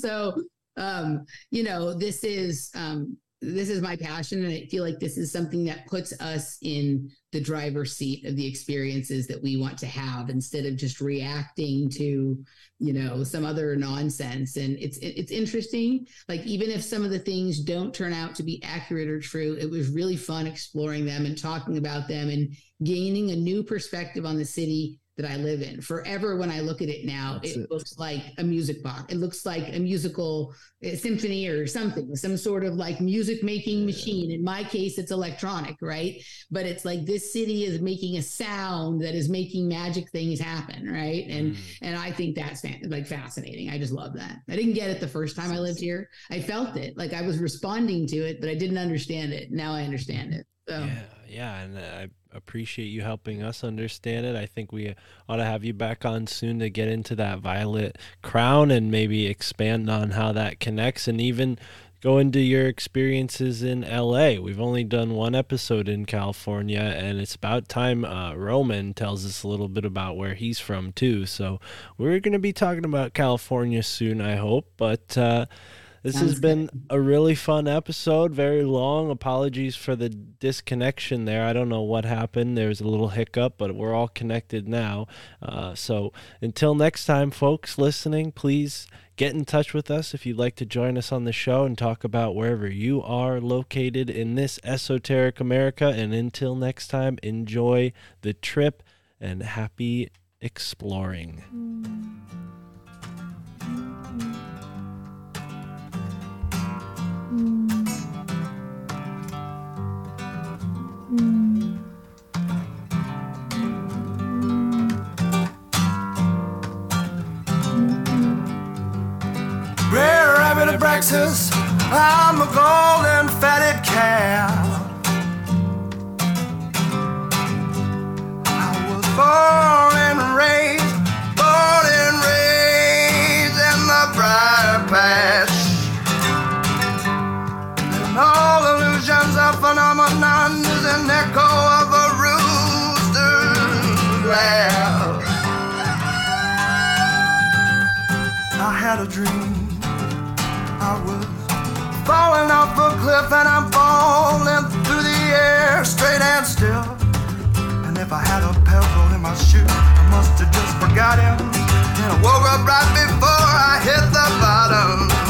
so um you know this is um this is my passion and i feel like this is something that puts us in the driver's seat of the experiences that we want to have instead of just reacting to you know some other nonsense. And it's it's interesting like even if some of the things don't turn out to be accurate or true it was really fun exploring them and talking about them and gaining a new perspective on the city that I live in. Forever, when I look at it now, That's it, it. looks like a music box. It looks like a musical uh, symphony or something, some sort of like music making machine. In my case, it's electronic, right? But it's like this city is making a sound that is making magic things happen, right? And Mm. and I think that's like fascinating. I just love that. I didn't get it the first time I lived here. I felt it, like I was responding to it, but I didn't understand it. Now I understand it. So. Yeah, yeah, and I appreciate you helping us understand it. I think we ought to have you back on soon to get into that violet crown and maybe expand on how that connects and even go into your experiences in LA. We've only done one episode in California and it's about time uh, Roman tells us a little bit about where he's from too. So we're going to be talking about California soon, I hope, but uh this has Sounds been a really fun episode, very long. Apologies for the disconnection there. I don't know what happened. There was a little hiccup, but we're all connected now. Uh, so until next time, folks listening, please get in touch with us if you'd like to join us on the show and talk about wherever you are located in this esoteric America. And until next time, enjoy the trip and happy exploring. Rare Abraxas, I'm a golden fatted calf. I was born and raised, born and raised in the briar patch. All illusions of phenomenon is an echo of a rooster's laugh. I had a dream. I was falling off a cliff and I'm falling through the air straight and still. And if I had a pebble in my shoe, I must have just forgot him. And I woke up right before I hit the bottom.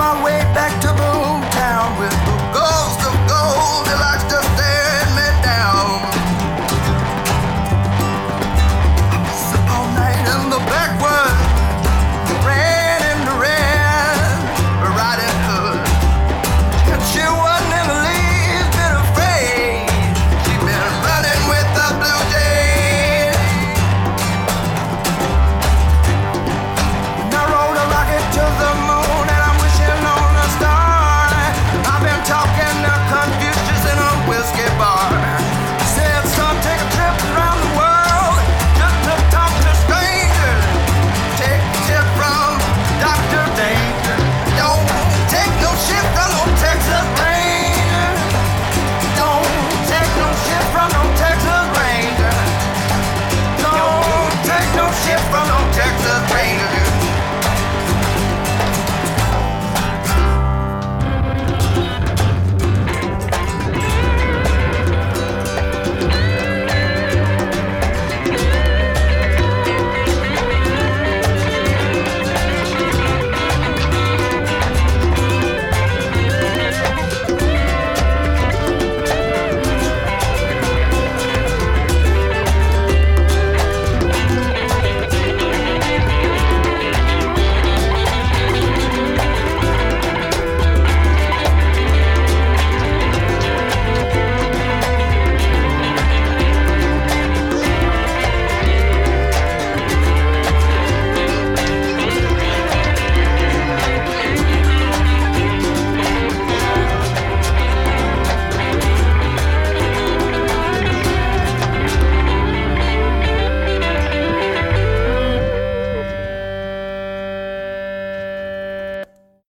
my way back to the.